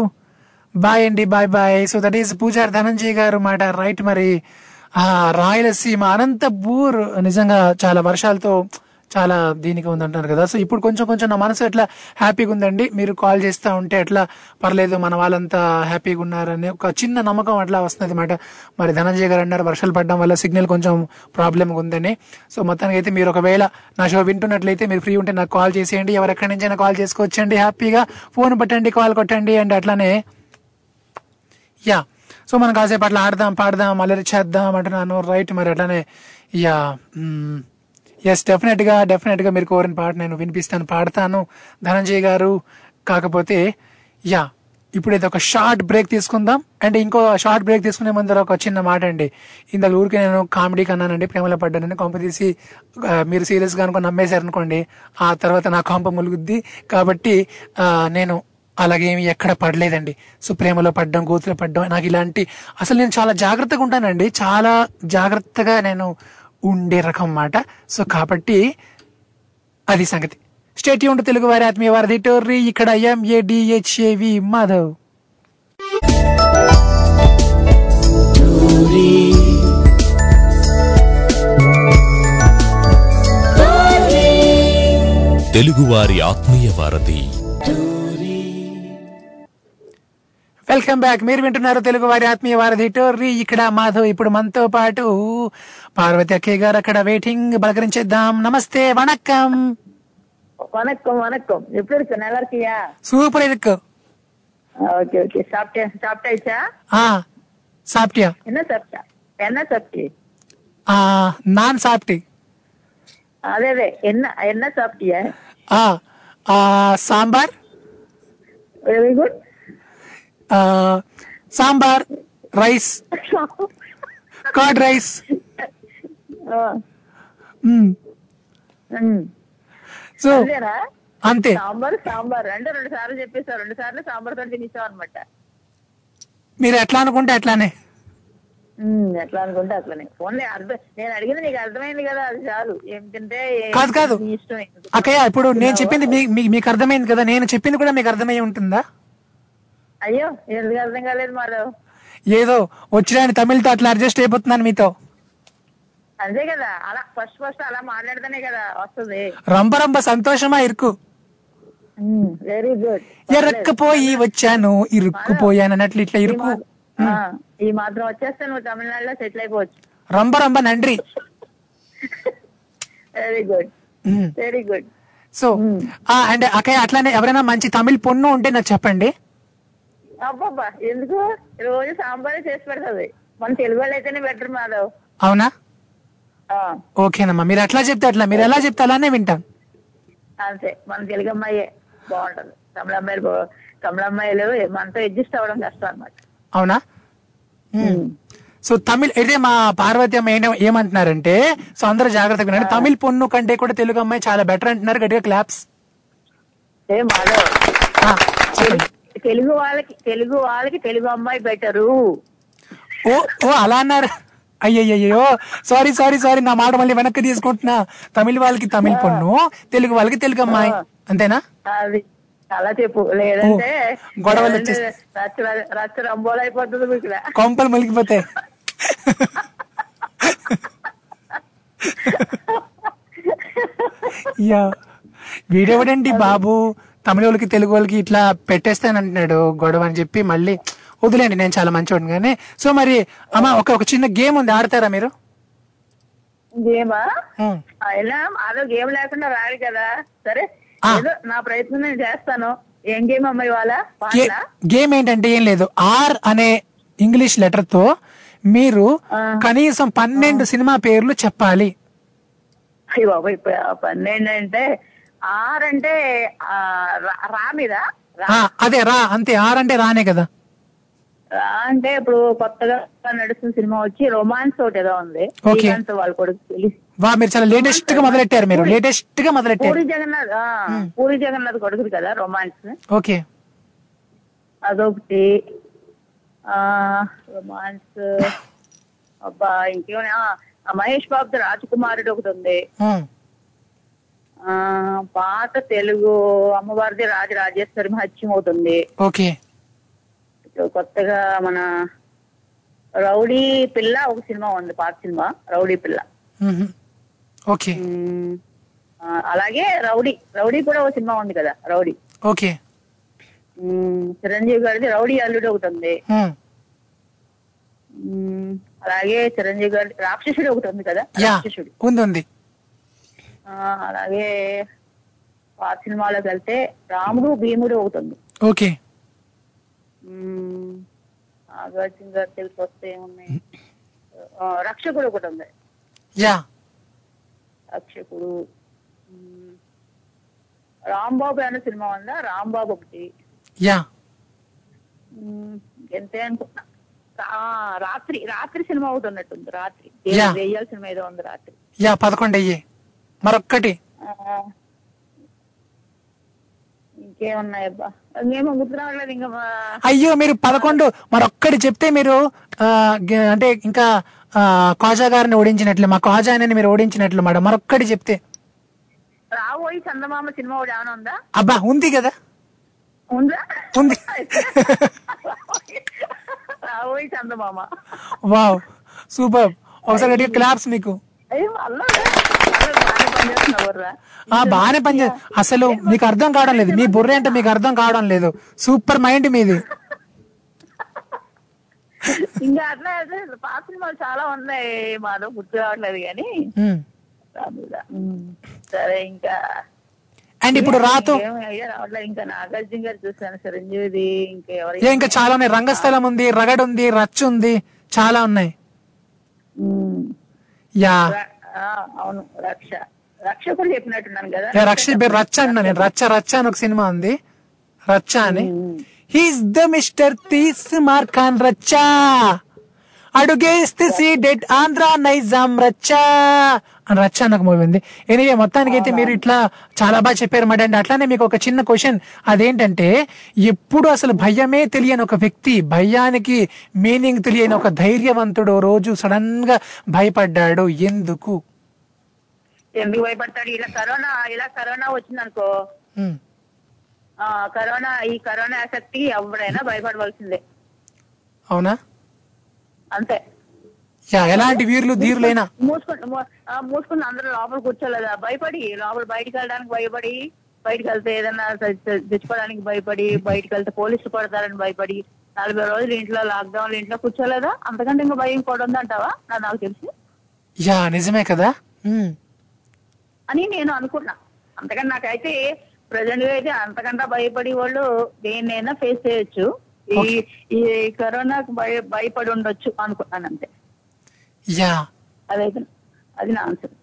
బాయ్ అండి bye bye. So that is Pujari Dhananjay గారు మాట రైట్ మరి. ఆ రాయలసీమ అనంతపూర్ నిజంగా చాలా వర్షాలతో చాలా దీనికి ఉందంటున్నారు కదా. సో ఇప్పుడు కొంచెం కొంచెం నా మనసు ఎట్లా హ్యాపీగా ఉందండి? మీరు కాల్ చేస్తా ఉంటే ఎట్లా? పర్లేదు మన వాళ్ళంతా హ్యాపీగా ఉన్నారని ఒక చిన్న నమ్మకం అట్లా వస్తుంది అనమాట మరి ధనంజయ్ గారు అన్నారు వర్షాలు పడడం వల్ల సిగ్నల్ కొంచెం ప్రాబ్లమ్ ఉందని. సో మొత్తానికి అయితే మీరు ఒకవేళ నా షో వింటున్నట్లయితే మీరు ఫ్రీ ఉంటే నాకు కాల్ చేసేయండి. ఎవరు ఎక్కడి నుంచైనా కాల్ చేసుకోవచ్చండి హ్యాపీగా. ఫోన్ పట్టండి కాల్ కొట్టండి అండ్ అట్లానే. యా. సో మనం కాసేపు అట్లా ఆడదాం పాడదాం అల్లరి చేద్దాం అంటున్నాను. రైట్ మరి అట్లానే. యా. ఎస్ డెఫినెట్గా డెఫినెట్గా మీరు కోరిన పాట నేను వినిపిస్తాను పాడతాను. ధనంజయ్ గారు కాకపోతే యా ఇప్పుడైతే ఒక షార్ట్ బ్రేక్ తీసుకుందాం. అండ్ ఇంకో షార్ట్ బ్రేక్ తీసుకునే ముందర ఒక చిన్న మాట అండి. ఇందాక ఊరికి నేను కామెడీ కన్నానండి ప్రేమలో పడ్డానని కొంప తీసి మీరు సీరియస్గా అనుకుని నమ్మేశారు అనుకోండి ఆ తర్వాత నా కొంప ములుగుద్ది. కాబట్టి నేను అలాగేమి ఎక్కడ పడలేదండి. సో ప్రేమలో పడ్డం గోతులో పడ్డం నాకు ఇలాంటి అసలు నేను చాలా జాగ్రత్తగా ఉంటానండి. చాలా జాగ్రత్తగా నేను ఉండే రకం మాట. సో కాబట్టి అది సంగతి. స్టేట్ యూన్ తెలుగు వారి ఆత్మీయ వారధి టోర్రీ ఇక్కడ ఎంఏడిహెచ్ఏవి మాధవ్. తెలుగువారి ఆత్మీయ వారధి. వెల్కమ్ బ్యాక్ మీరు వింటున్నారు తెలుగు వారి ఆత్మీయ వారధి టోర్రీ ఇక్కడ మాధవ్ ఇప్పుడు మనతో పాటు పార్వతి அக்கேகர் గారు అక్కడ వెయిటింగ్ బలకరించేద్దాం నమస్తే வணக்கம். வணக்கம் வணக்கம். எப்படி இருக்கு? நல்லா இருக்கியா? சூப்பர் இருக்கு. Okay okay. சாப்பிட்டியா சாப்பிட்டாச்சா? ஆ சாப்பிட்டியா? என்ன சாப்பிட்டா? என்ன சாப்பிட்டி? ஆ நான் சாப்பிட்டி. அதே அதே. என்ன என்ன சாப்பிட்டியா? ஆ ஆ sambar. Very good sambar rice. Curd rice. So అంతే. సాంబార్ సాంబార్. అంటే రెండు సార్లు చెప్పేసావు రెండు సార్లు సాంబార్తో తినేసావు అనమాట మీరు ఎట్లా అనుకుంటే అట్లానే. ఎట్లా అనుకుంటే అట్లనే. ఓన్లీ అర్థం నేను అడిగింది నీకు అర్థమైంది కదా అది చాలు. ఏ- కాదు కాదు. ఎందుకు అక్కయ్య ఇప్పుడు నేను? చెప్పింది మీకు అర్థమైంది కదా నేను చెప్పింది కూడా మీకు అర్థమై ఉంటుందా? అయ్యో ఎందుకు అర్థం కాలేదు మాధవ్ ఏదో వచ్చిన తమిళ్తో అట్లా అడ్జస్ట్ అయిపోతున్నాను మీతో. అంతే కదా అలా ఫస్ట్ ఫస్ట్ అలా మాట్లాడితేనే కదా వస్తుంది. రంబ రంబ సంతోషమా ఇరుకు? వెరీ గుడ్ ఎరక్కపోయి వచ్చాను ఇరుక్కుపోయాను అన్నట్లు ఇట్లా ఇరుకు. ఈ మాత్రం వచ్చేస్తే నువ్వు తమిళనాడులో సెటిల్ అయిపోవచ్చు. రంబ రంబ నండ్రి very good. Very good so and అక్కయ్య అట్లానే ఎవరైనా మంచి తమిళ్ పొన్ను ఉంటే నాకు చెప్పండి. అబ్బబ్బా ఎందుకు? రోజు సాంబార్ చేసి పెడుతుంది. మన తెలుగు వాళ్ళు అయితేనే బెటర్ మాధవ్. అవునా? ఓకేనమ్మా మీరు ఎట్లా చెప్తే అట్లా మీరు ఎలా చెప్తే అలానే వింటాం. అంతే మన తెలుగు అమ్మాయే బాగుంటది. తమిళ అమ్మాయిలు బా- తమిళ అమ్మాయిలు మనతో అడ్జస్ట్ అవ్వడం కష్టం అన్నమాట. అవునా. సో తమిళ్ అయితే మా పార్వతి అమ్మ ఏంట ఏమంటున్నారంటే సో అందరూ జాగ్రత్తగా వినండి. తమిళ్ పొన్ను కంటే కూడా తెలుగు అమ్మాయి చాలా బెటర్ అంటున్నారు గట్టిగా క్లాప్స్ తెలుగు వాళ్ళకి తెలుగు వాళ్ళకి తెలుగు అమ్మాయి బెటరు ఓ ఓ అలా అన్నారు. అయ్యయ్యో సారీ సారీ సారీ నా మాట మళ్ళీ వెనక్కి తీసుకుంటున్నా. తమిళ వాళ్ళకి తమిళ పొన్ను తెలుగు వాళ్ళకి తెలుగు అమ్మాయి. అంతేనా? అలా చెప్పు. లేదంటే గొడవలు. కొంపలు ములిగిపోతాయి యా. వీడెవడండి బాబు? తమిళ వాళ్ళకి తెలుగు వాళ్ళకి ఇట్లా పెట్టేస్తానంటున్నాడు గొడవ అని చెప్పి మళ్ళీ వదిలేండి నేను చాలా మంచివాడిని కానీ సో మరి అమ్మ ఒక ఒక చిన్న గేమ్ ఉంది ఆడతారా మీరు? గేమా. అయినా అదో గేమ్ లేకుండా రాడు కదా. సరే ఏదో నా ప్రయత్నం నేను చేస్తాను. ఏం గేమ్ అమ్మాయి వాళ్ళ గే- గేమ్ ఏంటంటే ఏం లేదు. ఆర్ అనే ఇంగ్లీష్ లెటర్తో మీరు కనీసం పన్నెండు సినిమా పేర్లు చెప్పాలి. బాబు పన్నెండు అంటే ఆర్ అంటే రా- మీద? అదే రా అంతే. ఆర్ అంటే రానే కదా. అంటే ఇప్పుడు కొత్తగా నడుస్తున్న సినిమా వచ్చి రొమాన్స్ ఒకటి ఏదో ఉంది. శ్రీకాంత్ వాళ్ళ కొడుకు వా మీరు చాలా లేటెస్ట్గా మొదలెట్టారు మీరు. లేటెస్ట్గా మొదలెట్టారు. పూరి జగన్నాథ్ ఆ, పూరి జగన్నాథ్ కొడుకుది కదా రొమాన్స్ ఓకే అదొకటి. ఆ రొమాన్స్ అబ్బా ఇంకేమైనా ఆ, మహేష్ బాబు రాజకుమారుడు ఒకటి ఉంది. ఆ పాత తెలుగు అమ్మవారిది రాజరాజేశ్వరి మహత్యం అవుతుంది ఓకే కొత్తగా మన రౌడీ పిల్ల ఒక సినిమా ఉంది పాత సినిమా రౌడీ పిల్ల. ఓకే. అలాగే రౌడీ రౌడీ కూడా ఒక సినిమా ఉంది కదా రౌడీ. ఓకే. చిరంజీవి గారిది రౌడీ అల్లుడు ఒకటి ఉంది. అలాగే చిరంజీవి గారి రాక్షసుడు ఒకటి ఉంది కదా రాక్షసుడు. ఉంది అలాగే పాత సినిమాలోకి వెళ్తే రాముడు భీముడు ఒకటి ఉంది. ఓకే. గారి తెలిసి వస్తే ఏమున్నాయి రక్షకుడు ఒకటి ఉంది యా రక్షకుడు రాంబాబు అనే సినిమా ఉందా రాంబాబు ఒకటి యా ఎంతే అనుకున్నా ఆ, రాత్రి రాత్రి సినిమా ఒకటి ఉన్నట్టుంది రాత్రి యా. దెయ్యాల సినిమా ఏదో ఉంది రాత్రి యా పదకొండు అయ్యి మరొక్కటి ఆ, ఇంకేమున్నాయబ్బా ఇంకేమో గుర్తు రావట్లేదు ఇంకా అయ్యో మీరు పదకొండు మరొక్కటి చెప్తే మీరు అంటే ఇంకా కాజా గారిని ఓడించినట్లు మా కాజా అని మీరు ఓడించినట్లు మేడం. మరొక్కటి చెప్తే. రాబోయి చందమామ సినిమా ఒకటి ఏమైనా ఉందా? అబ్బా ఉంది కదా. ఉందా? ఉంది. రాబోయి చందమామ. Wow super. ఒకసారి క్లాప్స్ మీకు. అయ్యో అల్లా బాగానే పనిచే అసలు మీకు అర్థం కావడం లేదు. మీ బుర్ర అంటే మీకు అర్థం కావడం లేదు. సూపర్ మైండ్ మీది. ఇంకా అట్లా పాత సినిమాలు చాలా ఉన్నాయి మాధవ్ గుర్తు రావట్లేదు కానీ. సరే ఇంకా. అండ్ ఇప్పుడు రాతో ఇంకా నాగార్జున గారు చూసాను చిరంజీవిది ఇంకా ఎవరి ఇంకా చాలా ఉన్నాయి. రంగస్థలం ఉంది రగడ్ ఉంది రచ్చ ఉంది. చాలా ఉన్నాయి. యా. అవును రక్ష. రక్ష కూడా చెప్పినట్టున్నాను కదా. యా, రక్ష రచ్చ అన్నా నేను. రచ్చ రచ్చ అని ఒక సినిమా ఉంది. రచ్చ అని. హీస్ ద మిస్టర్ తీస్ మార్ఖాన్ రచ్చ. అడుగేస్తే సీడెడ్ ఆంధ్ర నైజాం రచ్చ. అని రచ్చ అని ఒక మూవీ ఉంది. ఎనివే మొత్తానికి అయితే మీరు ఇట్లా చాలా బాగా చెప్పారు మాట అండి అట్లానే మీకు ఒక చిన్న క్వశ్చన్ అదేంటంటే ఎప్పుడు అసలు భయమే తెలియని ఒక వ్యక్తి భయానికి మీనింగ్ తెలియని ఒక ధైర్యవంతుడు రోజు సడన్గా భయపడ్డాడు. ఎందుకు? ఎందుకు భయపడతాడు. ఇలా కరోనా ఇలా కరోనా వచ్చింది అనుకో ఉమ్, ఆ కరోనా ఈ కరోనా ఎఫెక్ట్ ఎవరైనా భయపడవలసిందే. అవునా? అంతే. ఎలాంటి వీరులు ధీరులైనా? మూసుకుని మూసుకుని అందరూ లోపల కూర్చోలేదా భయపడి లోపల బయటికి వెళ్ళడానికి భయపడి బయటికి వెళ్తే తె- తెచ్చుకోవడానికి భయపడి బయటికి వెళ్తే పోలీసులు పడతారని భయపడి నలభై రోజులు ఇంట్లో లాక్డౌన్ ఇంట్లో కూర్చోలేదా? అంతకంటే ఇంకా భయం కూడా ఉందంటావా? నా నాకు తెలిసి. యా నిజమే కదా. అని నేను అనుకున్నా. అంతకని నాకైతే ప్రజెంట్గా అయితే అంతకంటే భయపడి వాళ్ళు దేన్నైనా ఫేస్ చేయొచ్చు. ఈ ఈ కరోనాకు భయ భయపడి ఉండొచ్చు అనుకున్నాను అంతే యా. అదైతే అది నా ఆన్సర్.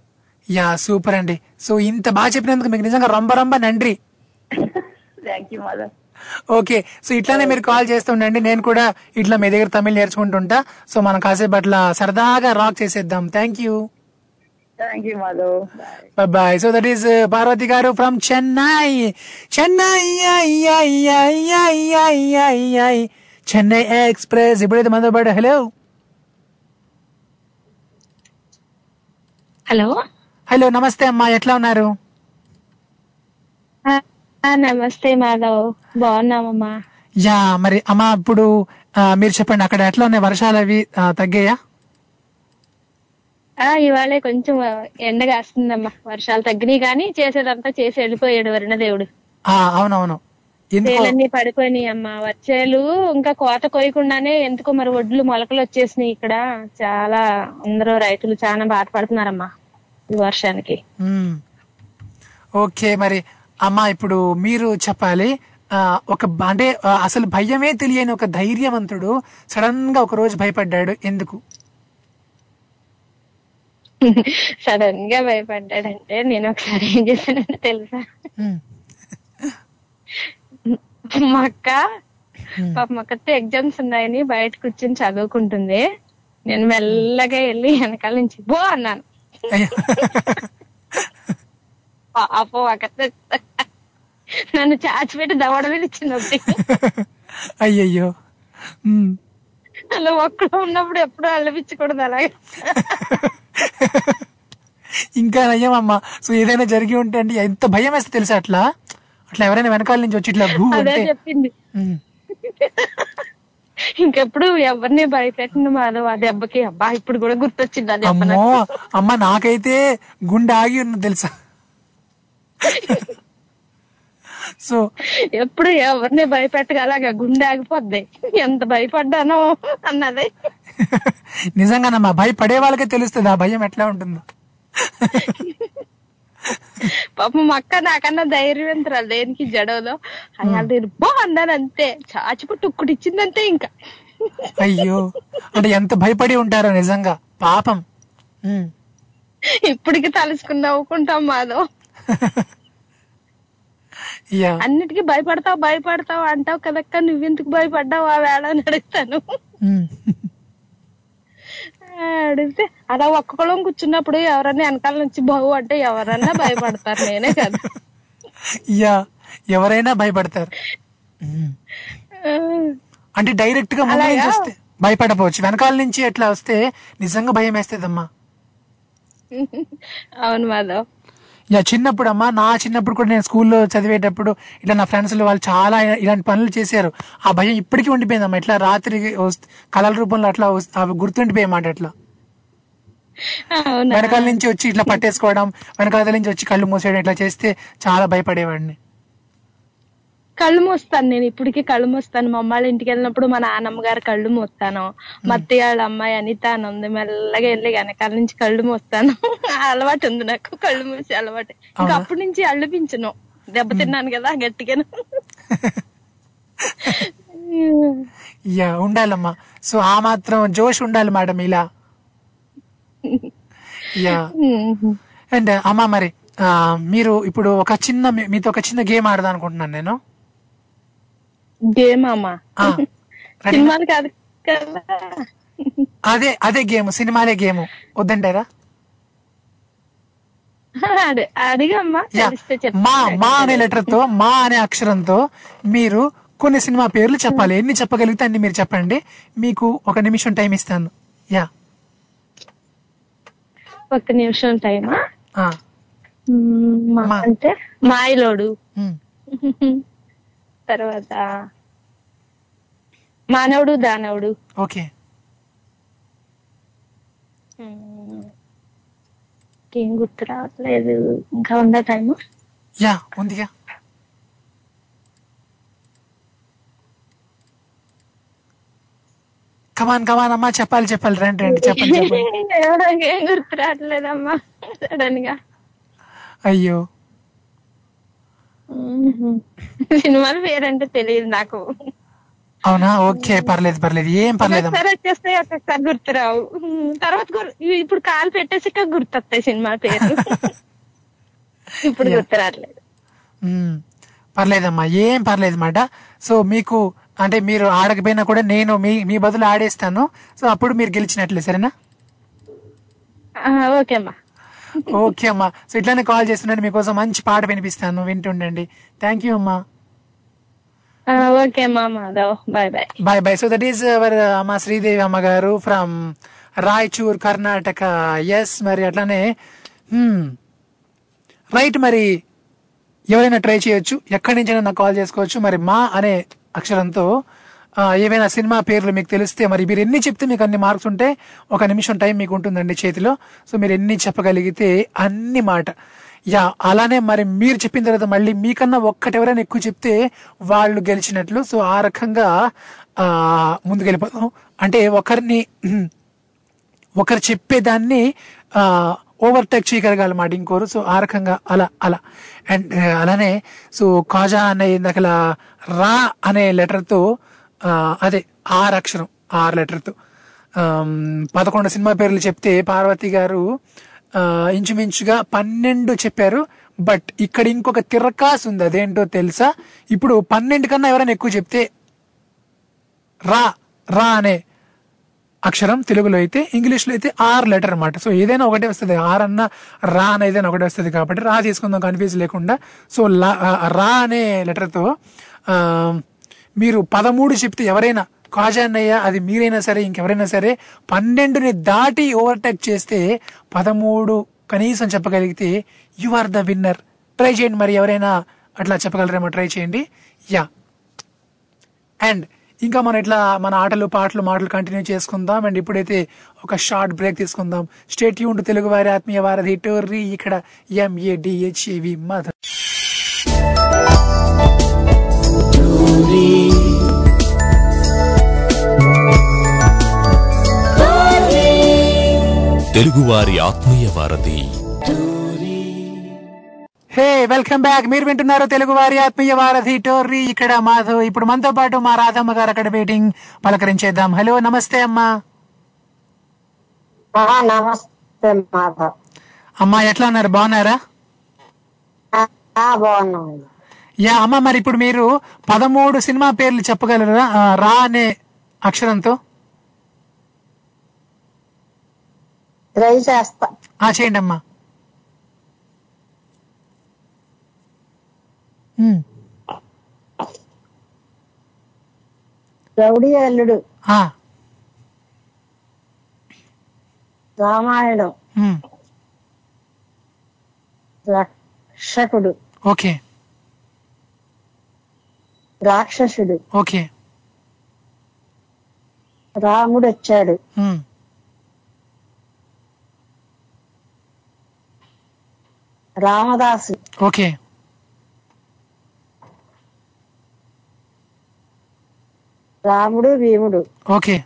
యా సూపర్ అండి. సో ఇంత బాగా చెప్పినందుకు మీకు నిజంగా రొంబ రొంబ నండ్రి thank you mother okay. So ఇట్లానే మీరు కాల్ చేస్తుండండి నేను కూడా ఇట్లా మీ దగ్గర తమిళ్ నేర్చుకుంటుంటా. సో మనం కాసేపు అట్లా సరదాగా రాక్ చేసేద్దాం. Thank you thank you Madhu bye so that is Parvati గారు ఫ్రమ్ చెన్నై చెన్నై చెన్నై ఎక్స్ప్రెస్ ఇప్పుడైతే మనతో పాటు హలో హలో హలో నమస్తే అమ్మా ఎట్లా ఉన్నారు నమస్తే మాధవ్ బాగున్నామమ్మా యా మరి అమ్మా ఇప్పుడు మీరు చెప్పండి అక్కడ ఎట్లా ఉన్నాయి వర్షాలు అవి తగ్గాయా ఇవాళే కొంచెం ఎండగా వస్తుందమ్మా వర్షాలు తగ్గినాయి కానీ చేసేదంతా చేసి వెళ్ళిపోయాడు వరుణ దేవుడు. ఆ, అవునవును. చేలన్నీ పడిపోయినాయి అమ్మా. వచ్చేలు ఇంకా కోత కోయకుండానే ఎందుకో మరి ఒడ్లు మొలకలు వచ్చేసినాయి ఇక్కడ. చాలా అందరూ రైతులు చాలా బాధపడుతున్నారమ్మా ఈ వర్షానికి. ఓకే మరి అమ్మా ఇప్పుడు మీరు చెప్పాలి ఒక అంటే అసలు భయమే తెలియని ఒక ధైర్యవంతుడు సడన్గా ఒక రోజు భయపడ్డాడు. ఎందుకు? సడన్గా భయపడ్డాడంటే నేను ఒకసారి ఏం చేశానంటే తెలుసా. మా అక్క పాప అక్కతో ఎగ్జామ్స్ ఉన్నాయని బయట కూర్చొని చదువుకుంటుంది. నేను మెల్లగా వెళ్ళి వెనకాల నుంచి బో అన్నాను. పాపం అక్క నన్ను చాచిపెట్టి దవడమే ఇచ్చింది అయ్యయ్యో. అలా ఒక్కడు ఉన్నప్పుడు ఎప్పుడు అల్లపించకూడదు అలాగే ఇంకా నయ్యమమ్మా సో ఏదైనా జరిగి ఉంటే అంటే ఎంత భయం వేస్తే తెలుసా అట్లా అట్లా ఎవరైనా వెనకాల నుంచి వచ్చి ఇట్లా భూ అదే చెప్పింది. ఇంకెప్పుడు ఎవరిని భయపెట్టిన మాధవ్ ఆ దెబ్బకి అబ్బా ఇప్పుడు కూడా గుర్తొచ్చింది అమ్మో నాకు. అమ్మ నాకైతే గుండె ఆగి ఉన్నది తెలుసా సో ఎప్పుడు ఎవరిని భయపెట్టగలగా గుండె ఆగిపోద్ది. ఎంత భయపడ్డానో అన్నది. నిజంగానమ్మా భయపడే వాళ్ళకే తెలుస్తుంది ఆ భయం ఎట్లా ఉంటుందో. పాపం అక్క నాకన్నా ధైర్యవంతురాలు దేనికి జడవలో. అయ్యా నేను బో అన్నాను అంతే ఇచ్చిందంతే ఇంకా. అయ్యో అంటే ఎంత భయపడి ఉంటారో నిజంగా. పాపం. ఇప్పటికి తలుసుకుని నవ్వుకుంటాం మాధవ్ అన్నిటికీ భయపడతావు భయపడతావు అంటావు కదక్క నువ్వెందుకు భయపడ్డావు ఆ వేళ అని అడుగుతాను. అడిగితే అలా ఒక్కొక్కళ్ళం కూర్చున్నప్పుడు ఎవరన్నా వెనకాల నుంచి బావు అంటే ఎవరన్నా భయపడతారు నేనే కదా. యా ఎవరైనా భయపడతారు. అంటే డైరెక్ట్గా ముందు నుంచి అలాగా? వస్తే భయపడపోవచ్చు. వెనకాల నుంచి ఎట్లా వస్తే నిజంగా భయం వేస్తుందమ్మా అవును మాధవ్. యా చిన్నప్పుడు అమ్మా నా చిన్నప్పుడు కూడా నేను స్కూల్లో చదివేటప్పుడు ఇట్లా నా ఫ్రెండ్స్ వాళ్ళు చాలా ఇలా- ఇలాంటి పనులు చేశారు. ఆ భయం ఇప్పటికీ ఉండిపోయిందమ్మా ఇట్లా రాత్రి కళల రూపంలో అట్లా అవి గుర్తుండిపోయాయి మాట ఇట్లా అవునా? వెనకాల నుంచి వచ్చి ఇట్లా పట్టేసుకోవడం వెనకాల నుంచి వచ్చి కళ్ళు మూసేయడం ఇట్లా చేస్తే చాలా భయపడేవాడిని. కళ్ళు మూస్తాను నేను ఇప్పటికీ కళ్ళు మూస్తాను. మా అమ్మాళ్ళ ఇంటికి వెళ్ళినప్పుడు మా నాన్నమ్మ గారు కళ్ళు మూస్తాను. మా అత్తయ్య వాళ్ళ అమ్మాయి అనిత అని ఉంది మెల్లగా వెళ్ళి వెనకాల నుంచి కళ్ళు మూస్తాను. అలవాటు ఉంది నాకు. కళ్ళు మూసి అలవాటు. ఇంకా? అప్పటి నుంచి అల్లుపించను. దెబ్బ తిన్నాను కదా గట్టిగాను. యా ఉండాలమ్మా. సో ఆ మాత్రం జోష్ ఉండాలి మేడం ఇలా. యా. అండ్ అమ్మా మరి మీరు ఇప్పుడు ఒక చిన్న మీతో ఒక చిన్న గేమ్ ఆడదాం అనుకుంటున్నాను నేను. గేమ్ అమ్మా? సినిమాలు కాదు కదా. అదే అదే గేమ్ సినిమాలే గేమ్. వద్దంటారా. మా మా అనే లెటర్తో మా అనే అక్షరంతో మీరు కొన్ని సినిమా పేర్లు చెప్పాలి. ఎన్ని చెప్పగలిగితే అన్ని మీరు చెప్పండి. మీకు ఒక నిమిషం టైం ఇస్తాను. యా. ఒక్క నిమిషం టైమా? అంటే మాయలోడు. తర్వాత మానవుడు దానవుడు. ఓకే. ఏం గుర్తు రావట్లేదు. ఇంకా ఉందా టైము యా ఉందిగా కమాన్ కమాన్ అమ్మా చెప్పాలి చెప్పాలి. రండి రండి చెప్పండి ఏం గుర్తు రావట్లేదమ్మా సడన్గా. అయ్యో. సినిమాల పేరంటే తెలియదు నాకు. అవునా? ఓకే పర్లేదు పర్లేదు. ఏం పర్లేదు. ఒకసారి వచ్చేస్తాయి ఒక్కొక్కసారి గుర్తురావు. తర్వాత గుర్- ఇప్పుడు కాలు పెట్టేసాక గుర్తొస్తాయి సినిమా పేరు ఇప్పుడు. గుర్తురాట్లేదు మ్మ్. పర్లేదమ్మా ఏం పర్లేదు మాట. సో మీకు అంటే మీరు ఆడకపోయినా కూడా నేను మీ మీ బదులు ఆడేస్తాను. సో అప్పుడు మీరు గెలిచినట్లే సరేనా? ఓకే అమ్మా. ఓకే అమ్మా. సో ఇట్లానే కాల్ చేస్తున్నాను మీకోసం మంచి పాట వినిపిస్తాను వింటుండండి. థ్యాంక్ యూ అమ్మా. ఓకే అమ్మా bye bye bye bye so that is our అమ్మ శ్రీదేవి అమ్మగారు ఫ్రమ్ రాయచూర్ కర్ణాటక. ఎస్ మరి అట్లానే రైట్ మరి ఎవరైనా ట్రై చేయొచ్చు. ఎక్కడి నుంచైనా నాకు కాల్ చేసుకోవచ్చు. మరి మా అనే అక్షరంతో ఏవైనా సినిమా పేర్లు మీకు తెలిస్తే మరి మీరు ఎన్ని చెప్తే మీకు అన్ని మార్క్స్ ఉంటే ఒక నిమిషం టైం మీకు ఉంటుందండి చేతిలో. సో మీరు ఎన్ని చెప్పగలిగితే అన్ని మాట. యా అలానే మరి మీరు చెప్పిన తర్వాత మళ్ళీ మీకన్నా ఒక్కటి ఎవరైనా ఎక్కువ చెప్తే వాళ్ళు గెలిచినట్లు. సో ఆ రకంగా ఆ ముందుకెళ్ళిపోతాం అంటే ఒకరిని ఒకరు చెప్పేదాన్ని ఓవర్టేక్ చేయగలగాలన్నమాట ఇంకోరు. సో ఆ రకంగా అలా అలా. అండ్ అలానే సో కాజా అనే ఇందాకల రా అనే లెటర్తో అదే ఆర్ అక్షరం ఆర్ లెటర్తో. పదకొండు సినిమా పేర్లు చెప్తే పార్వతి గారు ఇంచుమించుగా పన్నెండు చెప్పారు. బట్ ఇక్కడ ఇంకొక తిరకాసు ఉంది అదేంటో తెలుసా? ఇప్పుడు పన్నెండు కన్నా ఎవరైనా ఎక్కువ చెప్తే రా రా అనే అక్షరం తెలుగులో అయితే ఇంగ్లీష్లో అయితే ఆర్ లెటర్ అన్నమాట. సో ఏదైనా ఒకటే వస్తుంది. ఆర్ అన్న రా అని ఏదైనా ఒకటే వస్తుంది కాబట్టి రా తీసుకుందాం కన్ఫ్యూజ్ లేకుండా. సో లా- రా అనే లెటర్తో ఆ, మీరు పదమూడు చెప్తే ఎవరైనా కాజాన్నయ్య అది మీరైనా సరే ఇంకెవరైనా సరే పన్నెండుని దాటి ఓవర్టేక్ చేస్తే పదమూడు కనీసం చెప్పగలిగితే you are the winner try చేయండి మరి ఎవరైనా అట్లా చెప్పగలరేమో ట్రై చేయండి. యా అండ్ ఇంకా మనం ఇట్లా మన ఆటలు పాటలు మాటలు కంటిన్యూ చేసుకుందాం. అండ్ ఇప్పుడైతే ఒక షార్ట్ బ్రేక్ తీసుకుందాం. స్టేట్ యూన్ తెలుగు వారి ఆత్మీయ వారధి టోర్రీ ఇక్కడ M A D H A V తెలుగువారి ఆత్మీయ వారధి. Hey welcome back. మీరు వింటున్నారు తెలుగు వారి ఆత్మీయ వారధి టోర్రీ. ఇక్కడ మాధవ్. ఇప్పుడు మనతో పాటు మా రాధమ్మ గారు అక్కడ వెయిటింగ్ పలకరించేద్దాం. హలో నమస్తే అమ్మా. నమస్తే అమ్మా ఎట్లా ఉన్నారు? బాగున్నారా? బాగున్నాం యా అమ్మ మరి ఇప్పుడు మీరు పదమూడు సినిమా పేర్లు చెప్పగలరా? ఆ, రా అనే అక్షరంతో. ట్రై చేస్తా ఆ చేయండి అమ్మా. రౌడీ అల్లుడు. ఆ, రామాయణం. రక్షకుడు. ఓకే. రాక్షసుడు. ఓకే. రాముడు వచ్చాడు రామదాసు. ఓకే. రాముడు భీముడు. ఓకే.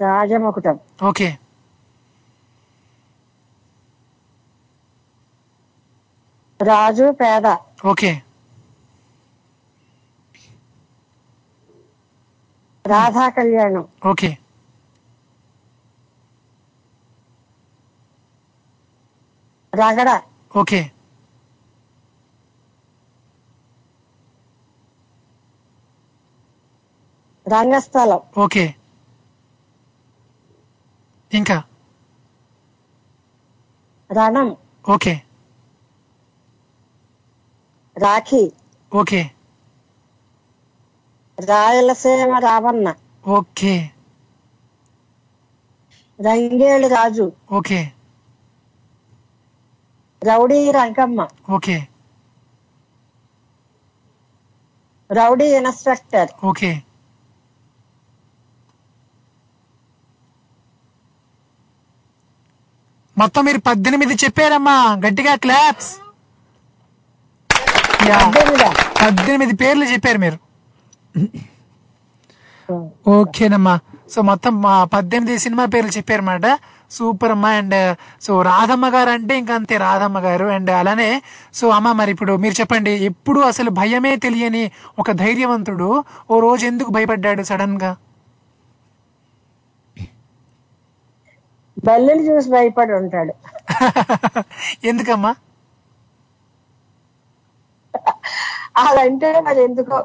రాజమకుటం. ఓకే. రాజు పేద. Okay. Radha Kalyanam. Okay. Ragada. Okay. Rangasthalam. Okay. ఇంకా? Ranam. Okay. Rakhi. Okay. Rayalaseema Ravanna okay. Rangeli Raju. Okay. Rowdy Rangamma. Okay. Rowdy inspector okay. మొత్తం మీరు పద్దెనిమిది చెప్పారమ్మా. గట్టిగా క్లాప్స్. పద్దెనిమిది. పేర్లు చెప్పారు మీరు. ఓకేనమ్మా. సో మొత్తం మా పద్దెనిమిది సినిమా పేర్లు చెప్పారన్నమాట. సూపర్ అమ్మా అండ్ సో రాధమ్మ గారు అంటే ఇంకా అంతే రాధమ్మ గారు. అండ్ అలానే సో అమ్మ మరి ఇప్పుడు మీరు చెప్పండి ఎప్పుడు అసలు భయమే తెలియని ఒక ధైర్యవంతుడు ఓ రోజు ఎందుకు భయపడ్డాడు సడన్గా బల్లెలు చూసి భయపడి ఉంటాడు. ఎందుకమ్మా? అదంటే అది ఎందుకో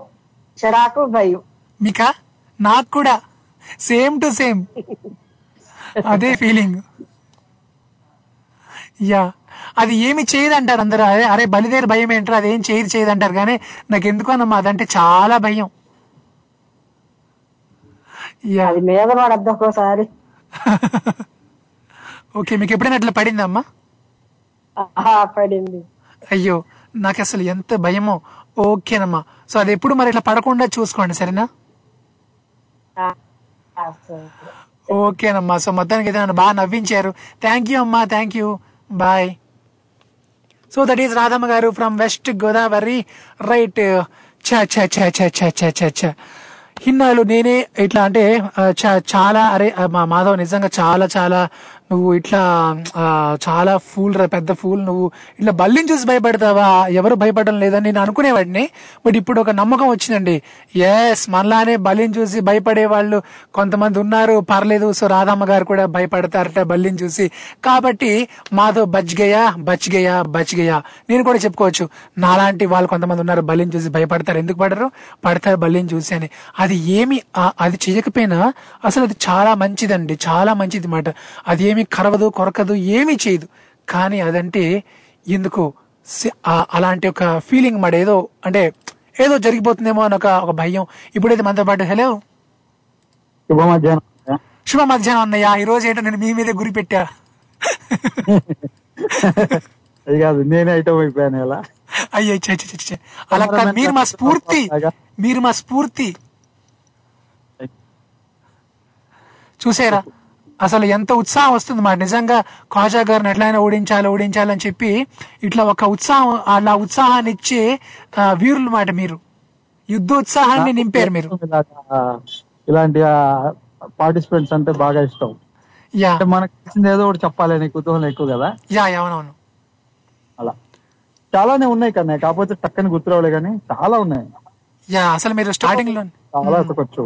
చిరాకు భయం. మీకా? నాకు కూడా. సేమ్ టు సేమ్ అదే ఫీలింగ్ యా అది ఏమి చేయదు అంటారు అందరూ? అరే అరే బలిదేరు భయం ఏంటారు? అదేం చేయదు చేయదు అంటారు కానీ నాకు ఎందుకనమ్మా అదంటే చాలా భయం. అది మీద పడద్దు ఒక్కోసారి. ఓకే మీకు ఎప్పుడైనా అట్లా పడిందమ్మా పడింది. అయ్యో. నాకు అసలు ఎంత భయమో. ఓకేనమ్మా సో అది ఎప్పుడు మరి ఇట్లా పడకుండా చూసుకోండి సరేనా? ఓకేనమ్మా సో మొత్తానికి అయితే నన్ను బాగా నవ్వించారు. థ్యాంక్ యూ అమ్మా thank you bye so that is Radhamma గారు ఫ్రమ్ వెస్ట్ గోదావరి రైట్ చ చ చ చ చ చ చ చ హిన్నాలు నేనే ఇట్లా అంటే చ- చాలా అరే మా మాధవ్ నిజంగా చాలా చాలా నువ్వు ఇట్లా చాలా ఫూల్ రా పెద్ద ఫూల్ నువ్వు. ఇట్లా బల్లిని చూసి భయపడతావా? ఎవరు భయపడడం లేదని నేను అనుకునేవాడిని. బట్ ఇప్పుడు ఒక నమ్మకం వచ్చిందండి. ఎస్ మనలానే బల్లిని చూసి భయపడే వాళ్ళు కొంతమంది ఉన్నారు. పర్లేదు సో రాధమ్మ గారు కూడా భయపడతారట బల్లిని చూసి. కాబట్టి మాతో బజ్గయా గయా బజ్గయా నేను కూడా చెప్పుకోవచ్చు. నాలాంటి వాళ్ళు కొంతమంది ఉన్నారు బలిని చూసి భయపడతారు. ఎందుకు పడరు? పడతారు బలిని చూసి అని. అది ఏమి అది చేయకపోయినా అసలు అది చాలా మంచిదండి. చాలా మంచిది మాట. అది ఏమి కరవదు కొరకదు ఏమీ చేయదు. కానీ అదంటే ఎందుకు? అలాంటి ఒక ఫీలింగ్ మాట ఏదో అంటే ఏదో జరిగిపోతుందేమో అని ఒక ఒక భయం. ఇప్పుడైతే మనతో పాటు హలో శుభ మధ్యాహ్నం శుభ మధ్యాహ్నం అన్నయ్య. ఈ రోజు ఏంటో నేను మీ మీదే గురి పెట్టా. కాదు నేనే ఐటమ్ అయిపోయాను ఇలా. అయ్యో. అలా మీరు మా స్ఫూర్తి మీరు మా స్ఫూర్తి. చూసారా? అసలు ఎంత ఉత్సాహం వస్తుంది మాట. నిజంగా ఖాజా గారిని ఎట్లయినా ఓడించాలి ఓడించాలని చెప్పి ఇట్లా ఒక ఉత్సాహం అలా ఉత్సాహాన్ని ఇచ్చే వీరులు మాట మీరు. యుద్ధోత్సాహాన్ని నింపారు మీరు. ఇలాంటి పార్టిసిపెంట్స్ అంటే బాగా ఇష్టం. మనకు ఏదో ఒకటి చెప్పాలని కుతూహలం ఎక్కువ కదా? యా అవునవును. అలా. చాలానే ఉన్నాయి కన్నా కాకపోతే టక్కని గుర్తురావలే కానీ చాలా ఉన్నాయి. యా అసలు మీరు స్టార్టింగ్లో చాలా ఎత్తుకొచ్చు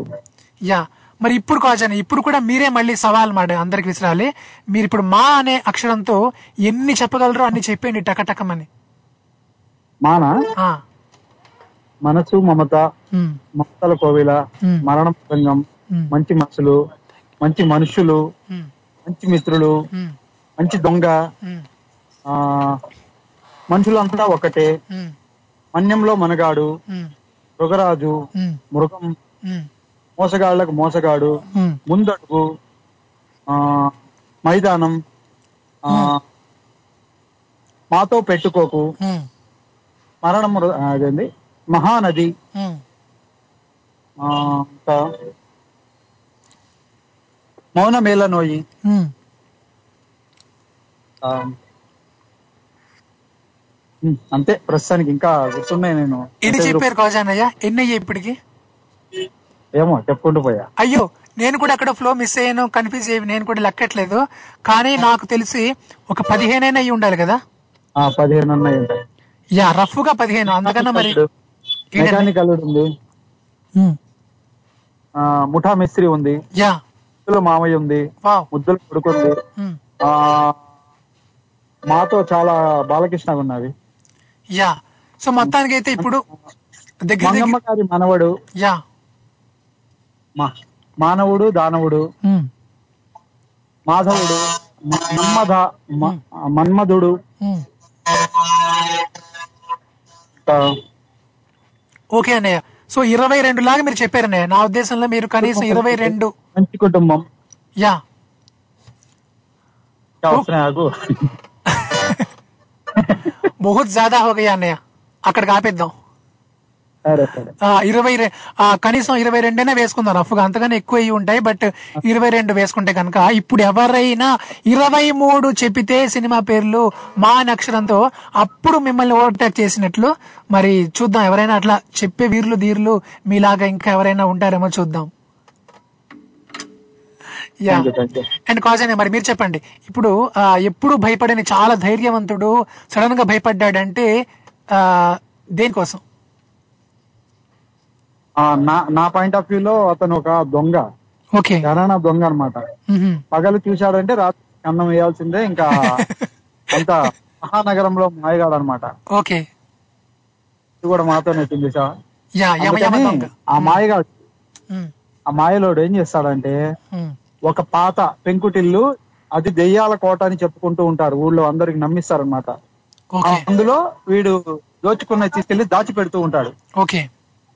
యా. మరి ఇప్పుడు కాజాని ఇప్పుడు కూడా మీరే మళ్ళీ సవాల్ మాట అందరికి విసిరాలి. మీరు ఇప్పుడు మా అనే అక్షరంతో ఎన్ని చెప్పగలరో అన్ని చెప్పండి టకటకమని. మాన మనసు మమత మమతల కోవిల మరణం సంఘం మంచి మనసులు మంచి మనుషులు మంచి మిత్రులు మంచి దొంగ ఆ మనుషులంతా ఒకటే. మన్యంలో మనగాడు మృగరాజు మృగం మోసగాళ్ళకు మోసగాడు ముందడుగు మైదానం మాతో పెట్టుకోకు మరణం అదండి మహానది ఇంకా మౌనమేల నోయి. అంతే ప్రస్తుతానికి ఇంకా గుర్తున్నాయి నేను. ఇది చెప్పారు కాజానయ్య ఎన్ని అయ్యాయి ఇప్పటికి? ఏమో చెప్పుకుంటూ పోయా. అయ్యో నేను కూడా అక్కడ ఫ్లో మిస్ అయ్యాను కన్ఫ్యూజ్ అయ్యి నేను కూడా లెక్కట్లేదు. కానీ నాకు తెలిసి ఒక పదిహేనైనా అయ్యి ఉండాలి కదా? ఆ పదిహేను ఉన్నాయి ఉంటాయి యా రఫ్గా పదిహేను అందుకన్నా మరి ఏంటండి? మెకానికల్ ఉంది. ఉమ్, ఆ ముఠా మిస్త్రి ఉంది. యా. ముద్దుల మామయ్య ఉంది. ముద్దుల కొడుకు ఉంది. ఆ మాతో చాలా బాలకృష్ణ ఉన్నది యా. సో మొత్తానికి అయితే ఇప్పుడు దగ్గర మనవడు. యా. మానవుడు దానవుడు. మాధవుడు మ- మన్మథ మ- మన్మధుడు ఓకే అన్నయ్య. సో ఇరవై రెండు లాగా మీరు చెప్పారు అన్నయ్య. నా ఉద్దేశంలో మీరు కనీసం ఇరవై రెండు మంచి కుటుంబం. యా. బహుత్ జాదా హో గయా అన్నయ్య. అక్కడికి ఆపేద్దాం. ఇరవై కనీసం ఇరవై రెండైనా వేసుకుందాం. రఫ్గా. అంతగానే ఎక్కువ అయ్యి ఉంటాయి బట్ ఇరవై రెండు వేసుకుంటే కనుక ఇప్పుడు ఎవరైనా ఇరవై మూడు చెప్పితే సినిమా పేర్లు మా అనే అక్షరంతో అప్పుడు మిమ్మల్ని ఓవర్టేక్ చేసినట్లు. మరి చూద్దాం ఎవరైనా అట్లా చెప్పే వీర్లు ధీర్లు మీలాగా ఇంకా ఎవరైనా ఉంటారేమో చూద్దాం. యా. అండ్ కాజనే మరి మీరు చెప్పండి. ఇప్పుడు ఎప్పుడు భయపడని చాలా ధైర్యవంతుడు సడన్గా భయపడ్డాడంటే ఆ, దేనికోసం? నా నా పాయింట్ ఆఫ్ వ్యూ లో అతను ఒక దొంగ. ఓకే. ఘరానా దొంగ అనమాట పగలు చూశాడంటే రాత్రి అన్నం వేయాల్సిందే ఇంకా అంత మహానగరంలో మాయగాడు అనమాట ఓకే. ఇది కూడా మాతోనే వచ్చింది ఆ మాయగాడు ఆ మాయలోడు ఏం చేస్తాడంటే ఒక పాత పెంకుటిల్లు అది దెయ్యాల కోట అని చెప్పుకుంటూ ఉంటారు. ఊళ్ళో అందరికి నమ్మిస్తారనమాట అందులో వీడు దోచుకున్న తీసుకెళ్ళి దాచి పెడుతూ ఉంటాడు. ఓకే.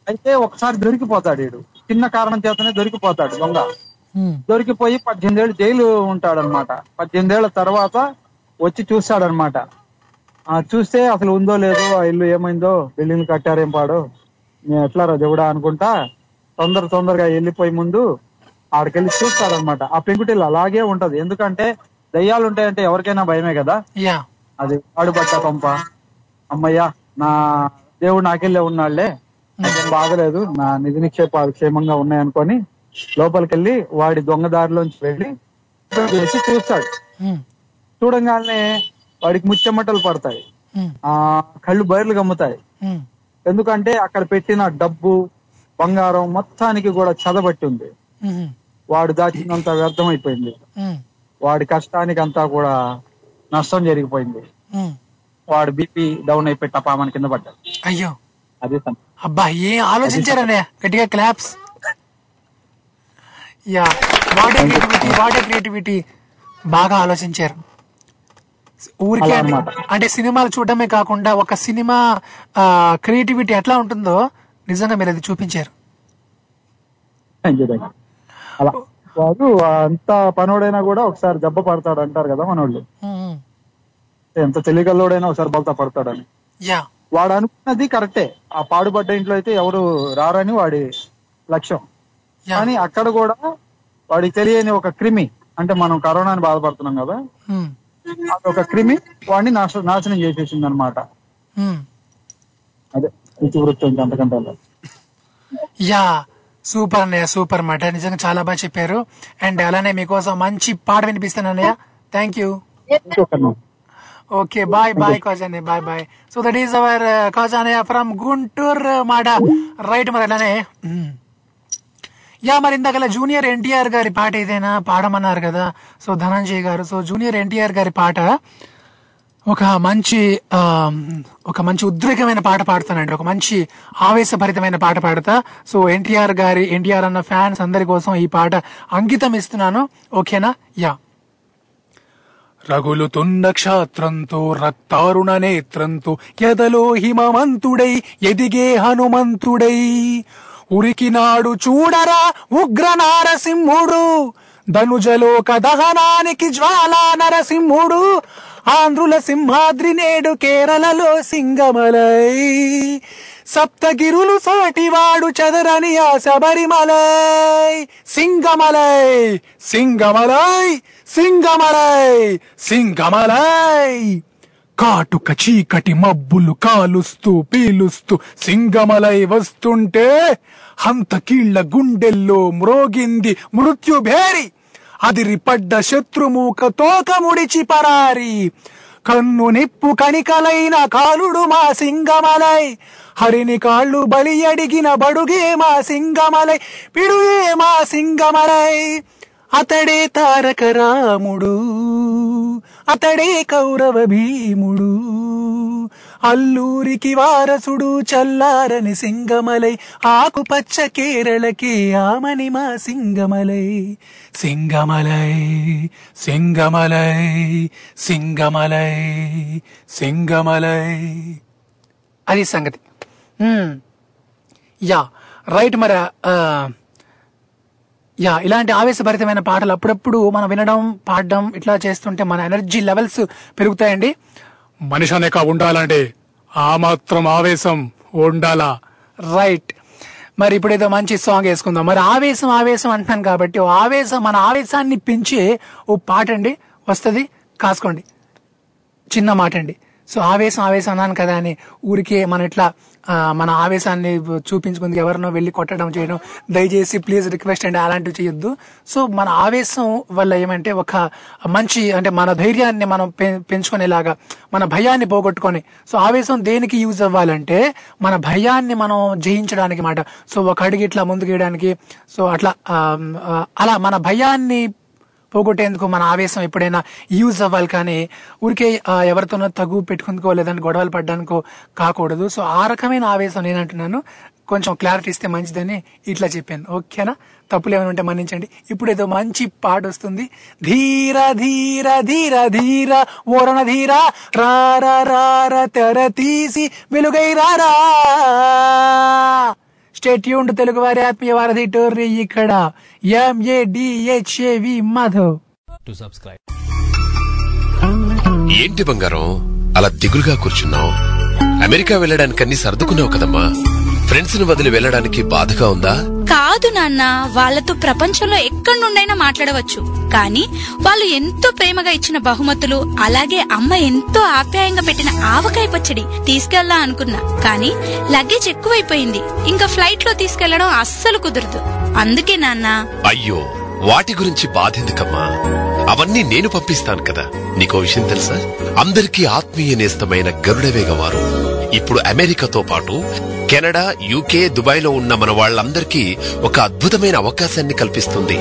అయితే ఒకసారి దొరికిపోతాడు వీడు. చిన్న కారణం చేతనే దొరికిపోతాడు దొంగ. దొరికిపోయి పద్దెనిమిదేళ్ళు జైలు ఉంటాడనమాట పద్దెనిమిదేళ్ళ తర్వాత వచ్చి చూస్తాడనమాట ఆ చూస్తే అసలు ఉందో లేదో ఆ ఇల్లు ఏమైందో బిల్డింగ్ కట్టారేం పాడో నేను ఎట్లా దేవుడా అనుకుంటా తొందర తొందరగా వెళ్ళిపోయి ముందు ఆడికెళ్ళి చూస్తాడనమాట ఆ పెంకుటిల్లు అలాగే ఉంటది. ఎందుకంటే దయ్యాలు ఉంటాయంటే ఎవరికైనా భయమే కదా. అది ఆడుబట్ట పంప. అమ్మయ్యా నా దేవుడు నాకెళ్ళే ఉన్నాళ్ళే. నాకేం బాగలేదు. నా నిధి నిక్షేపాలు క్షేమంగా ఉన్నాయనుకొని లోపలికెళ్ళి వాడి దొంగదారిలోంచి వెళ్ళి చేసి చూస్తాడు. చూడంగానే వాడికి ముచ్చెమటలు పడతాయి. ఆ కళ్ళు బయర్లు గమ్ముతాయి. ఎందుకంటే అక్కడ పెట్టిన డబ్బు బంగారం మొత్తానికి కూడా చదబట్టి ఉంది వాడు దాచినంత వ్యర్థం అయిపోయింది వాడి కష్టానికి అంతా కూడా నష్టం జరిగిపోయింది. వాడు బీపీ డౌన్ అయిపోయి టపామని కింద పడ్డాడు. అయ్యో. అదే సంగతి. అబ్బా ఏం ఆలోచించారనే? గట్టిగా claps yeah what creativity what creativity బాగా ఆలోచించారు. ఊరికే అంటే- సినిమాలు చూడడమే కాకుండా ఒక సినిమా క్రియేటివిటీ ఎట్లా ఉంటుందో నిజంగా మీరు అది చూపించారు. వాడు అంత పనోడైనా కూడా ఒకసారి దెబ్బ పడతాడు అంటారు కదా మనోళ్ళు. ఎంత తెలియగల్లోడైనా ఒకసారి బలతా పడతాడని. యా వాడు అనుకున్నది కరెక్టే. ఆ పాడుపడ్డ ఇంట్లో అయితే ఎవరు రారని వాడి లక్ష్యం. కానీ అక్కడ కూడా వాడికి తెలియని ఒక క్రిమి అంటే మనం కరోనాని బాధపడుతున్నాం కదా ఒక క్రిమి వాడిని నాశ నాశనం చేసేసింది అనమాట. అదే ఇతివృత్తం అంతకంటే. యా సూపర్ అన్నయ్య సూపర్ అన్నమాట నిజంగా చాలా బాగా చెప్పారు. అండ్ అలానే మీకోసం మంచి పాట వినిపిస్తాను అన్నయ్య. Thank you. Okay bye bye Khajane bye bye so that is our Khajane from Guntur మాట రైట్ మరి అలానే. యా మరి ఇందాకలా జూనియర్ ఎన్టీఆర్ గారి పాట ఏదైనా పాడమన్నారు కదా. సో ధనంజయ్ గారు. సో జూనియర్ ఎన్టీఆర్ గారి పాట ఒక మంచి ఆ, ఒక మంచి ఉద్రేకమైన పాట పాడతానండి. ఒక మంచి ఆవేశభరితమైన పాట పాడతా. సో ఎన్టీఆర్ గారి ఎన్టీఆర్ అన్న ఫ్యాన్స్ అందరి కోసం ఈ పాట అంకితం ఇస్తున్నాను. ఓకేనా యా రగులుతున్న క్షాత్రంతో రక్తారుణ నేత్రంతో ఎదలో హిమమంతుడై ఎదిగే హనుమంతుడై. ఉరికినాడు చూడరా ఉగ్ర నారసింహుడు ధనుజలోక దహనానికి జ్వాలా నరసింహుడు ఆంధ్రుల సింహాద్రి నేడు కేరళలో సింగమలై. సప్తగిరులు సాటివాడు చదరని ఆ శబరిమలై సింగమలై సింగమలై సింగమలై సింగమలై. కాటుక చీకటి మబ్బులు కాలుస్తూ పీలుస్తూ సింగమలై వస్తుంటే హంతకీళ్ళ గుండెల్లో మ్రోగింది మృత్యుభేరి. అదిరిపడ్డ శత్రుమూక తోక ముడిచి పరారి. కన్ను నిప్పు కణికలైన కాలుడు మా సింగమలై. హరిని కాళ్ళు బలి అడిగిన బడుగే మా సింగమలై. పిడుగే మా సింగమలై. అతడే తారక రాముడు. అతడే కౌరవ భీముడు. అల్లూరికి వారసుడు చల్లారని సింగమలై ఆకుపచ్చ కేరళకి ఆమని మా సింగమలై. సింగమలై సింగమలై సింగమలై సింగమలై. అది సంగతి. యా రైట్ మరి యా ఇలాంటి ఆవేశభరితమైన పాటలు అప్పుడప్పుడు మనం వినడం పాడడం ఇట్లా చేస్తుంటే మన ఎనర్జీ లెవెల్స్ పెరుగుతాయండి. మనిషి అనేక ఉండాలంటే ఆ మాత్రం ఆవేశం ఉండాలా? రైట్. మరి ఇప్పుడు ఏదో మంచి సాంగ్ వేసుకుందాం. మరి ఆవేశం ఆవేశం అంటున్నాను కాబట్టి ఓ ఆవేశం మన ఆవేశాన్ని పెంచే ఓ పాట అండి వస్తుంది కాసుకోండి. చిన్న మాట అండి సో ఆవేశం ఆవేశం అన్నాను కదా అని ఊరికే మన ఇట్లా మన ఆవేశాన్ని చూపించుకుంది ఎవరినో వెళ్ళి కొట్టడం చేయడం దయచేసి ప్లీజ్ రిక్వెస్ట్ అండి అలాంటివి చేయొద్దు. సో మన ఆవేశం వల్ల ఏమంటే ఒక మంచి అంటే మన ధైర్యాన్ని మనం పె- పెంచుకునేలాగా మన భయాన్ని పోగొట్టుకొని సో ఆవేశం దేనికి యూజ్ అవ్వాలంటే మన భయాన్ని మనం జయించడానికి మాట. సో ఒక అడుగు ఇట్లా ముందుకు వేయడానికి సో అట్లా అలా మన భయాన్ని పోగొట్టేందుకు మన ఆవేశం ఎప్పుడైనా యూజ్ అవ్వాలి కానీ ఊరికే ఎవరితోనో తగు పెట్టుకుందుకో లేదంటే గొడవలు పడ్డానికో కాకూడదు. సో ఆ రకమైన ఆవేశం నేను అంటున్నాను కొంచెం క్లారిటీ ఇస్తే మంచిదని ఇట్లా చెప్పాను. ఓకేనా? తప్పులు ఏమైనా ఉంటే మన్నించండి. ఇప్పుడు ఏదో మంచి పాట వస్తుంది. ధీర ధీర ధీర ధీర ఓరణ ధీర రార రార తెర తీసి వెలుగై రారా స్టేట్ యూన్ తెలుగు వారి ఆత్మీయ వారధి టోర్రీ ఇక్కడ ఎంఏడిహెచ్ఏవి మాధవ్ to subscribe. ఏంటి బంగారం? అలా దిగులుగా కూర్చున్నావు? అమెరికా వెళ్ళడానికి అన్ని సర్దుకున్నావు కదమ్మా. ఫ్రెండ్స్ని వదిలి వెళ్ళడానికి బాధగా ఉందా? కాదు నాన్న వాళ్ళతో ప్రపంచంలో ఎక్కడి నుండైనా మాట్లాడవచ్చు. కానీ వాళ్ళు ఎంతో ప్రేమగా ఇచ్చిన బహుమతులు అలాగే అమ్మ ఎంతో ఆప్యాయంగా పెట్టిన ఆవకాయ పచ్చడి తీసుకెళ్ళా అనుకున్నా. కానీ లగేజ్ ఎక్కువైపోయింది. ఇంకా ఫ్లైట్లో తీసుకెళ్ళడం అస్సలు కుదరదు. అందుకే నాన్న. అయ్యో వాటి గురించి బాధెందుకమ్మా? అవన్నీ నేను పంపిస్తాను కదా. నీకో విషయం తెలుసా? అందరికీ ఆత్మీయ నేస్తమైన గరుడవేగ వారు ఇప్పుడు అమెరికాతో పాటు కెనడా యూకే దుబాయ్లో ఉన్న మన వాళ్ళందరికీ ఒక అద్భుతమైన అవకాశాన్ని కల్పిస్తుంది.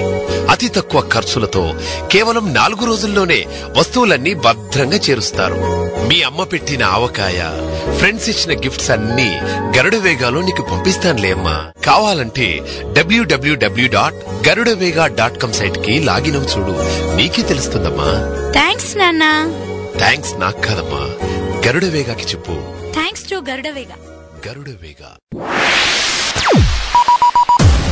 అతి తక్కువ ఖర్చులతో కేవలం నాలుగు రోజుల్లోనే వస్తువులన్నీ భద్రంగా చేరుస్తారు. మీ అమ్మ పెట్టిన ఆవకాయ ఫ్రెండ్స్ ఇచ్చిన గిఫ్ట్స్ అన్ని గరుడ వేగాలో నీకు పంపిస్తానులే అమ్మా. కావాలంటే డబ్ల్యూడబ్ల్యూడబ్ల్యూ డాట్ గరుడవేగా డాట్ కామ్ సైట్కి లాగిన్ అవు చూడు. నీకే తెలుస్తుందమ్మా. థ్యాంక్స్ నాన్న. థ్యాంక్స్ నాకు కాదమ్మా. గరుడ వేగాకి చెప్పు thanks to Garudavega Garuda Vega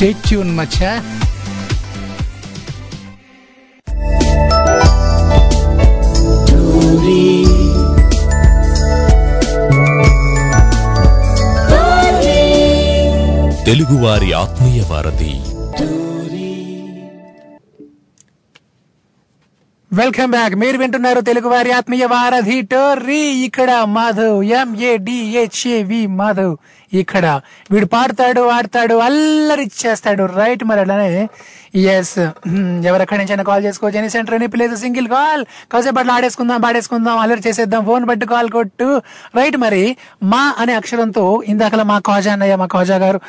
stay tune మచ్చా. తెలుగువారి ఆత్మీయ వారధి. Welcome back. మీరు వింటున్నారు తెలుగు వారి ఆత్మీయ వారధి టోర్రీ. ఇక్కడ మాధవ్ ఎంఏడిహెచ్ఏవి మాధవ్ ఇక్కడ. వీడు పాడతాడు ఆడతాడు అల్లరి చేస్తాడు. రైట్ మరి అలానే. ఎస్ ఎవరెక్కడి నుంచైనా కాల్ చేసుకోవచ్చు any centre any place single call. కాసేపు అట్లా ఆడేసుకుందాం పాడేసుకుందాం అల్లరి చేసేద్దాం ఫోన్ పట్టు కాల్ కొట్టు. రైట్ మరి మా అనే అక్షరంతో ఇందాకలా మా కాజా అన్నయ్య మా కాజా గారు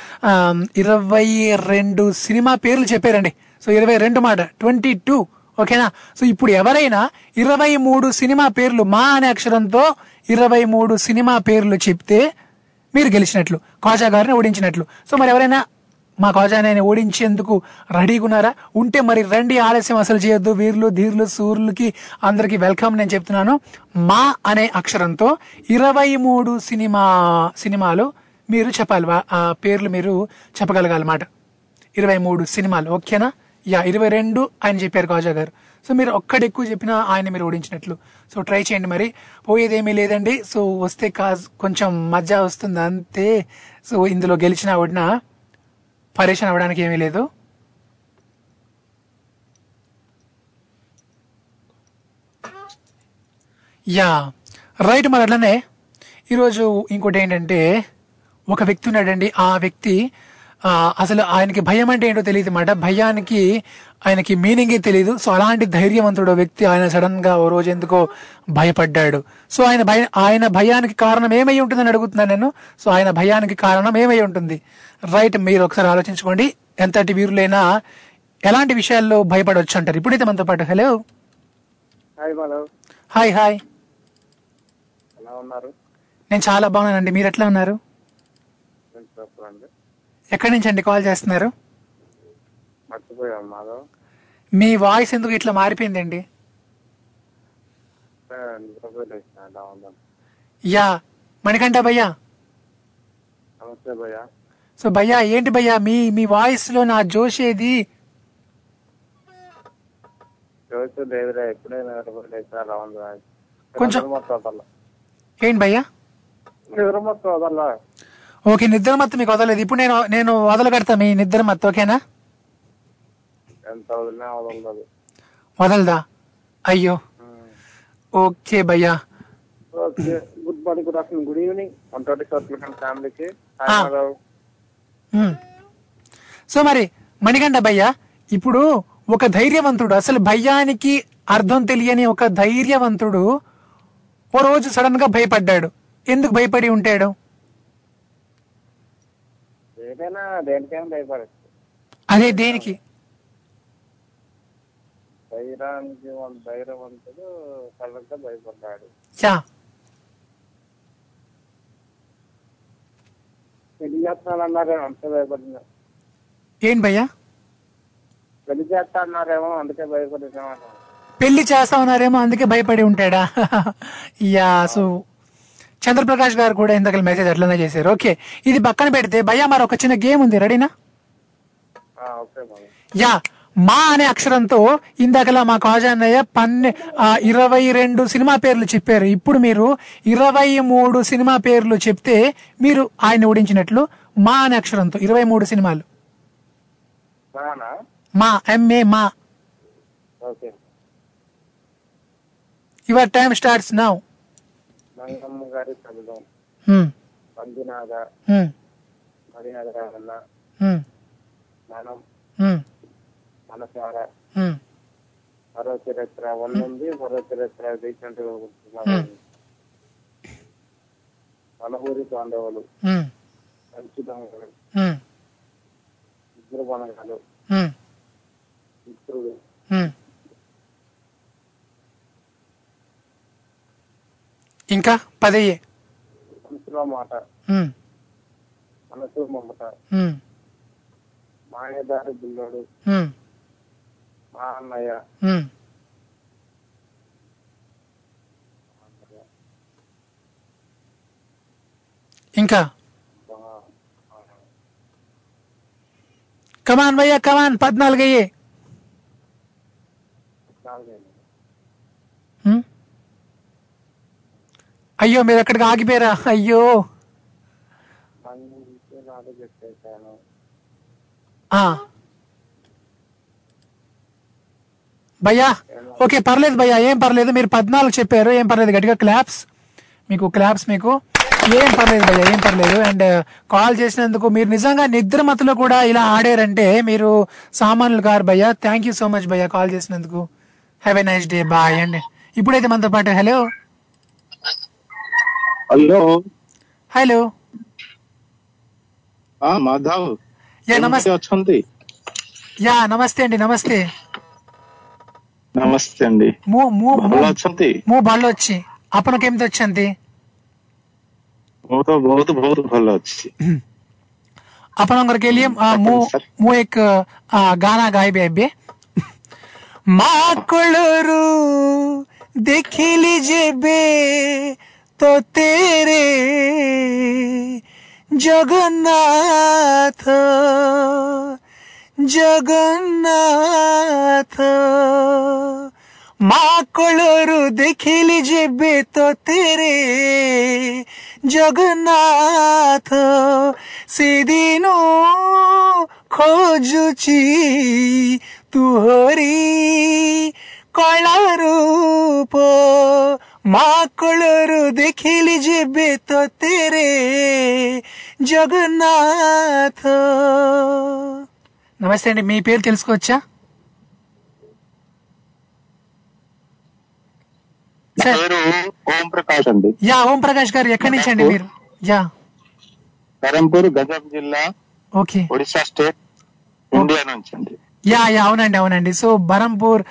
ఇరవై రెండు సినిమా పేర్లు చెప్పారండి. సో ఇరవై రెండు మాట. Twenty two. ఓకేనా? సో ఇప్పుడు ఎవరైనా ఇరవై మూడు సినిమా పేర్లు మా అనే అక్షరంతో ఇరవై మూడు సినిమా పేర్లు చెప్తే మీరు గెలిచినట్లు కాజా గారిని ఓడించినట్లు. సో మరి ఎవరైనా మా కాజాని ఓడించేందుకు రెడీగా ఉన్నారా? ఉంటే మరి రండి ఆలస్యం అసలు చేయొద్దు. వీర్లు ధీర్లు సూర్యులకి అందరికి వెల్కమ్ నేను చెప్తున్నాను. మా అనే అక్షరంతో ఇరవై మూడు సినిమా సినిమాలు మీరు చెప్పాలి పేర్లు మీరు చెప్పగలగాలన్నమాట. ఇరవై మూడు సినిమాలు ఓకేనా? యా ఇరవై రెండు ఆయన చెప్పారు కాజా గారు. సో మీరు ఒక్కటి ఎక్కువ చెప్పినా ఆయన మీరు ఓడించినట్లు. సో ట్రై చేయండి మరి. పోయేదేమీ లేదండి. సో వస్తే కాజ్ కొంచెం మజా వస్తుంది అంతే. సో ఇందులో గెలిచినా ఓడినా పరేషన్ అవ్వడానికి ఏమీ లేదు. యా రైట్ మరి అట్లనే. ఈరోజు ఇంకోటి ఏంటంటే ఒక వ్యక్తి ఉన్నాడండి. ఆ వ్యక్తి అసలు ఆయనకి భయం అంటే ఏంటో తెలియదు అన్నమాట. భయానికి ఆయనకి మీనింగే తెలియదు సో అలాంటి ధైర్యవంతుడు వ్యక్తి ఆయన సడన్గా ఓ రోజు ఎందుకో భయపడ్డాడు. సో ఆయన భయ ఆయన భయానికి కారణం ఏమై ఉంటుందని అడుగుతున్నాను నేను. సో ఆయన భయానికి కారణం ఏమై ఉంటుంది? రైట్ మీరు ఒకసారి ఆలోచించుకోండి. ఎంతటి వీరులైనా ఎలాంటి విషయాల్లో భయపడవచ్చు అంటారు? ఇప్పుడైతే మనతో పాటు హలో హాయ్ హాయ్ హాయ్ ఎలా ఉన్నారు? నేను చాలా బాగున్నానండి. మీరు ఎట్లా ఉన్నారు? ఎక్కడి నుంచి అండి కాల్ చేస్తున్నారు? మీ వాయిస్ ఎందుకు ఇట్లా మారిపోయిందండి? యా మణికంఠ భయ్యా. నమస్తే భయ్య. సో భయ్యా ఏంటి భయ్యా మీ మీ వాయిస్లో నా జోష్ ఏది? కొంచెం- ఏంటి భయ్యా? ఓకే నిద్ర మత్తు మీకు వదలలేదు. ఇప్పుడు నేను నేను వదలగడతా మీ నిద్ర మత్తు ఓకేనా? వదలదు. వదలదా? అయ్యో. ఓకే భయ్యా. Good morning good afternoon good evening. One four ఫ్యామిలీకి. సో మరి మణికంఠ భయ్య ఇప్పుడు ఒక ధైర్యవంతుడు అసలు భయ్యానికి అర్థం తెలియని ఒక ధైర్యవంతుడు ఓ రోజు సడన్గా భయపడ్డాడు. ఎందుకు భయపడి ఉంటాడు? ఏదైనా దేనికైనా భయపడచ్చు. అదే దేనికి? ధైర్యానికి ధైర్యవంతుడు సడన్గా భయపడ్డాడు. పెళ్ళి చేస్తానన్నారేమో అంతే భయపడింది ఏం భయ్యా? పెళ్ళి చేస్తా అన్నారేమో అందుకే భయపడిందేమో పెళ్ళి చేస్తా ఉన్నారేమో అందుకే భయపడి ఉంటాడా? యా సో చంద్రప్రకాష్ గారు కూడా ఇంతకల్ మెసేజ్ అట్లనే చేశారు. ఓకే ఇది పక్కన పెడితే భయ్యా మరి ఒక చిన్న గేమ్ ఉంది. రెడీనా యా మా అనే అక్షరంతో ఇందాకలా మా కాజా అన్నయ్య పన్నె ఇరవై రెండు సినిమా పేర్లు చెప్పారు. ఇప్పుడు మీరు ఇరవై మూడు సినిమా పేర్లు చెప్తే మీరు ఆయన ఓడించినట్లు మా అనే అక్షరంతో ఇరవై మూడు సినిమాలు. మా ఎంఏ మా. Your time starts now Mangamma గారి చదువు మంజునాథ మర్యాద రామన్న మనం. మనసార. మరో చరిత్ర వన్ ఉంది మరో చరిత్ర రీసెంట్గా ఊరి పాండవులు. మంచి దొంగలు ఇద్దరు బనగాలు మిత్రుడు ఇంకా పదయ్యే. మాట మనసు మమత మాయదారి బుల్లోడు మా అన్నయ్య. ఇంకా? కమాన్ భయ్యా కమాన్ పద్నాలుగు అయ్యే నాలుగైదు ఉమ్. అయ్యో మీరు ఎక్కడికి ఆగిపోయారా? అయ్యో. భయ్యా ఓకే పర్లేదు భయ్యా ఏం పర్లేదు. మీరు పద్నాలుగు చెప్పారు ఏం పర్లేదు గట్టిగా క్లాప్స్ మీకు క్లాప్స్ మీకు. ఏం పర్లేదు భయ్యా ఏం పర్లేదు. అండ్ కాల్ చేసినందుకు మీరు నిజంగా నిద్రమతులో కూడా ఇలా ఆడారంటే మీరు సామాన్యులు కారు భయ్యా. థ్యాంక్ యూ సో మచ్ భయ్యా కాల్ చేసినందుకు. Have a nice day bye అండి ఇప్పుడైతే మనతో పాటు హలో హలో హలో ହଁ ମାଧବ యా କେମିତି నమస్తే ଅଛନ୍ତି యా నమస్తే అండి నమస్తే ନମସ୍ତେ అండి ମୁଁ ମୁଁ ଭଲ ମୁଁ ଅଛନ୍ତି ମୁଁ ଭଲ ଅଛି ଆପଣ କେମିତି ଅଛନ୍ତି ମୁଁ ତ ବହୁତ ବହୁତ ଭଲ ଅଛି ଆପଣଙ୍କର के लिए आ, ମୁଁ ମୁଁ ଏକ आ, ଗାନା ଗାଇବି ଏବେ ମା କୋଳରୁ ଦେଖିଲି ଯେବେ तो तेरे জগন্নাথ জগন্নাথ মা কলরু দেখিলি যেবে তো তেরে জগন্নাথ সেদিন খোঁজুছি তুহরি কলা রূপ মাকড়রু দেখিলি যেবে তো তেরে జగన్నాథ నమస్తే అండి మీ పేరు తెలుసుకోవచ్చా? ఓం ప్రకాష్ యా ఓం గారు ఎక్కడి నుంచి అండి మీరు? యా. కరంపూర్ గజబ్ జిల్లా ఓకే. ఒడిశా స్టేట్ ఇండియా నుంచి అండి. యా యా అవునండి అవునండి. సో బరంపూర్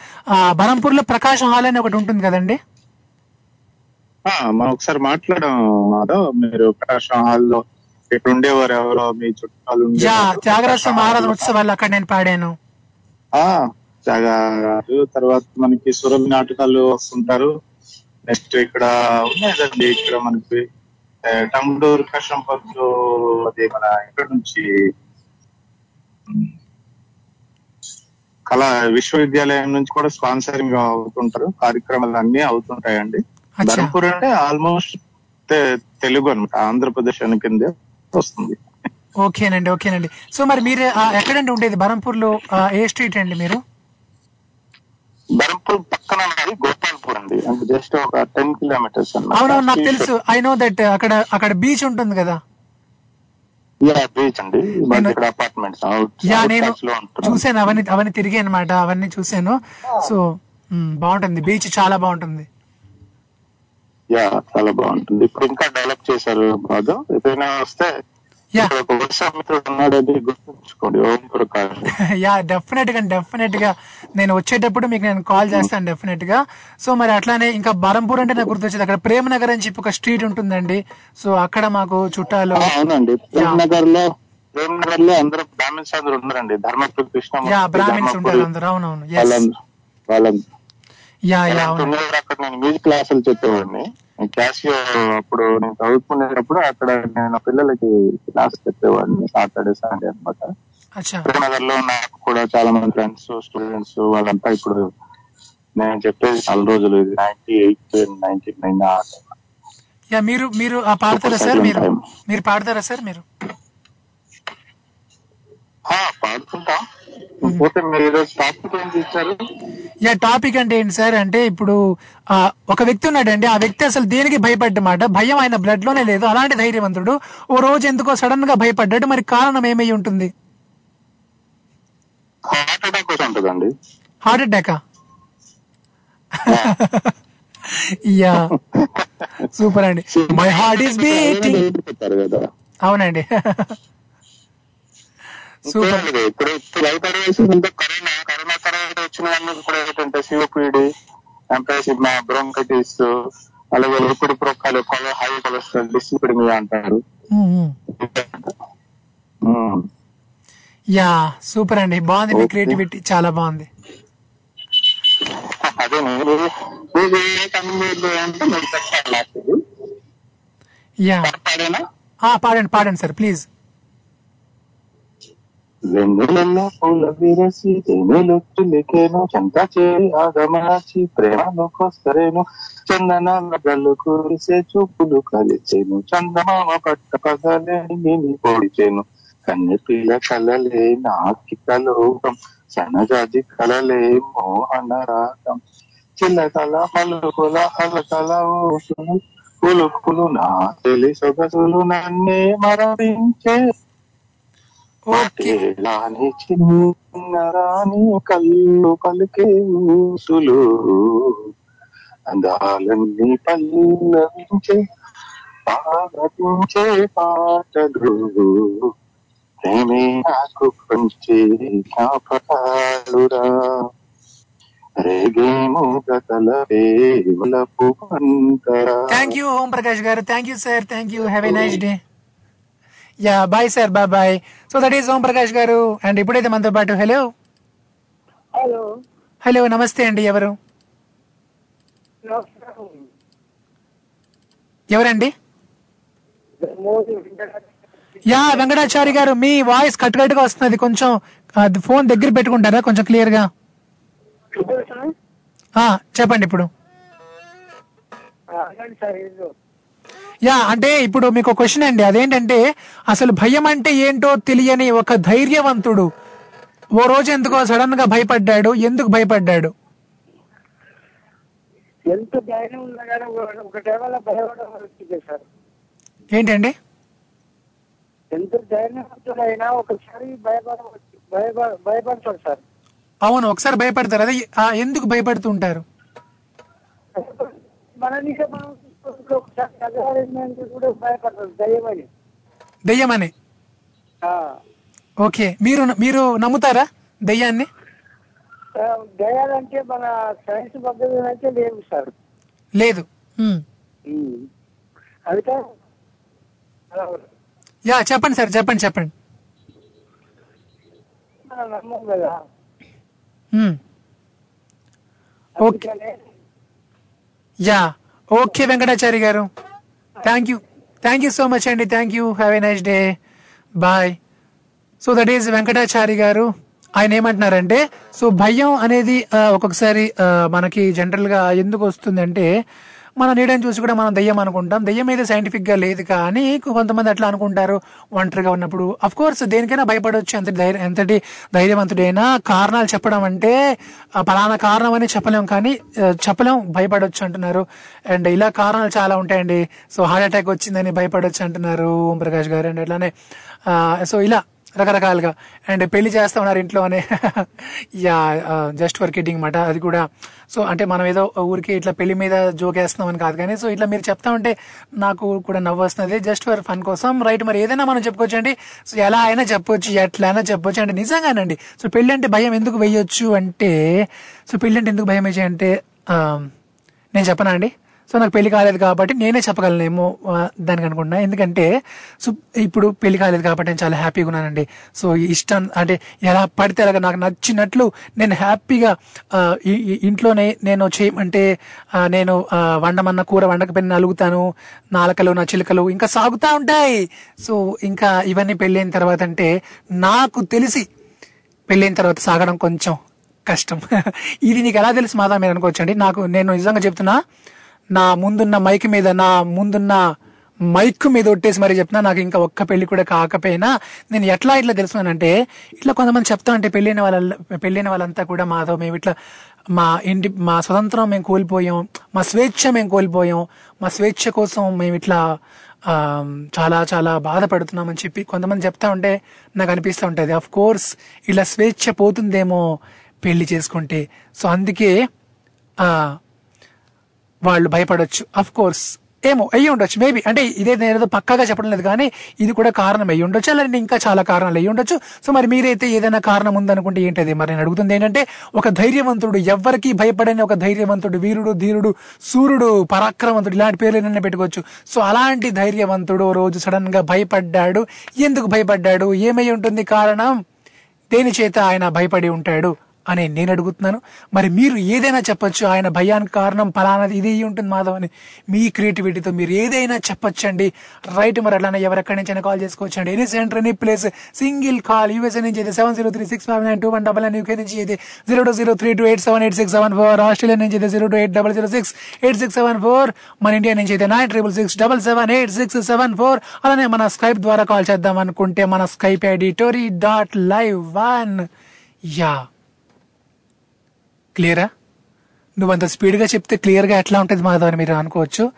బరంపూర్లో ప్రకాశం హాల్ అని ఒకటి ఉంటుంది కదండి? మనం ఒకసారి మాట్లాడాం మాధవ్. మీరు ప్రకాశం హాల్లో ఇక్కడ ఉండేవారు ఎవరో మీ చుట్టాలు. త్యాగరాజ ఆరాధన ఉత్సవాలు అక్కడ నేను పాడాను. ఆ, జాగా గారు తర్వాత మనకి సురభి నాటకాలు వస్తుంటారు. నెక్స్ట్ ఇక్కడ ఉన్నదండి ఇక్కడ మనకి ఆ, టంగుటూరు కృష్ణంపర్లు అది మన ఇక్కడ నుంచి కళా విశ్వవిద్యాలయం నుంచి కూడా స్పాన్సరింగ్ అవుతుంటారు. కార్యక్రమాలు అన్ని అవుతుంటాయండి. ధర్మపురి అంటే ఆల్మోస్ట్ తెలుగు అనమాట ఆంధ్రప్రదేశ్ అని కింద వస్తుంది. ఓకేనండి ఓకేనండి. సో మరి మీరు ఎక్కడండి ఉండేది? బరంపూర్లో ఆ, ఏ స్ట్రీట్ అండి మీరు? ధర్మపురి పక్కన ఉన్నది గోపాల్పూర్ అండి. అంటే జస్ట్ ఒక టెన్ కిలోమీటర్స్ అవునవును నాకు తెలుసు. ఐ నో దట్ అక్కడ అక్కడ బీచ్ ఉంటుంది కదా? బీచ్ అండి. మాది ఇక్కడ అపార్ట్మెంట్స్ యా నేను లో చూసాను అవన్నీ అవన్నీ తిరిగి అనమాట అవన్నీ చూసాను సో మ్, బాగుంటుంది. బీచ్ చాలా బాగుంటుంది. యా చాలా బాగుంటుంది. ఇప్పుడు ఇంకా డెవలప్ చేశారు బాగా. ఎప్పుడైనా వస్తే యా. డెఫినెట్ గా డెఫినెట్గా. నేను వచ్చేటప్పుడు మీకు నేను కాల్ చేస్తాను డెఫినెట్గా. సో మరి అట్లానే ఇంకా బరంపూర్ అంటే నాకు గుర్తొచ్చేది అక్కడ ప్రేమ నగర్ అని చెప్పి ఒక స్ట్రీట్ ఉంటుందండి. సో అక్కడ మాకు చుట్టాలు అవునండి. నగర్లో ప్రేమ్ నగర్లో అందరూ బ్రాహ్మిన్స్ అందరూ ఉన్నారండి. ధర్మపురి కృష్ణ యా బ్రాహ్మిన్స్ ఉంటారు అందరు. అవునవును. వాళ్ళందరూ. యా అక్కడ నేను మ్యూజిక్ క్లాసులు చెప్పేవాడిని. క్యాషియో అప్పుడు నేను చదువుకునేటప్పుడు అక్కడ నేను పిల్లలకి క్లాస్ చెప్పేవాడిని సాటర్డే సండే అనమాట నగర్లో నాకు కూడా చాలా మంది ఫ్రెండ్స్ స్టూడెంట్స్ వాళ్ళంతా ఇప్పుడు నేను చెప్పేది చాలా రోజులు ఇది ninety eight ninety nine yeah మీరు మీరు పాడతారా సార్ మీరు? మీరు పాడతారా సార్ మీరు పాడుతుంటాం పోతే మీరు ఈరోజు టాపిక్ ఏం ఇచ్చారు యా టాపిక్ అంటే ఏంటి సార్? అంటే ఇప్పుడు ఒక వ్యక్తి ఉన్నాడండి. ఆ వ్యక్తి అసలు దేనికి భయపడ్డమాట? భయం ఆయన బ్లడ్లోనే లేదు. అలాంటి ధైర్యవంతుడు. ఓ రోజు ఎందుకో సడన్గా భయపడ్డాడు. మరి కారణం ఏమై ఉంటుంది? హార్ట్ అటాక్ ఉంటుందండి. హార్ట్ అటాకా యా. సూపర్ అండి. మై హార్ట్ ఈస్ బీటింగ్ అవునండి. సూపర్. ఇంకేంటి, ఇప్పుడు ఇప్పుడు కరోనా కరోనా తర్వాత వచ్చిన అన్ని కూడా ఏంటంటే సిఓపిడి ఎంపైసిమా బ్రోంకైటిస్ అలాగే లిపిడ్ ప్రొక్కాలు హై కొలెస్ట్రాల్ అంటారు. యా సూపర్ అండి. బాగుంది మీ క్రియేటివిటీ. చాలా బాగుంది. యా. పాడండి పాడండి సార్ ప్లీజ్. వెన్నెలలో పూల విరసి తేనెలు చిలికేను చెంత చేరి ఆగమనాచి ప్రేమను కొస్తరేను చందనాల కురిసే చూపులు కలిసేను చందమామ పట్ట పగలేని నేను పొడిచేను. కన్నె పిల్ల కలలే నాకిక లోకం సనజాజి కలలే మోహన రాగం. చిల్లకల పలుకుల హలకల ఊసులు పులుకులు నా తెలి సొగసులు నన్నే మరపించే రాని చిన్న రాని కళ్ళు పలికే ఊసులు. అందాలన్నీ పల్లవించే పాడించే పాటలు. ప్రేమే నాకు పంచే జ్ఞాపకాలురా థ్యాంక్ యూ ఓం ప్రకాష్ గారు. Thank you sir thank you have a nice day yeah bye sir bye bye so that is Om Prakash గారు అండ్ ఇప్పుడైతే మనతో పాటు హలో హలో హలో నమస్తే అండి ఎవరు? ఎవరండి? యా వెంకటాచారి గారు మీ వాయిస్ కట్ కట్గా వస్తున్నది. కొంచెం ఫోన్ దగ్గర పెట్టుకుంటారా? కొంచెం క్లియర్గా చెప్పండి ఇప్పుడు. యా అంటే ఇప్పుడు మీకు క్వశ్చన్ అండి. అదేంటంటే అసలు భయం అంటే ఏంటో తెలియని ఒక ధైర్యవంతుడు ఓ రోజు ఎందుకో సడన్గా భయపడ్డాడు. ఎందుకు భయపడ్డాడు? ఎంత ధైర్యం ఉన్నా కానీ ఒక- ఒక టైంలో భయపడడం వచ్చింది సార్. ఏంటండి? ఎంత ధైర్యవంతుడైనా ఒకసారి భయపడ భయపడతాడు సార్. అవును ఒకసారి భయపడతారు. అదే ఎందుకు భయపడుతూ ఉంటారు? మన కూడా దయ్యమని. దెయ్యమని ఆ, ఓకే మీరు మీరు నమ్ముతారా దెయ్యాన్ని? దయ్యాలంటే మన సైన్స్ పద్ధతులు అయితే లేవు సార్. లేదు. అయితే యా చెప్పండి సార్ చెప్పండి చెప్పండి. నమ్మం కదా. ఓకే. యా. ఓకే వెంకటాచారి గారు. Thank you thank you so much అండి. Thank you have a nice day bye so that is Venkatachari గారు. ఆయన ఏమంటున్నారంటే సో భయం అనేది ఒక్కొక్కసారి మనకి జనరల్గా ఎందుకు వస్తుంది అంటే మన నీడని చూసి కూడా మనం దయ్యం అనుకుంటాం. దయ్యం అయితే సైంటిఫిక్గా లేదు కానీ కొంతమంది అట్లా అనుకుంటారు. ఒంటరిగా ఉన్నప్పుడు. అఫ్ కోర్స్ దేనికైనా భయపడవచ్చు ఎంత ధైర్యం ఎంతటి ధైర్యవంతుడైనా కారణాలు చెప్పడం అంటే ఆ, పలానా కారణం అని చెప్పలేం కానీ చెప్పలేం భయపడవచ్చు అంటున్నారు. అండ్ ఇలా కారణాలు చాలా ఉంటాయండి. సో హార్ట్ అటాక్ వచ్చిందని భయపడవచ్చు అంటున్నారు ఓం ప్రకాష్ గారు. అండ్ అట్లానే సో ఇలా రకరకాలుగా. అండ్ పెళ్ళి చేస్తా ఉన్నారు ఇంట్లోనే. యా జస్ట్ ఫర్ కిడ్డింగ్ మాట అది కూడా. సో అంటే మనం ఏదో ఊరికి ఇట్లా పెళ్ళి మీద జోక్ వేస్తున్నాం అని కాదు కానీ సో ఇట్లా మీరు చెప్తా ఉంటే నాకు కూడా నవ్వు వస్తుంది జస్ట్ ఫర్ ఫన్ కోసం. రైట్ మరి ఏదైనా మనం చెప్పుకోవచ్చు అండి సో ఎలా అయినా చెప్పొచ్చు ఎట్లా అయినా చెప్పొచ్చు. అంటే నిజంగానండి సో పెళ్ళి అంటే భయం ఎందుకు వేయొచ్చు అంటే సో పెళ్ళి అంటే ఎందుకు భయం వేయచ్చు అంటే నేను చెప్పనా అండి? సో నాకు పెళ్ళి కాలేదు కాబట్టి నేనే చెప్పగలనేమో దానికి అనుకుంటున్నా. ఎందుకంటే సో ఇప్పుడు పెళ్ళి కాలేదు కాబట్టి నేను చాలా హ్యాపీగా ఉన్నానండి. సో ఇష్టం అంటే ఎలా పడితే అలాగా నాకు నచ్చినట్లు నేను హ్యాపీగా ఇంట్లోనే నేను చేయమంటే నేను వండమన్న కూర వండకపోయినా నలుగుతాను నాలకలు నా చిలుకలు ఇంకా సాగుతూ ఉంటాయి. సో ఇంకా ఇవన్నీ పెళ్ళైన తర్వాత అంటే నాకు తెలిసి పెళ్ళైన తర్వాత సాగడం కొంచెం కష్టం. ఇది నీకు ఎలా తెలుసు మాదా మీరు అనుకోవచ్చండి. నాకు నేను నిజంగా చెప్తున్నా నా ముందున్న మైక్ మీద నా ముందున్న మైక్ మీద ఒట్టేసి మరి చెప్తున్నా నాకు ఇంకా ఒక్క పెళ్ళి కూడా కాకపోయినా నేను ఎట్లా ఇట్లా తెలుసుకున్నానంటే ఇట్లా కొంతమంది చెప్తా అంటే పెళ్ళైన వాళ్ళ పెళ్ళైన వాళ్ళంతా కూడా మాతో మేము ఇట్లా మా ఇంటి మా స్వతంత్రం మేము కోల్పోయాం మా స్వేచ్ఛ మేము కోల్పోయాం మా స్వేచ్ఛ కోసం మేము ఇట్లా చాలా చాలా బాధపడుతున్నామని చెప్పి కొంతమంది చెప్తా ఉంటే నాకు అనిపిస్తూ ఉంటుంది. అఫ్ కోర్స్ ఇలా స్వేచ్ఛ పోతుందేమో పెళ్ళి చేసుకుంటే. సో అందుకే వాళ్ళు భయపడొచ్చు. అఫ్ కోర్స్ ఏమో అయ్యి ఉండొచ్చు మేబీ అంటే ఇదే నేను ఏదో పక్కాగా చెప్పడం లేదు కానీ ఇది కూడా కారణం అయ్యి ఉండొచ్చు అలాగే ఇంకా చాలా కారణాలు అయ్యి ఉండొచ్చు సో మరి మీరైతే ఏదైనా కారణం ఉందనుకుంటే ఏంటది? మరి నేను అడుగుతుంది ఏంటంటే ఒక ధైర్యవంతుడు ఎవ్వరికి భయపడని ఒక ధైర్యవంతుడు వీరుడు ధీరుడు సూర్యుడు పరాక్రమవంతుడు ఇలాంటి పేర్లు ఏదైనా పెట్టుకోవచ్చు. సో అలాంటి ధైర్యవంతుడు రోజు సడన్గా భయపడ్డాడు. ఎందుకు భయపడ్డాడు? ఏమై ఉంటుంది కారణం? దేని చేత ఆయన భయపడి ఉంటాడు? అని నేను అడుగుతున్నాను. మరి మీరు ఏదైనా చెప్పొచ్చు ఆయన భయానికి కారణం ఫలానాది ఇది ఉంటుంది మాధవ్ అని. మీ క్రియేటివిటీతో మీరు ఏదైనా చెప్పొచ్చండి. రైట్ మరి అలానే ఎవరెక్కడి నుంచి కాల్ చేసుకోవచ్చండి. Any centre any place single call USA నుంచి అయితే seven zero three six five nine two one double nine UK నుంచి అయితే zero two zero three two eight seven eight six seven four. Australia నుంచి అయితే zero two eight double zero six eight six seven four. మన India నుంచి అయితే nine triple six double seven eight six seven four. అలానే మన Skype ద్వారా call చేద్దాం అనుకుంటే మన Skype ID tori dot live one. Yeah. క్లియరా? నువ్వు అంత స్పీడ్గా చెప్తే క్లియర్గా ఎట్లా ఉంటుంది మాధవ్ అని మీరు అనుకోవచ్చు?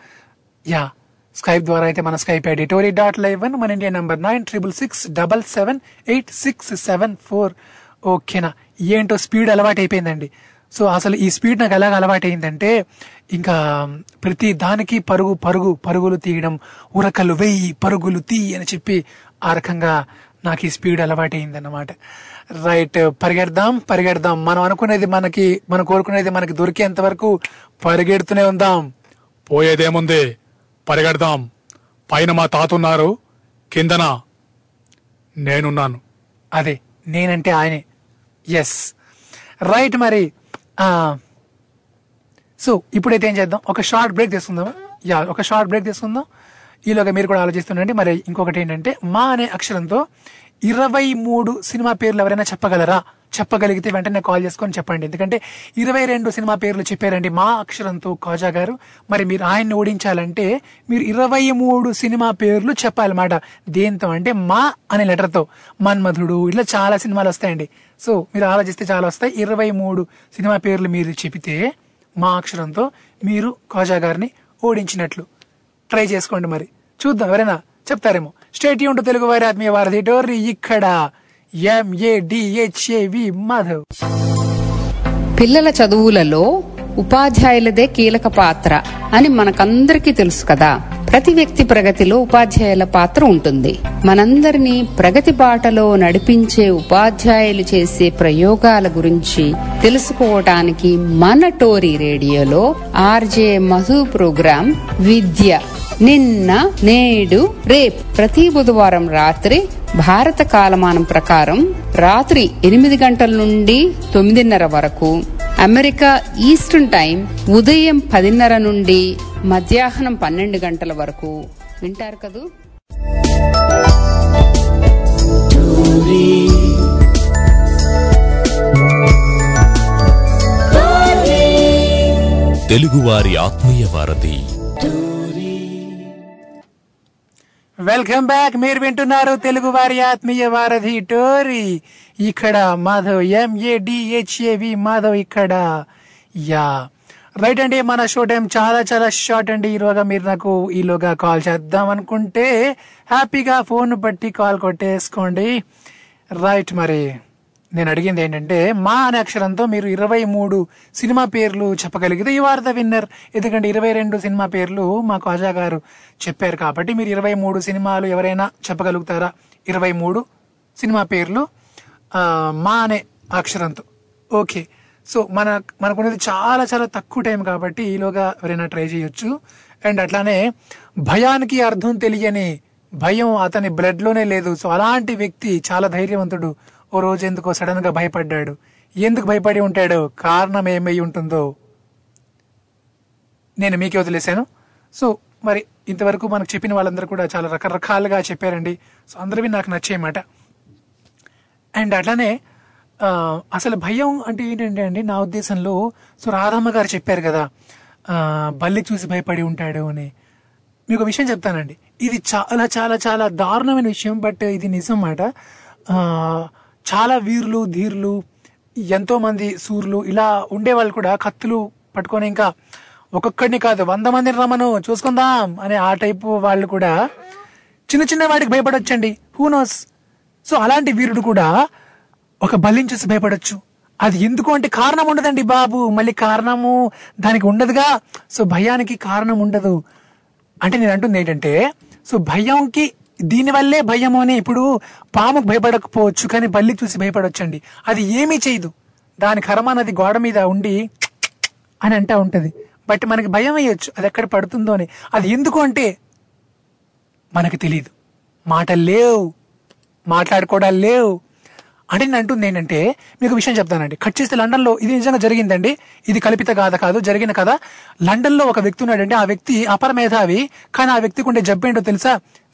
యా. స్కైప్ ద్వారా అయితే మన Skype ID tori dot live one మన India number nine triple six double seven eight six seven four. ఓకేనా? ఏంటో స్పీడ్ అలవాటు అయిపోయిందండి సో అసలు ఈ స్పీడ్ నాకు ఎలాగ అలవాటైందంటే ఇంకా ప్రతి దానికి పరుగు పరుగు పరుగులు తీయడం ఉరకలు వెయ్యి పరుగులు తీ అని చెప్పి ఆ రకంగా నాకు ఈ స్పీడ్ అలవాటు అయిందన్నమాట రైట్ పరిగెడదాం పరిగెడదాం. మనం అనుకునేది మనకి మనం కోరుకునేది మనకి దొరికేంత వరకు పరిగెడుతూనే ఉందాం. పోయేదేముంది? పరిగెడదాం. పైన మా తాత ఉన్నారు కిందన నేనున్నాను. అదే నేనంటే ఆయనే. ఎస్ రైట్ మరి సో ఇప్పుడైతే ఏం చేద్దాం? ఒక షార్ట్ బ్రేక్ తీసుకుందాం యా ఒక షార్ట్ బ్రేక్ తీసుకుందాం. ఈలోగా మీరు కూడా ఆలోచిస్తుండండి. మరి ఇంకొకటి ఏంటంటే మా అనే అక్షరంతో ఇరవై మూడు సినిమా పేర్లు ఎవరైనా చెప్పగలరా? చెప్పగలిగితే వెంటనే కాల్ చేసుకొని చెప్పండి. ఎందుకంటే ఇరవై రెండు సినిమా పేర్లు చెప్పారండి మా అక్షరంతో కాజా గారు. మరి మీరు ఆయన్ని ఓడించాలంటే మీరు ఇరవై మూడు సినిమా పేర్లు చెప్పాలన్నమాట. దేంతో అంటే మా అనే లెటర్తో. మన్మధుడు ఇట్లా చాలా సినిమాలు వస్తాయండి. సో మీరు ఆలోచిస్తే చాలా వస్తాయి. ఇరవై మూడు సినిమా పేర్లు మీరు చెబితే మా అక్షరంతో మీరు కాజా గారిని ఓడించినట్లు. ట్రై చేసుకోండి మరి. చూద్దాం ఎవరైనా చెప్తారేమో. స్టేట్ యూన్ తెలుగు వారి ఆత్మీయ వారధి డోర్రి ఇక్కడ. ఎంఏడిహెచ్ఏవి మాధవ్ పిల్లల చదువులలో ఉపాధ్యాయులదే కీలక పాత్ర అని మనకందరికీ తెలుసు కదా. ప్రతి వ్యక్తి ప్రగతిలో ఉపాధ్యాయుల పాత్ర ఉంటుంది. మనందరినీ ప్రగతి బాటలో నడిపించే ఉపాధ్యాయులు చేసే ప్రయోగాల గురించి తెలుసుకోవటానికి మన టోరీ రేడియోలో ఆర్జే మధు ప్రోగ్రాం విద్య. నిన్న నేడు రేపు. ప్రతి బుధవారం రాత్రి భారత కాలమానం ప్రకారం రాత్రి ఎనిమిది గంటల నుండి తొమ్మిదిన్నర వరకు. అమెరికా ఈస్టర్న్ టైం ఉదయం పదిన్నర నుండి మధ్యాహ్నం పన్నెండు గంటల వరకు. వింటారు కదూ? తెలుగువారి ఆత్మీయ వారధి. Welcome back. మీరు వింటున్నారు తెలుగు వారి ఆత్మీయ వారధి టోరీ. ఇక్కడ మాధవ్ ఎంఏడిహెచ్ఏవి మాధవ్ ఇక్కడ. యా. రైట్ అండి మన షో టైం చాలా చాలా షార్ట్ అండి. ఈరోగా మీరు నాకు ఈలోగా కాల్ చేద్దాం అనుకుంటే హ్యాపీగా ఫోన్ బట్టి కాల్ కొట్టేసుకోండి. రైట్ మరి. నేను అడిగింది ఏంటంటే మా అనే అక్షరంతో మీరు ఇరవై మూడు సినిమా పేర్లు చెప్పగలిగితే యు ఆర్ ద విన్నర్. ఎందుకంటే ఇరవై రెండు సినిమా పేర్లు మా ఖాజా గారు చెప్పారు కాబట్టి మీరు ఇరవై మూడు సినిమాలు ఎవరైనా చెప్పగలుగుతారా? ఇరవై మూడు సినిమా పేర్లు మా అనే అక్షరంతో. ఓకే. సో మన మనకున్నది చాలా చాలా తక్కువ టైం కాబట్టి ఈలోగా ఎవరైనా ట్రై చేయొచ్చు. అండ్ అట్లానే భయానికి అర్థం తెలియని భయం అతని బ్లడ్లోనే లేదు. సో అలాంటి వ్యక్తి చాలా ధైర్యవంతుడు. ఓ రోజు ఎందుకో సడన్గా భయపడ్డాడు. ఎందుకు భయపడి ఉంటాడు? కారణం ఏమై ఉంటుందో నేను మీకే వదిలేశాను. సో మరి ఇంతవరకు మనకు చెప్పిన వాళ్ళందరూ కూడా చాలా రకరకాలుగా చెప్పారండి. సో అందరివి నాకు నచ్చేయమాట అండ్ అట్లానే అసలు భయం అంటే ఏంటంటే అండి నా ఉద్దేశంలో సో రాధమ్మ గారు చెప్పారు కదా ఆ, బల్లి చూసి భయపడి ఉంటాడు అని. మీకు ఒక విషయం చెప్తానండి. ఇది చాలా చాలా చాలా దారుణమైన విషయం బట్ ఇది నిజం మాట. చాలా వీరులు ధీరులు ఎంతో మంది సూర్యులు ఇలా ఉండేవాళ్ళు కూడా కత్తులు పట్టుకొని ఇంకా ఒక్కొక్కడిని కాదు వంద మందిని రమ్మను చూసుకుందాం అనే ఆ టైపు వాళ్ళు కూడా చిన్న చిన్న వాటికి భయపడొచ్చండి. హూనోస్ సో అలాంటి వీరుడు కూడా ఒక బలిని చూసి భయపడొచ్చు. అది ఎందుకు అంటే కారణం ఉండదండి బాబు. మళ్ళీ కారణము దానికి ఉండదుగా. సో భయానికి కారణం ఉండదు. అంటే నేను అంటుంది ఏంటంటే సో భయంకి దీనివల్లే భయము అని ఇప్పుడు పాముకు భయపడకపోవచ్చు కానీ బల్లి చూసి భయపడొచ్చండి. అది ఏమీ చేయదు. దాని కర్మ అన్నది గోడ మీద ఉండి అని అంటా ఉంటది. బట్ మనకి భయం వేయొచ్చు. అది ఎక్కడ పడుతుందో అని. అది ఎందుకు అంటే మనకు తెలియదు మాటలు లేవు. మాట్లాడుకోవడాలు లేవు. అంటే నేను అంటుంది ఏంటంటే మీకు విషయం చెప్తానండి. కట్ చేస్తే లండన్లో ఇది నిజంగా జరిగిందండి. ఇది కల్పిత గాథ కాదు జరిగిన కథ. లండన్లో ఒక వ్యక్తి ఉన్నాడండి. ఆ వ్యక్తి అపర మేధావి కానీ ఆ వ్యక్తికి ఉండే జబ్బేంటో ఏంటో తెలుసా?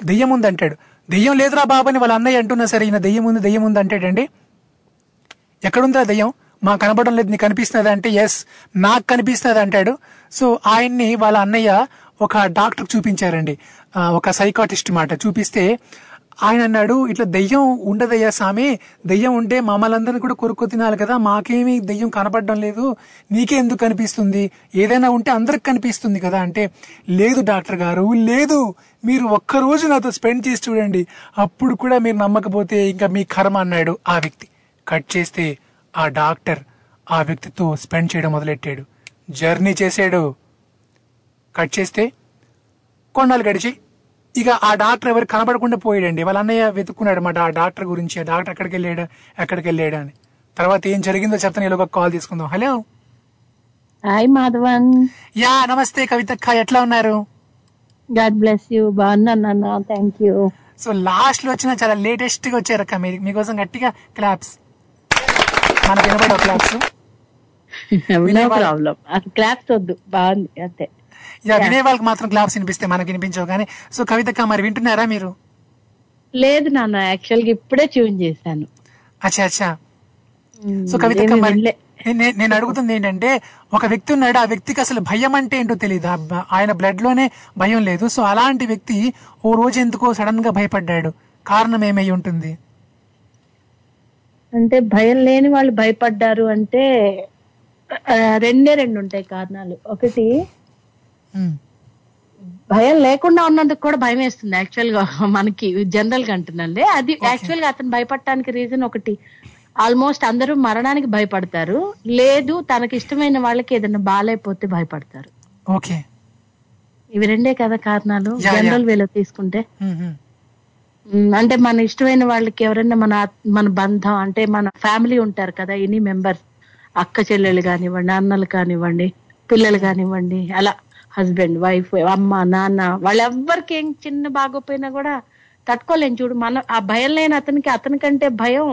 దెయ్యం ఉంది అంటాడు. దెయ్యం లేదురా బాబు అని వాళ్ళ అన్నయ్య అంటున్నా సరే ఈయన దెయ్యం ఉంది దెయ్యం ఉంది అంటాడండి. ఎక్కడుందా దెయ్యం? మా కనబడడం లేదు నీకు కనిపిస్తున్నది అంటే ఎస్ నాకు కనిపిస్తున్నది అంటాడు. సో ఆయన్ని వాళ్ళ అన్నయ్య ఒక డాక్టర్ చూపించారండి. ఒక సైకాటిస్ట్ మాట. చూపిస్తే ఆయన అన్నాడు ఇట్లా దెయ్యం ఉండదయ్యా స్వామి దెయ్యం ఉంటే మమ్మల్ందరినీ కూడా కొరుకు తినాలి కదా మాకేమీ దెయ్యం కనపడడం లేదు నీకే ఎందుకు కనిపిస్తుంది? ఏదైనా ఉంటే అందరికి కనిపిస్తుంది కదా అంటే లేదు డాక్టర్ గారు లేదు మీరు ఒక్క రోజు నాతో స్పెండ్ చేసి చూడండి అప్పుడు కూడా మీరు నమ్మకపోతే ఇంకా మీ కర్మ అన్నాడు ఆ వ్యక్తి. కట్ చేస్తే ఆ డాక్టర్ ఆ వ్యక్తితో స్పెండ్ చేయడం మొదలెట్టాడు. జర్నీ చేశాడు. కట్ చేస్తే కొన్నాళ్ళు గడిచి ఇక ఆ డాక్టర్ ఎవరు కనబడకుండా పోయాడండి. వాళ్ళ అన్నయ్య వెతుక్కున్నాడు అనమాట ఆ డాక్టర్ గురించి ఆ డాక్టర్ ఎక్కడికి వెళ్ళాడు ఎక్కడికి వెళ్ళాడు అని. తర్వాత ఏం జరిగిందో చెప్తాను ఇలా ఒక కాల్ తీసుకుందాం. హలో. హాయ్ మాధవన్. యా నమస్తే కవితక్క ఎట్లా ఉన్నారు? గాడ్ బ్లెస్ యూ బాగున్నాను నాన్న థ్యాంక్ యూ. సో లాస్ట్లో వచ్చిన చాలా లేటెస్ట్గా వచ్చారక్క మీరు. మీకోసం గట్టిగా క్లాప్స్. మనకి వినబడే క్లాప్స్. క్లాప్స్ వద్దు బాగుంది అంతే. యా వినే వాళ్ళకి మాత్రం క్లాప్స్ వినిపిస్తే మనకి వినిపించవు కానీ. సో కవితక్క మరి వింటున్నారా మీరు? లేదు నాన్న యాక్చువల్గా ఇప్పుడే ట్యూన్ చేశాను. అచ్చా అచ్చా. సో కవితక్క ఏమీ మరి నేను అడుగుతుంది ఏంటంటే ఒక వ్యక్తి ఉన్నాడు ఆ వ్యక్తికి అసలు భయం అంటే ఏంటో తెలియదు ఆయన బ్లడ్లోనే భయం లేదు. సో అలాంటి వ్యక్తి ఓ రోజు ఎందుకో సడన్గా భయపడ్డాడు. కారణం ఏమై ఉంటుంది? అంటే భయం లేని వాళ్ళు భయపడ్డారు అంటే రెండే రెండు ఉంటాయి కారణాలు. ఒకటి భయం లేకుండా ఉన్నందుకు కూడా భయం వేస్తుంది యాక్చువల్గా మనకి జనరల్గా అంటున్నాండి అది యాక్చువల్గా అతను భయపడటానికి రీజన్ ఒకటి. ఆల్మోస్ట్ అందరూ మరణానికి భయపడతారు. లేదు తనకి ఇష్టమైన వాళ్ళకి ఏదైనా బాగాలేకపోతే భయపడతారు. ఓకే ఇవి రెండే కదా కారణాలు. జనరల్ వేలో తీసుకుంటే. ఉమ్, అంటే మన ఇష్టమైన వాళ్ళకి ఎవరైనా మన మన బంధం అంటే మన ఫ్యామిలీ ఉంటారు కదా ఎనీ మెంబర్స్ అక్క చెల్లెలు కానివ్వండి అన్నలు కానివ్వండి పిల్లలు కానివ్వండి అలా. హస్బెండ్ వైఫ్ అమ్మ నాన్న వాళ్ళెవ్వరికి ఏం చిన్న బాగోపోయినా కూడా తట్టుకోలేం. చూడు మన ఆ భయం లేని అతనికి అతనికంటే భయం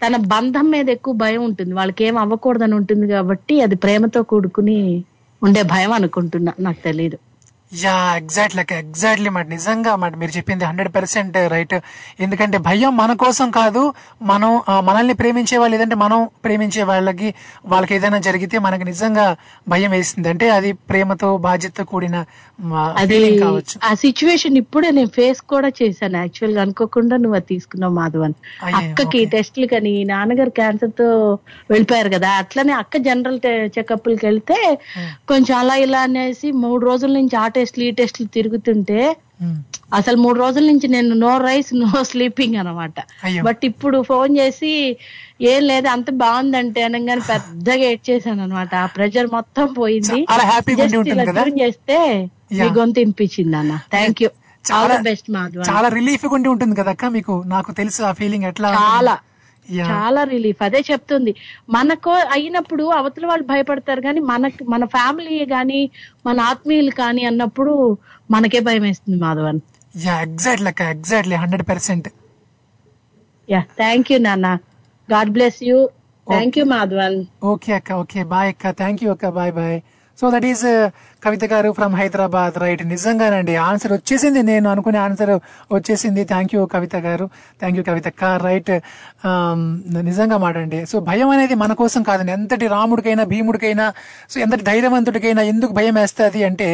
తన బంధం మీద ఎక్కువ భయం ఉంటుంది. వాళ్ళకి ఏం అవ్వకూడదని ఉంటుంది కాబట్టి అది ప్రేమతో కూడుకుని ఉండే భయం అనుకుంటున్నా నాకు తెలియదు యా ఎగ్జాక్ట్లీ ఎగ్జాక్ట్లీ మాట. నిజంగా మాట. మీరు చెప్పింది హండ్రెడ్ పర్సెంట్ రైట్ ఎందుకంటే భయం మన కోసం కాదు మనం మనల్ని ప్రేమించే వాళ్ళు లేదంటే మనం ప్రేమించే వాళ్ళకి వాళ్ళకి ఏదైనా జరిగితే మనకి నిజంగా భయం వేస్తుంది. అంటే అది ప్రేమతో బాధ్యత కూడిన కావచ్చు. ఆ సిచ్యువేషన్ ఇప్పుడే నేను ఫేస్ కూడా చేశాను. యాక్చువల్గా అనుకోకుండా నువ్వు అది తీసుకున్నావు మాధవన్. అక్కకి టెస్ట్లు కానీ నాన్నగారు క్యాన్సర్తో వెళ్ళిపోయారు కదా. అట్లనే అక్క జనరల్ చెకప్లకి వెళ్తే కొంచెం అలా ఇలా అనేసి మూడు రోజుల నుంచి ఆ టెస్ట్లు ఈ టెస్ట్లు తిరుగుతుంటే అసలు మూడు రోజుల నుంచి నేను నో రైస్ నో స్లీపింగ్ అనమాట. బట్ ఇప్పుడు ఫోన్ చేసి ఏం లేదు అంత బాగుందంటే అనగానే పెద్దగా ఏడ్ చేశాను అనమాట ఆ ప్రెషర్ మొత్తం పోయింది. చేస్తే మీ. గొంతు వినిపించింది అన్న. థ్యాంక్ యూ చాలా బెస్ట్ మాధవ. చాలా రిలీఫ్ ఉండి ఉంటుంది కదా మీకు? నాకు తెలుసు ఆ ఫీలింగ్ ఎట్లా. చాలా. చాలా రిలీఫ్. అదే చెప్తుంది. మనకు అయినప్పుడు అవతల వాళ్ళు భయపడతారు కానీ మనకి మన ఫ్యామిలీ గాని మన ఆత్మీయులు కానీ అన్నప్పుడు మనకే భయం వేస్తుంది మాధవన్ యా ఎగ్జాక్ట్లీ అక్క exactly hundred percent yeah thank you నాన్న. God bless you thank you Madhavan okay అక్క ఓకే బాయ్ అక్క. థ్యాంక్ యూ అక్క bye bye so that is Kavitha గారు ఫ్రమ్ హైదరాబాద్. రైట్ నిజంగానండి ఆన్సర్ వచ్చేసింది. నేను అనుకునే ఆన్సర్ వచ్చేసింది. థ్యాంక్ యూ కవిత గారు. థ్యాంక్ యూ కవిత కార్ రైట్ um, నిజంగా మాటండి. సో భయం అనేది మన కోసం కాదండి. ఎంతటి రాముడికైనా భీముడికైనా సో ఎంతటి ధైర్యవంతుడికైనా ఎందుకు భయం వేస్తుంది అంటే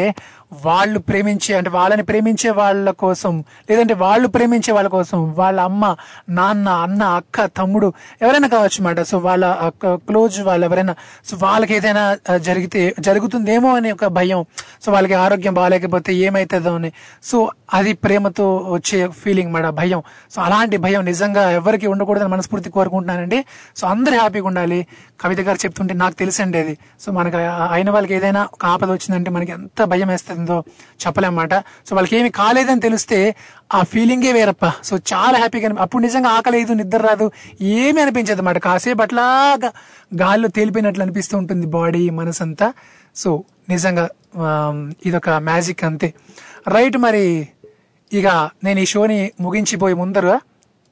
వాళ్ళు ప్రేమించే అంటే వాళ్ళని ప్రేమించే వాళ్ళ కోసం లేదంటే వాళ్ళు ప్రేమించే వాళ్ళ కోసం వాళ్ళ అమ్మ నాన్న అన్న అక్క తమ్ముడు ఎవరైనా కావచ్చు అన్నమాట సో వాళ్ళ క్లోజ్ వాళ్ళు ఎవరైనా సో వాళ్ళకి ఏదైనా జరిగితే జరుగుతుందేమో అనే ఒక భయం. సో వాళ్ళకి ఆరోగ్యం బాగాలేకపోతే ఏమైతుందో అని. సో అది ప్రేమతో వచ్చే ఫీలింగ్ మాట భయం. సో అలాంటి భయం నిజంగా ఎవరికి ఉండకూడదని మనస్ఫూర్తి కోరుకుంటున్నానండి. సో అందరు హ్యాపీగా ఉండాలి. కవిత గారు చెప్తుంటే నాకు తెలుసండి అది. సో మనకి అయిన వాళ్ళకి ఏదైనా ఒక ఆపద వచ్చిందంటే మనకి ఎంత భయం వేస్తుందో చెప్పలేమాట సో వాళ్ళకి ఏమి కాలేదని తెలిస్తే ఆ ఫీలింగే వేరప్ప. సో చాలా హ్యాపీగా అనిపి- అప్పుడు నిజంగా ఆకలేదు నిద్ర రాదు ఏమీ అనిపించదు అన్నమాట. కాసేపు అట్లాగా గాల్లో తేలిపోయినట్లు అనిపిస్తూ ఉంటుంది బాడీ మనసంతా. సో నిజంగా ఇదొక మ్యాజిక్ అంతే. రైట్ మరి ఇక నేను ఈ షోని ముగించిపోయే ముందర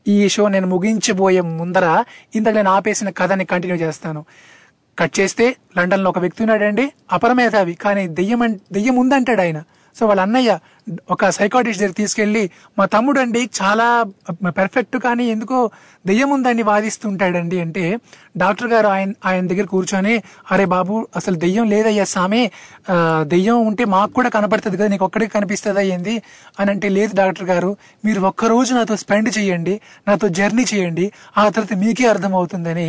ఈ షో నేను ముగించిపోయే ముందర ఇంతకు నేను ఆపేసిన కథని కంటిన్యూ చేస్తాను. కట్ చేస్తే లండన్లో ఒక వ్యక్తి ఉన్నాడండి అపరమేధావి కానీ దెయ్యం దెయ్యం ఉందంటాడు ఆయన. సో వాళ్ళ అన్నయ్య ఒక సైకాటిస్ట్ దగ్గర తీసుకెళ్ళి మా తమ్ముడు అండి చాలా పెర్ఫెక్ట్ కానీ ఎందుకో దెయ్యం ఉందని వాదిస్తుంటాడండి. అంటే డాక్టర్ గారు ఆయన ఆయన దగ్గర కూర్చొని అరే బాబు అసలు దెయ్యం లేదయ్యా సామే దెయ్యం ఉంటే మాకు కూడా కనపడుతుంది కదా నీకు ఒక్కడికి కనిపిస్తుందా ఏంది? అని అంటే లేదు డాక్టర్ గారు మీరు ఒక్కరోజు నాతో స్పెండ్ చేయండి నాతో జర్నీ చేయండి ఆ తర్వాత మీకే అర్థం అవుతుందని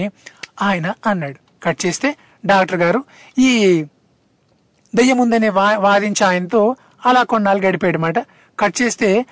ఆయన అన్నాడు. కట్ చేస్తే డాక్టర్ గారు ఈ దెయ్యం ఉందని వా వాదించి ఆయనతో అలా కొన్నాళ్ళు గడిపాడు కట్ చేస్తే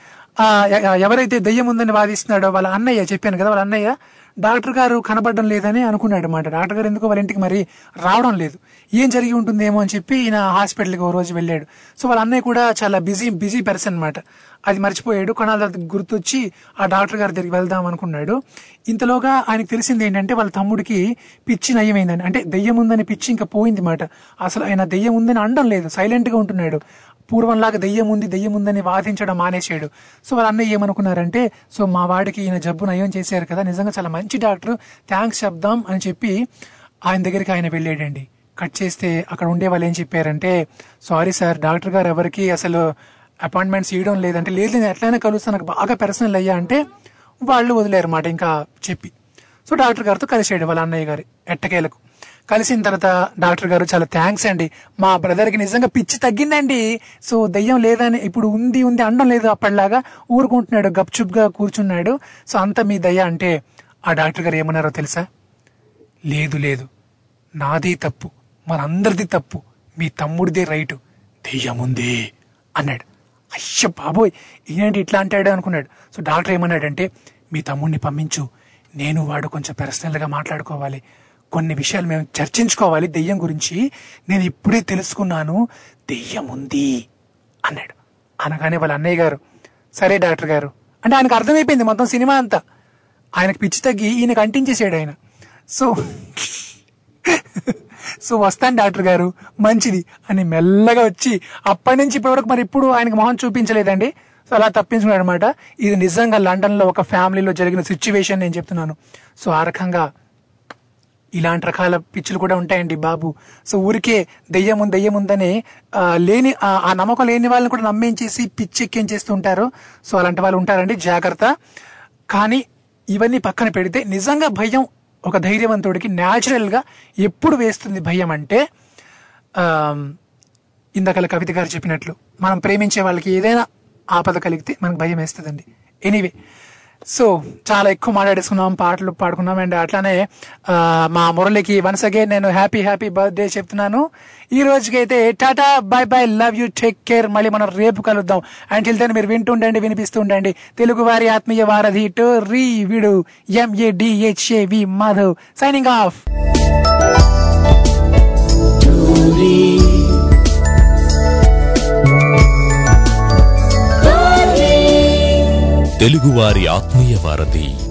ఎవరైతే దెయ్యం ఉందని వాదిస్తున్నాడో వాళ్ళ అన్నయ్య చెప్పాను కదా వాళ్ళ అన్నయ్య డాక్టర్ గారు కనబడడం లేదని అనుకున్నాడు అనమాట డాక్టర్ గారు ఎందుకో వాళ్ళ ఇంటికి మరి రావడం లేదు. ఏం జరిగి ఉంటుందేమో అని చెప్పి ఈయన హాస్పిటల్కి ఓ రోజు వెళ్ళాడు. సో వాళ్ళ అన్నయ్య కూడా చాలా బిజీ బిజీ పర్సన్ అనమాట అది మర్చిపోయాడు. కొనాల తర్వాత గుర్తొచ్చి ఆ డాక్టర్ గారి దగ్గరికి వెళ్దాం అనుకున్నాడు. ఇంతలోగా ఆయనకు తెలిసింది ఏంటంటే వాళ్ళ తమ్ముడికి పిచ్చి నయమైందని. అంటే దెయ్యం ఉందని పిచ్చి ఇంకా పోయింది మాట అసలు ఆయన దెయ్యం ఉందని అనడం లేదు. సైలెంట్గా ఉంటున్నాడు. పూర్వంలాగా దెయ్యం ఉంది దెయ్యం ఉందని వాదించడం మానేశాడు. సో వాళ్ళ అన్నయ్య ఏమనుకున్నారంటే సో మా వాడికి ఈయన జబ్బు నయం చేశారు కదా నిజంగా చాలా మంచి డాక్టర్ థ్యాంక్స్ చెప్దాం అని చెప్పి ఆయన దగ్గరికి ఆయన వెళ్ళాడండి. కట్ చేస్తే అక్కడ ఉండే వాళ్ళు ఏం చెప్పారంటే సారీ సార్ డాక్టర్ గారు ఎవరికి అసలు అపాయింట్మెంట్స్ ఇవ్వడం లేదంటే లేదు నేను ఎట్లయినా కలుస్తాను నాకు బాగా పర్సనల్ అయ్యా అంటే వాళ్ళు వదిలేరు మాట ఇంకా చెప్పి. సో డాక్టర్ గారితో కలిసాడు వాళ్ళ అన్నయ్య గారు ఎట్టకేలకు. కలిసిన తర్వాత డాక్టర్ గారు చాలా థ్యాంక్స్ అండి. మా బ్రదర్కి నిజంగా పిచ్చి తగ్గిందండి. సో దయ్యం లేదని ఇప్పుడు ఉంది ఉంది అండం లేదు అప్పటిలాగా ఊరుకుంటున్నాడు గప్చుప్గా కూర్చున్నాడు. సో అంత మీ దయ్య అంటే ఆ డాక్టర్ గారు ఏమన్నారో తెలుసా? లేదు లేదు. నాది తప్పు. మనందరిది తప్పు. మీ తమ్ముడిదే రైటు. దెయ్యముంది అన్నాడు. అయ్య బాబోయ్! ఏంటి ఇట్లా అంటాడు అనుకున్నాడు. సో డాక్టర్ ఏమన్నాడంటే మీ తమ్ముడిని పంపించు. నేను వాడు కొంచెం పర్సనల్గా మాట్లాడుకోవాలి. కొన్ని విషయాలు మేము చర్చించుకోవాలి దెయ్యం గురించి. నేను ఇప్పుడే తెలుసుకున్నాను దెయ్యం ఉంది అన్నాడు. అనగానే వాళ్ళ అన్నయ్య గారు సరే డాక్టర్ గారు. అంటే ఆయనకు అర్థమైపోయింది మొత్తం సినిమా అంతా. ఆయనకు పిచ్చి తగ్గి ఈయనకు అంటించేసాడు ఆయన. సో సో వస్తాను డాక్టర్ గారు మంచిది అని మెల్లగా వచ్చి అప్పటి నుంచి ఇప్పటి వరకు మరి ఇప్పుడు ఆయనకు మొహం చూపించలేదండి. సో అలా తప్పించుకున్నాడు అనమాట ఇది నిజంగా లండన్లో ఒక ఫ్యామిలీలో జరిగిన సిచ్యువేషన్ నేను చెప్తున్నాను. సో ఆ రకంగా ఇలాంటి రకాల పిచ్చులు కూడా ఉంటాయండి బాబు. సో ఊరికే దెయ్యం ఉంది దెయ్యం ఉందని లేని ఆ నమ్మకం లేని వాళ్ళని కూడా నమ్మేంచేసి పిచ్చి ఎక్కించేస్తూ ఉంటారు. సో అలాంటి వాళ్ళు ఉంటారండి జాగ్రత్త. కానీ ఇవన్నీ పక్కన పెడితే నిజంగా భయం ఒక ధైర్యవంతుడికి న్యాచురల్గా ఎప్పుడు వేస్తుంది భయం అంటే ఇందాకల కవిత గారు చెప్పినట్లు మనం ప్రేమించే వాళ్ళకి ఏదైనా ఆపద కలిగితే మనకు భయం వేస్తుందండి. ఎనీవే సో చాలా ఎక్కువ మాట్లాడేసుకున్నాం పాటలు పాడుకున్నాం అండ్ అట్లానే మా మురళికి వన్స్ అగైన్ నేను హ్యాపీ హ్యాపీ బర్త్డే చెప్తున్నాను. ఈ రోజుకైతే Tata bye bye love you take care మళ్ళీ మనం రేపు కలుద్దాం. అండ్ టిల్ దెన్ మీరు వింటుండండి వినిపిస్తుండండి. వినిపిస్తూ ఉండండి తెలుగు వారి ఆత్మీయ వారధి టు రీ ఎంఏ ఎంఏడిహెచ్ఏ వి మాధవ్ సైనింగ్ ఆఫ్ తెలుగువారి ఆత్మీయ వారధి.